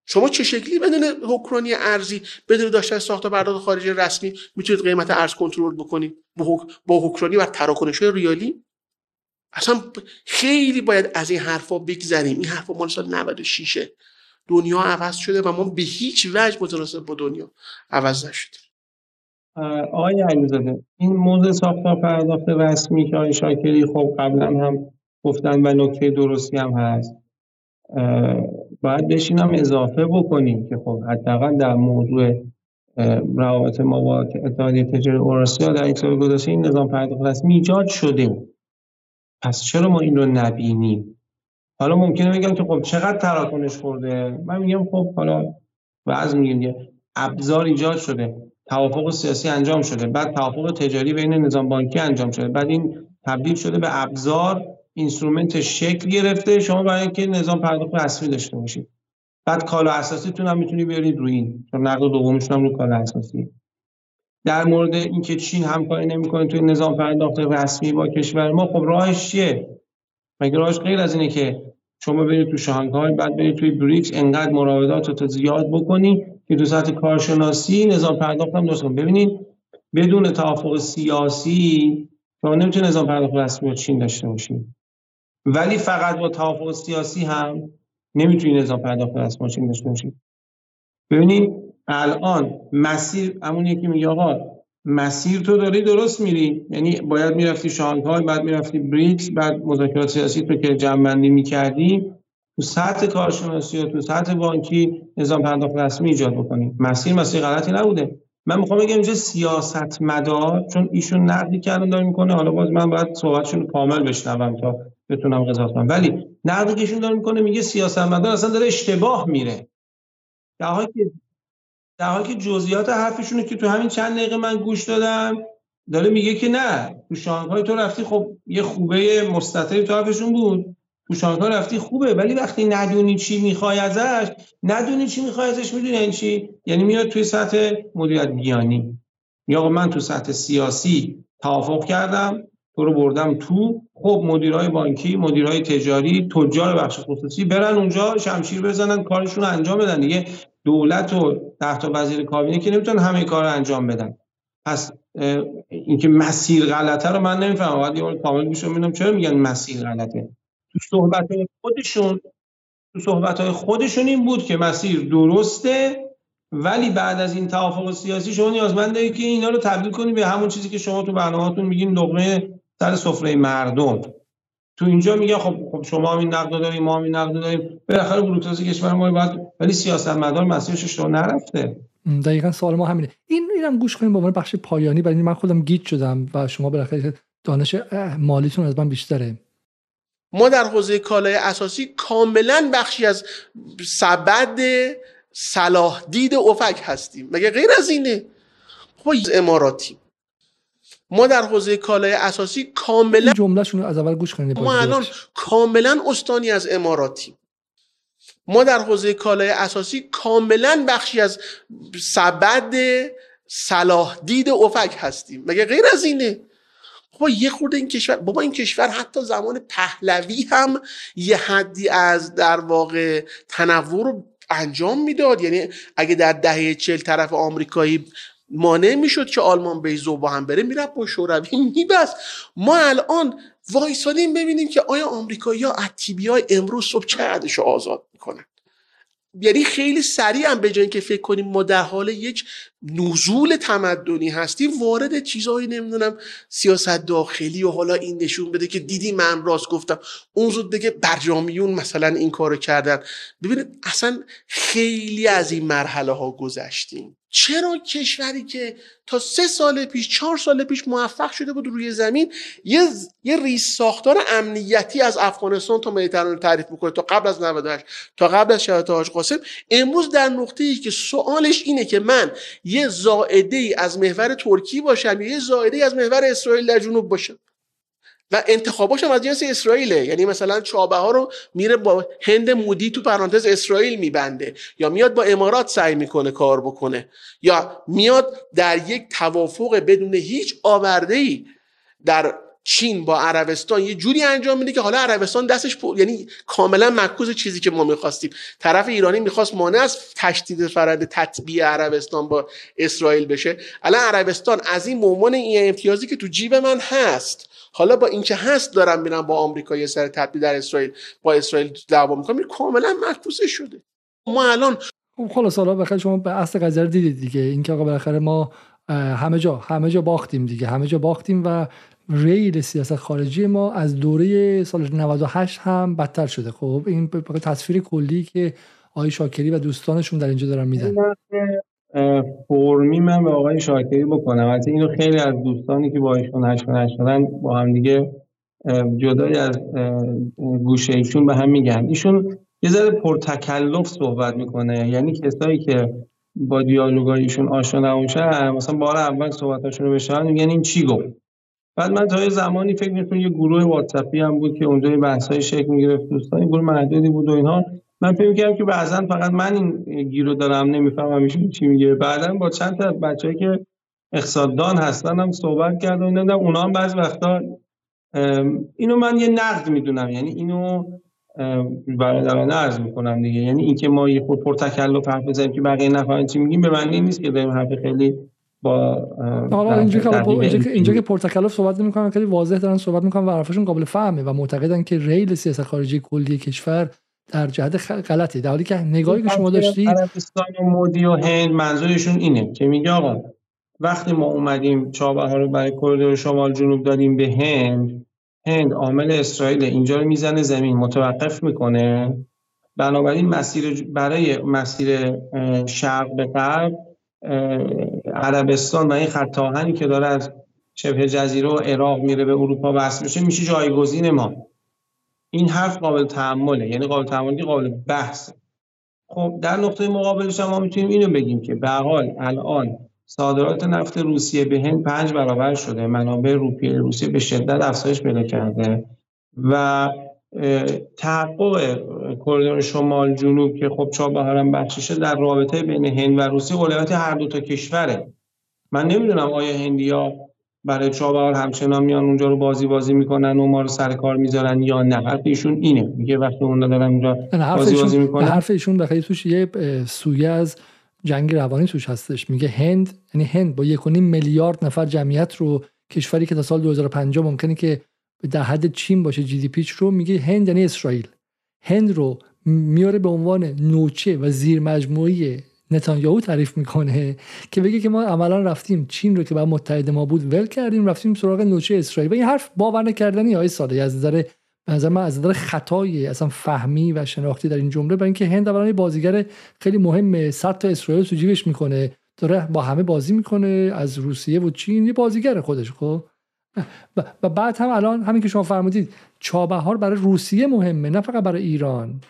شما چه شکلی بدون حکمرانی ارزی بدون داشتن ساخت پرداخت خارجی رسمی می‌تونید قیمت ارز کنترل بکنید؟ با حکمرانی و تراکنش ریالی؟ اصلا خیلی باید از این حرفا بگذریم. این حرفا مال سال 96 دنیا عوض شده و ما به هیچ وجه متناسب با دنیا عوض نشده. آقای علیزاده این موضوع ساختار پرداخت رسمی که آقای شاکری خب قبلا هم گفتن و نکته درستی هم هست. باید بشینم اضافه بکنیم که خب حداقل در موضوع روابط ما با اتحادیه تجاری اوراسیا در یک سال گذشته این نظام پرداخت رسمی ایجاد شده. پس چرا ما این رو نبینیم؟ حالا ممکنه بگم که خب چقدر تراکنش خورده؟ من میگم خب حالا بعض میگیم ابزار ایجاد شده. توافق سیاسی انجام شده. بعد توافق تجاری بین نظام بانکی انجام شده. بعد این تبدیل شده به ابزار instrument شکل گرفته. شما برای اینکه نظام پرداخت رسمی داشته باشید. بعد کالا اساسیتون هم می‌تونی بیارید روی این. چون نقد دومشون هم رو کالا اساسی. در مورد اینکه چین همکاری نمی‌کنه توی نظام پرداخت رسمی با کشور ما خب راهش چیه؟ مگه راهش غیر از اینه که شما برید تو شانگهای بعد برید توی بریکس انقدر مراودات رو زیاد بکنی که تو سطح کارشناسی نظام پرداخت هم درست ببینید بدون توافق سیاسی شما نمی‌تونید نظام پرداخت رسمی با چین داشته باشید ولی فقط با توافق سیاسی هم نمی‌تونید نظام پرداخت رسمی با چین داشته باشید ببینید الان مسیر همون یکی میگه آقا مسیر تو داری درست میری. یعنی باید می‌رفتی شانگهای بعد می‌رفتی بریکس بعد مذاکرات سیاسی تو که جمع می‌کردی تو سطح کارشناسی و تو سطح بانکی نظام پرداخت رسمی ایجاد بکنی. مسیر مسیر غلطی نبوده. من می‌خوام بگم اینجا سیاست مدار چون ایشون نقدی کردن داره می‌کنه حالا باز من باید صحبتشون کامل بشنوم تا بتونم قضاوت کنم. ولی نقدی که ایشون داره می‌کنه میگه سیاست مدار اصلا داره اشتباه میره. در حالی که در حالی که جزئیات حرفشونه که تو همین چند دقیقه من گوش دادم داره میگه که نه تو شانگهای تو رفتی خب یه خوبه مستطیل تو حرفشون بود. تو شانگهای رفتی خوبه ولی وقتی ندونی چی می‌خوای ازش ندونی چی می‌خوای ازش می‌دونی یعنی چی؟ یعنی میاد توی سطح مدیریت بیانی. یا من تو سطح سیاسی توافق کردم تو رو بردم تو. خب مدیرای بانکی مدیرای تجاری تجار بخش خصوصی برن اونجا شمشیر بزنن کارشون رو انجام بدن. دیگه دولت و تحت وزیر کابینه که نمی‌تونن همه کار رو انجام بدن. پس اینکه مسیر غلطه رو من نمی‌فهمم. باید یه کامل گوش میدم چرا میگن مسیر غلطه. تو صحبت خودشون تو صحبت های خودشون این بود که مسیر درسته ولی بعد از این توافق سیاسی شما نیازمنده که اینا رو تبدیل کنی به همون چیزی که شما تو برنامه‌تون میگین لقمه سر سفره مردم. تو اینجا میگه خب خب شما هم این نقد داریم ما هم این نقد داریم. بالاخره بروکراسی کشور ما باید ولی سیاستمدار مسیرش اشتباه نرفته. دقیقا سوال ما همینه. این اینم گوش کنیم به عنوان بخش پایانی برای من خودم گیت شدم و شما بالاخره دانش مالیتون از من بیشتره. ما در حوزه کالای اساسی کاملا بخشی از سبد صلاح دید افک هستیم. مگه غیر از اینه؟ خب اماراتی ما در حوزه کالای اساسی کاملا جملهشون از اول گوش کنید ما الان کاملا استانی از اماراتی. ما در حوزه کالای اساسی کاملا بخشی از سبد صلاح دید افک هستیم. مگه غیر از اینه؟ بابا یه خورده این کشور بابا این کشور حتی زمان پهلوی هم یه حدی از در واقع تنوع رو انجام می‌داد. یعنی اگه در دهه چل طرف آمریکایی مانع می‌شد که آلمان بیزو با هم بره می‌رفت با شوروی میبست. ما الان وایسادیم ببینیم که آیا آمریکایی ها های امروز صبح رو آزاد می‌کنن. یعنی خیلی سریع هم به جای که فکر کنیم ما در حال یک نزول تمدنی هستیم وارد چیزهایی نمی‌دونم سیاست داخلی و حالا این نشون بده که دیدی من راست گفتم. اون زود بگه برجامیون مثلا این کارو کردن. ببینید اصلا خیلی از این مرحله ها گذشتیم. چرا کشوری که تا سه سال پیش چهار سال پیش موفق شده بود روی زمین یه یه ریس ساختار امنیتی از افغانستان تا مدیترانه تعریف می‌کنه تا قبل از 98 تا قبل از شهادت حاج قاسم. امروز در نقطه ای که سوالش اینه که من یه زائده ای از محور ترکی باشم یا یه زائده ای از محور اسرائیل در جنوب باشم؟ و انتخاباش هم از جنس اسرائیله. یعنی مثلا چابه ها رو میره با هند مودی تو پرانتز اسرائیل میبنده یا میاد با امارات سعی می‌کنه کار بکنه یا میاد در یک توافق بدون هیچ آورده ای در چین با عربستان. یه جوری انجام میده که حالا عربستان دستش پو... یعنی کاملا مکوز چیزی که ما می‌خواستیم. طرف ایرانی می‌خواست مانع از تشدید فرند تطبیع عربستان با اسرائیل بشه. الان عربستان از این عنوان این امتیازی که تو جیب من هست حالا با اینکه هست دارم میرم با آمریکا یه سر تطبیق در اسرائیل با اسرائیل دعوا می‌کنم کاملا معکوسه شده. ما الان خب خلاص حالا بخاطر شما به اصل قضیه دیدید دیگه. اینکه آقا بالاخره ما همه جا همه جا باختیم دیگه. همه جا باختیم و ریل سیاست خارجی ما از دوره سال 98 هم بدتر شده. خب این تصویر کلی که آقای شاکری و دوستانشون در اینجا دارن میدن. فرمی من به آقای شاکری بکنم. البته اینو خیلی از دوستانی که با ایشون هشت شدن با هم دیگه جدای از گوشه ایشون به هم میگن. ایشون یه ذره پرتکلف صحبت می‌کنه. یعنی کسایی که با دیالوگای ایشون آشنا نباشن مثلا بار اول صحبتاشون رو بشن میگن این چی گفت. بعد من تا یه زمانی فکر می‌کنم یه گروه واتساپی هم بود که اونجا بحثای شکل می‌گرفت دوستان گروه محدودی بود و اینها من فکر کردم که بعضا فقط من این گیرو دارم نمی‌فهمم ایشون چی میگه. بعدا با چند تا بچه‌ای که اقتصاددان هستن هم صحبت کردم و اونا هم بعضی وقتا اینو من یه نقد می‌دونم. یعنی اینو برادرانه عرض می‌کنم دیگه. یعنی اینکه ما یه خرده پرتکلف حرف بزنیم که بقیه نفهمن چی میگیم به معنی نیست که داریم حرف خیلی با حالا اینجا که اینجا که پرتکلف صحبت نمی‌کنن خیلی واضح دارن صحبت می‌کنن و حرفشون قابل فهمه و معتقدن که ریل سیاست خارجی کلی کشور در جهت غلطی. در حالی که نگاهی که شما داشتید عربستان و مودی و هند منظورشون اینه که میگه آقا وقتی ما اومدیم چابه ها رو برای کریدور شمال جنوب دادیم به هند هند عامل اسرائیل اینجا رو می‌زنه زمین متوقف می‌کنه. بنابراین مسیر برای مسیر شرق به غرب عربستان و این خط که داره از شبه جزیره و عراق میره به اروپا وصل میشه میشه جایگزین ما. این حرف قابل تحمله یعنی قابل تحملی قابل بحث. خب در نقطه مقابلش ما می‌تونیم اینو بگیم که به حال الان صادرات نفت روسیه به هند پنج برابر شده منابع روپیه روسیه به شدت افزایش پیدا کرده و تحقق کریدور شمال جنوب که خب چابهارم بخششه در رابطه بین هند و روسیه اولویت هر دو تا کشوره. من نمی‌دونم آیا هندیا برای چابهار همچنان میان اونجا رو بازی بازی می‌کنن و ما رو سر کار می‌ذارن یا نه. حرف ایشون اینه. میگه وقتی اون دارن اونجا بازی بازی می‌کنن. حرف ایشون بخاطر توش یه سویه از جنگ روانی توش هستش. میگه هند یعنی هند با یک میلیارد نفر جمعیت رو کشوری که تا سال 2050 ممکنه که در حد چین باشه جی دی پیچ رو میگه هند یعنی اسرائیل. هند رو میاره به عنوان نوچه و زیر مجموعی نتانیاهو تعریف می‌کنه که بگه که ما عملا رفتیم چین رو که بعد متحد ما بود ول کردیم رفتیم سراغ نوچه اسرائیل. و این حرف باور نکردنی های ساده. از نظر نظر من از نظر خطای اصلا فهمی و شناختی در این جمله برای اینکه هند اولا بازیگر خیلی مهمه صد تا اسرائیل تو جیبش می‌کنه داره با همه بازی می‌کنه از روسیه و چین یه بازیگر خودش خب؟ و بعد هم الان همین که شما فرمودید چابهار برای روسیه مهمه نه فقط برای ایران.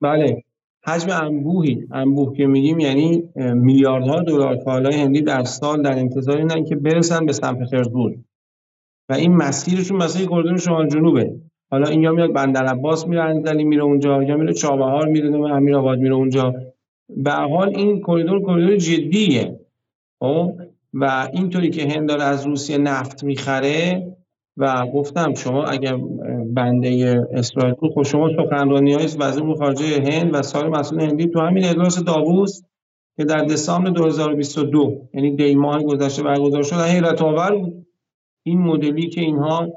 بله. حجم انبوهی. انبوه که میگیم یعنی میلیاردها دلار کالای هندی در سال در انتظار اینن که برسن به سمت پترزبورگ و این مسیرشون مسیر کردون شمال جنوبه. حالا این یا میاد بندر عباس میره انزلی میره اونجا یا میره چابهار میره و امیر آباد میره اونجا. به حال این کریدور کریدور جدیه. خب؟ و اینطوری که هند داره از روسیه نفت می‌خره و گفتم شما اگر بنده اسرائیل بود خب شما سخنرانی های وزیر خارجه هند و سایر مسئول هندی تو همین اجلاس داووس که در دسامبر 2022 یعنی دی ماه گذشته برگزار شد حیرت آور بود. این مدلی که اینها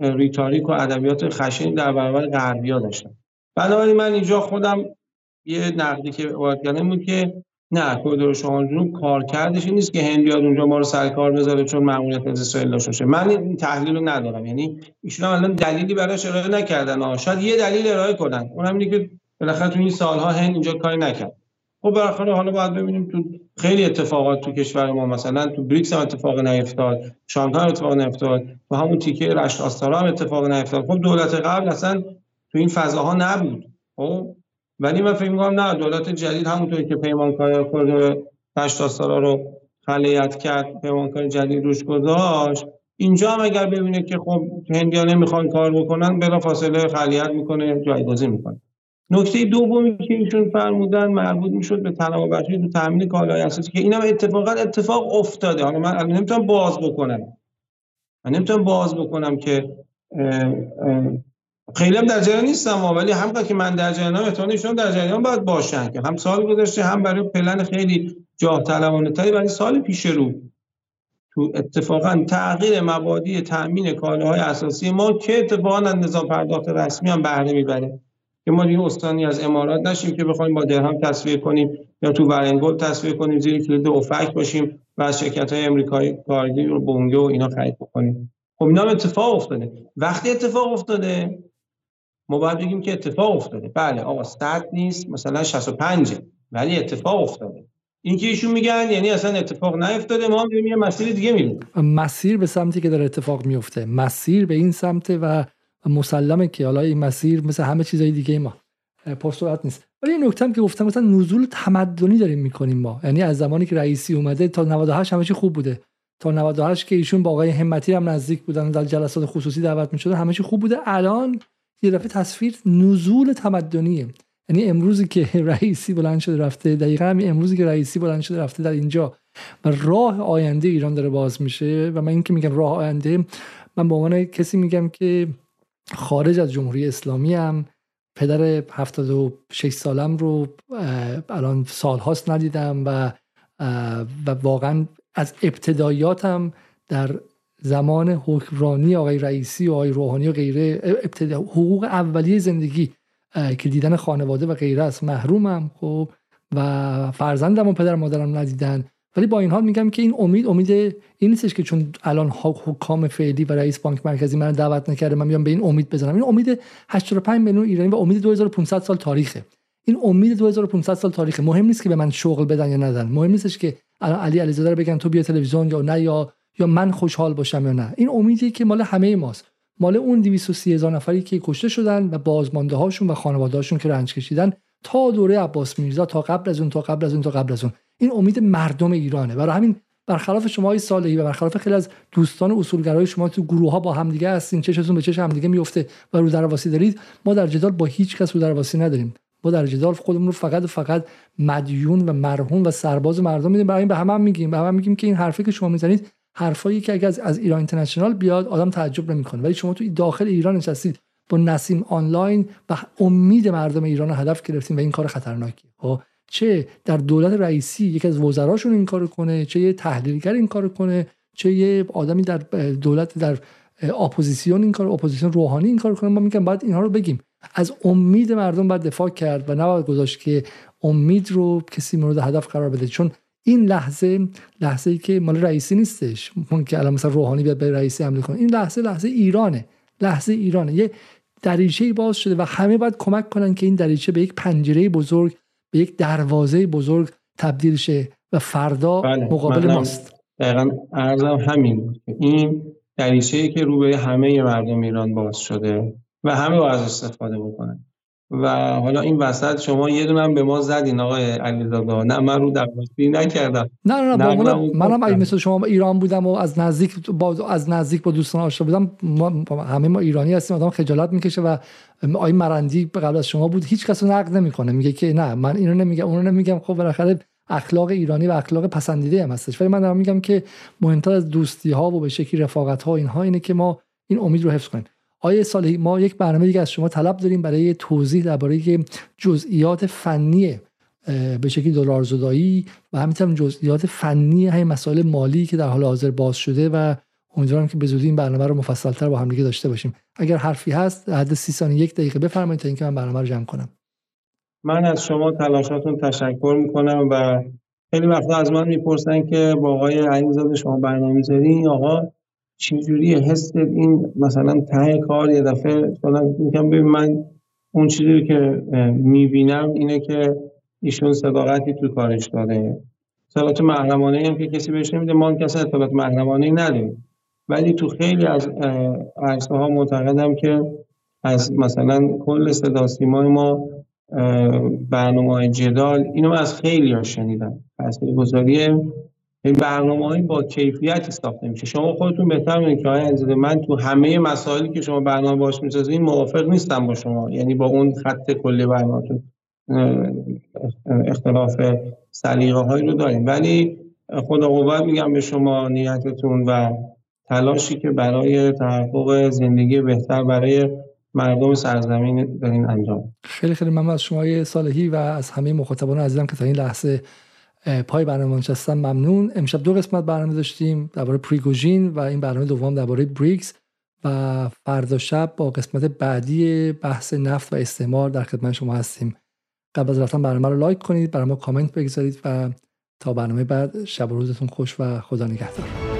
rhetoric و ادبیات خشنی در برابر غربیا داشتن. بنابراین من اینجا خودم یه نقدی که وارد کردم بود که نه کریدور شمال جنوب کار کردش نیست که هند بیاد اونجا ما رو سر کار بذاره چون ماموریت از اسرائیل داشته من این تحلیل رو ندارم. یعنی ایشون الان دلیلی براش ارائه نکردن. ها شاید یه دلیل ارائه کنن. اون اینه که بالاخره تو این سالها هند اینجا کاری نکرد. خب بالاخره حالا باید ببینیم تو خیلی اتفاقات تو کشور ما مثلا تو بریکس هم اتفاق نیفتاد شانگهای اتفاق نیفتاد و همون تیکه رشت آستارا هم اتفاق نیفتاد. خب دولت قبل اصلا تو این فضاها نبود. خب؟ ولی من فکر می‌کنم نه دولت جدید همونطوری که پیمانکار کردور رشت آستارا رو خلیت کرد پیمانکار جدید روش گذاشت. اینجا هم اگر ببینه که خب هندیان نمی‌خوان کار بکنن بلا فاصله خلیت می‌کنه جایگزین می‌کنه. نکته دومی که ایشون فرمودن مربوط می‌شد به بخشی تو تامین کالای اساسی که اینم اتفاقا اتفاق افتاده. حالا من نمی‌تونم باز بکنم. من نمی‌تونم باز بکنم که خیلی هم در جریان نیستم ولی هم که من در جریانم احتمال ایشون در جریان باید باشن که هم سال گذشته هم برای پلن خیلی جاه طلبانه تری برای سال پیش رو. تو اتفاقا تغییر مبادی تامین کالاهای اساسی ما که اتفاقا نظام پرداخت رسمی هم بهره می‌بره. که ما دیگه استانی از امارات نشیم که بخوایم با درهم تصویر کنیم یا تو ورنگل تصویر کنیم زیر کلید اوفک باشیم و از شرکت های امریکایی کارگی رو بونگه و اینا خرید بکنیم. خب اینا اتفاق افتاده. وقتی اتفاق افتاده ما باید بگیم که اتفاق افتاده. بله آقا 100 نیست مثلا 65 ولی اتفاق افتاده. این که ایشون میگن یعنی اصلا اتفاق نیفتاده ما میریم یه مسیر دیگه میریم مسیر به سمتی که داره اتفاق میفته مسیر به این سمت و مسلمه که حالا این مسیر مثل همه چیزهای دیگه ما. پرسرعت نیست. ولی این نکته که گفتم مثلا نزول تمدنی داریم می‌کنیم ما. یعنی از زمانی که رئیسی اومده تا 98 همه چی خوب بوده. تا 98 که ایشون با آقای همتی هم نزدیک بودن در جلسات خصوصی دعوت می‌شدن همه چی خوب بوده. الان یه دفعه تصویر نزول تمدنیه. یعنی امروزی که رئیسی بلند شده رفته دقیقا همین امروزی که رئیسی بلند شده رفته در اینجا و راه آینده ایران داره باز میشه و من اینکه میگم راه آینده من به عنوان کسی میگم که خارج از جمهوری اسلامی هم پدر 76 سالم رو الان سالهاست ندیدم و و واقعا از ابتدایاتم در زمان حکمرانی آقای رئیسی و آقای روحانی و غیره ابتدا حقوق اولیه زندگی که دیدن خانواده و غیره است. محرومم خب و فرزندم و پدر مادرم ندیدن. ولی با این حال میگم که این امید امید این نیستش که چون الان حکام فعلی و رئیس بانک مرکزی من دعوت نکرده من بیام به این امید بزنم. این امید 85 میلیون ایرانی و امید 2500 سال تاریخه. این امید 2500 سال تاریخه. مهم نیست که به من شغل بدن یا ندن. مهم نیستش که الان علی علیزاده رو بگن تو بیا تلویزیون یا نه یا یا من خوشحال باشم یا نه. این امیدی که مال همه ماست. مال اون 230 هزار نفری که کشته شدن و بازمانده هاشون و خانواده هاشون که رنج کشیدن تا دوره عباس میرزا تا قبل از اون تا قبل از اون تا قبل از اون. این امید مردم ایرانه. برای همین برخلاف شما های صالحی و برخلاف خیلی از دوستان اصولگرای شما تو گروه ها با همدیگه هستین چشتون به چش همدیگه میفته و رو درواسی دارید ما در جدال با هیچ کس رو درواسی نداریم. ما در جدال خودمون رو فقط و فقط مدیون و مرهون و سرباز مردم میدیم. برای این به همه هم میگیم. به همه هم میگیم که این حرفی که شما می‌زنید حرفایی که اگر از, ایران اینترنشنال بیاد آدم تعجب نمی‌کنه. ولی شما تو داخل ایران نشستید با نسیم آنلاین و امید مردم ایران رو هدف گرفتیم و این کار خطرناکیه. خب چه در دولت رئیسی یکی از وزراشون این کارو کنه چه یه تحلیلگر این کارو کنه چه یه آدمی در دولت در اپوزیسیون این کار اپوزیسیون روحانی این کار کنه ما میگم باید اینها رو بگیم. از امید مردم باید دفاع کرد و نباید گذاشت که امید رو کسی مورد هدف قرار بده. چون این لحظه لحظه ای که مال رئیسی نیستش. ممکن که الان مثلا روحانی بیاد به رئیسی حمله کنه. این لحظه لحظه ایرانه. لحظه ایرانه. یه دریچه باز شده و همه باید کمک کنن که این دریچه به یک پنجره بزرگ به یک دروازه بزرگ تبدیل شه و فردا بله. مقابل ماست. دقیقا ارزم همین. این دریچه که رو به همه مردم ایران باز شده و همه باید استفاده بکنن و حالا این وسط شما یه دونم به ما زدین آقای علیزاده. نه من رو درواسی نکردم. نه نه نه منم منم اگه مثل شما ایران بودم و از نزدیک با از نزدیک با دوستان آشنا بودم ما همه ما ایرانی هستیم آدم خجالت می‌کشه و آقای مرندی قبل از شما بود هیچ کس رو نقد نمی‌کنه. میگه که نه من اینو نمیگم اونو نمیگم. خب بالاخره اخلاق ایرانی و اخلاق پسندیده هم هستش. ولی من دارم میگم که مهمتر از دوستی ها و به شکلی رفاقت ها اینها اینه که ما این امید رو حفظ کنیم. آیه صالحی ما یک برنامه دیگه از شما طلب داریم برای توضیح درباره جزئیات فنی به شکلی دلار زدایی و همینطور جزئیات فنی های مسائل مالی که در حال حاضر باز شده و امیدوارم که به این برنامه رو مفصلتر با هم دیگه داشته باشیم. اگر حرفی هست حد سی ثانیه یک دقیقه بفرمایید تا اینکه من برنامه رو جمع کنم. من از شما تلاشاتون تشکر می‌کنم و خیلی وقتا از من می‌پرسن که با آقای علیزاده شما برنامه می‌ذارین آقا چجوری حس این مثلا ته کار یه دفعه مثلا میگم ببین من اون چیزی که می‌بینم اینه که ایشون صداقتی تو کارش داره اطلاعات محرمانه هم که کسی بهش نمیده ما کسی اطلاعات محرمانه نداریم. ولی تو خیلی از عرصه ها معتقدم که از مثلا کل صدا ما برنامه های جدال اینو از خیلی ها شنیدم. گذاری این برنامه با کیفیتی ساخته میشه شما خودتون بهتر می‌دونید که آقای من تو همه مسائلی که شما برنامه باش می‌سازید موافق نیستم با شما. یعنی با اون خط کلی برنامهتون اختلاف سلیقه هایی رو داریم. ولی خدا قوت میگم به شما نیتتون و تلاشی که برای تحقق زندگی بهتر برای مردم سرزمین دارین انجام. خیلی خیلی ممنون از شما صالحی و از همه مخاطبان عزیزم که تا این لحظه پای برنامه نشستن ممنون. امشب دو قسمت برنامه داشتیم درباره پریگوژین و این برنامه دوم درباره بریکس و فردا شب با قسمت بعدی بحث نفت و استعمار در خدمت شما هستیم. قبل از رفتن برنامه رو لایک کنید برای ما کامنت بگذارید و تا برنامه بعد شب و روزتون خوش و خدا نگهدار.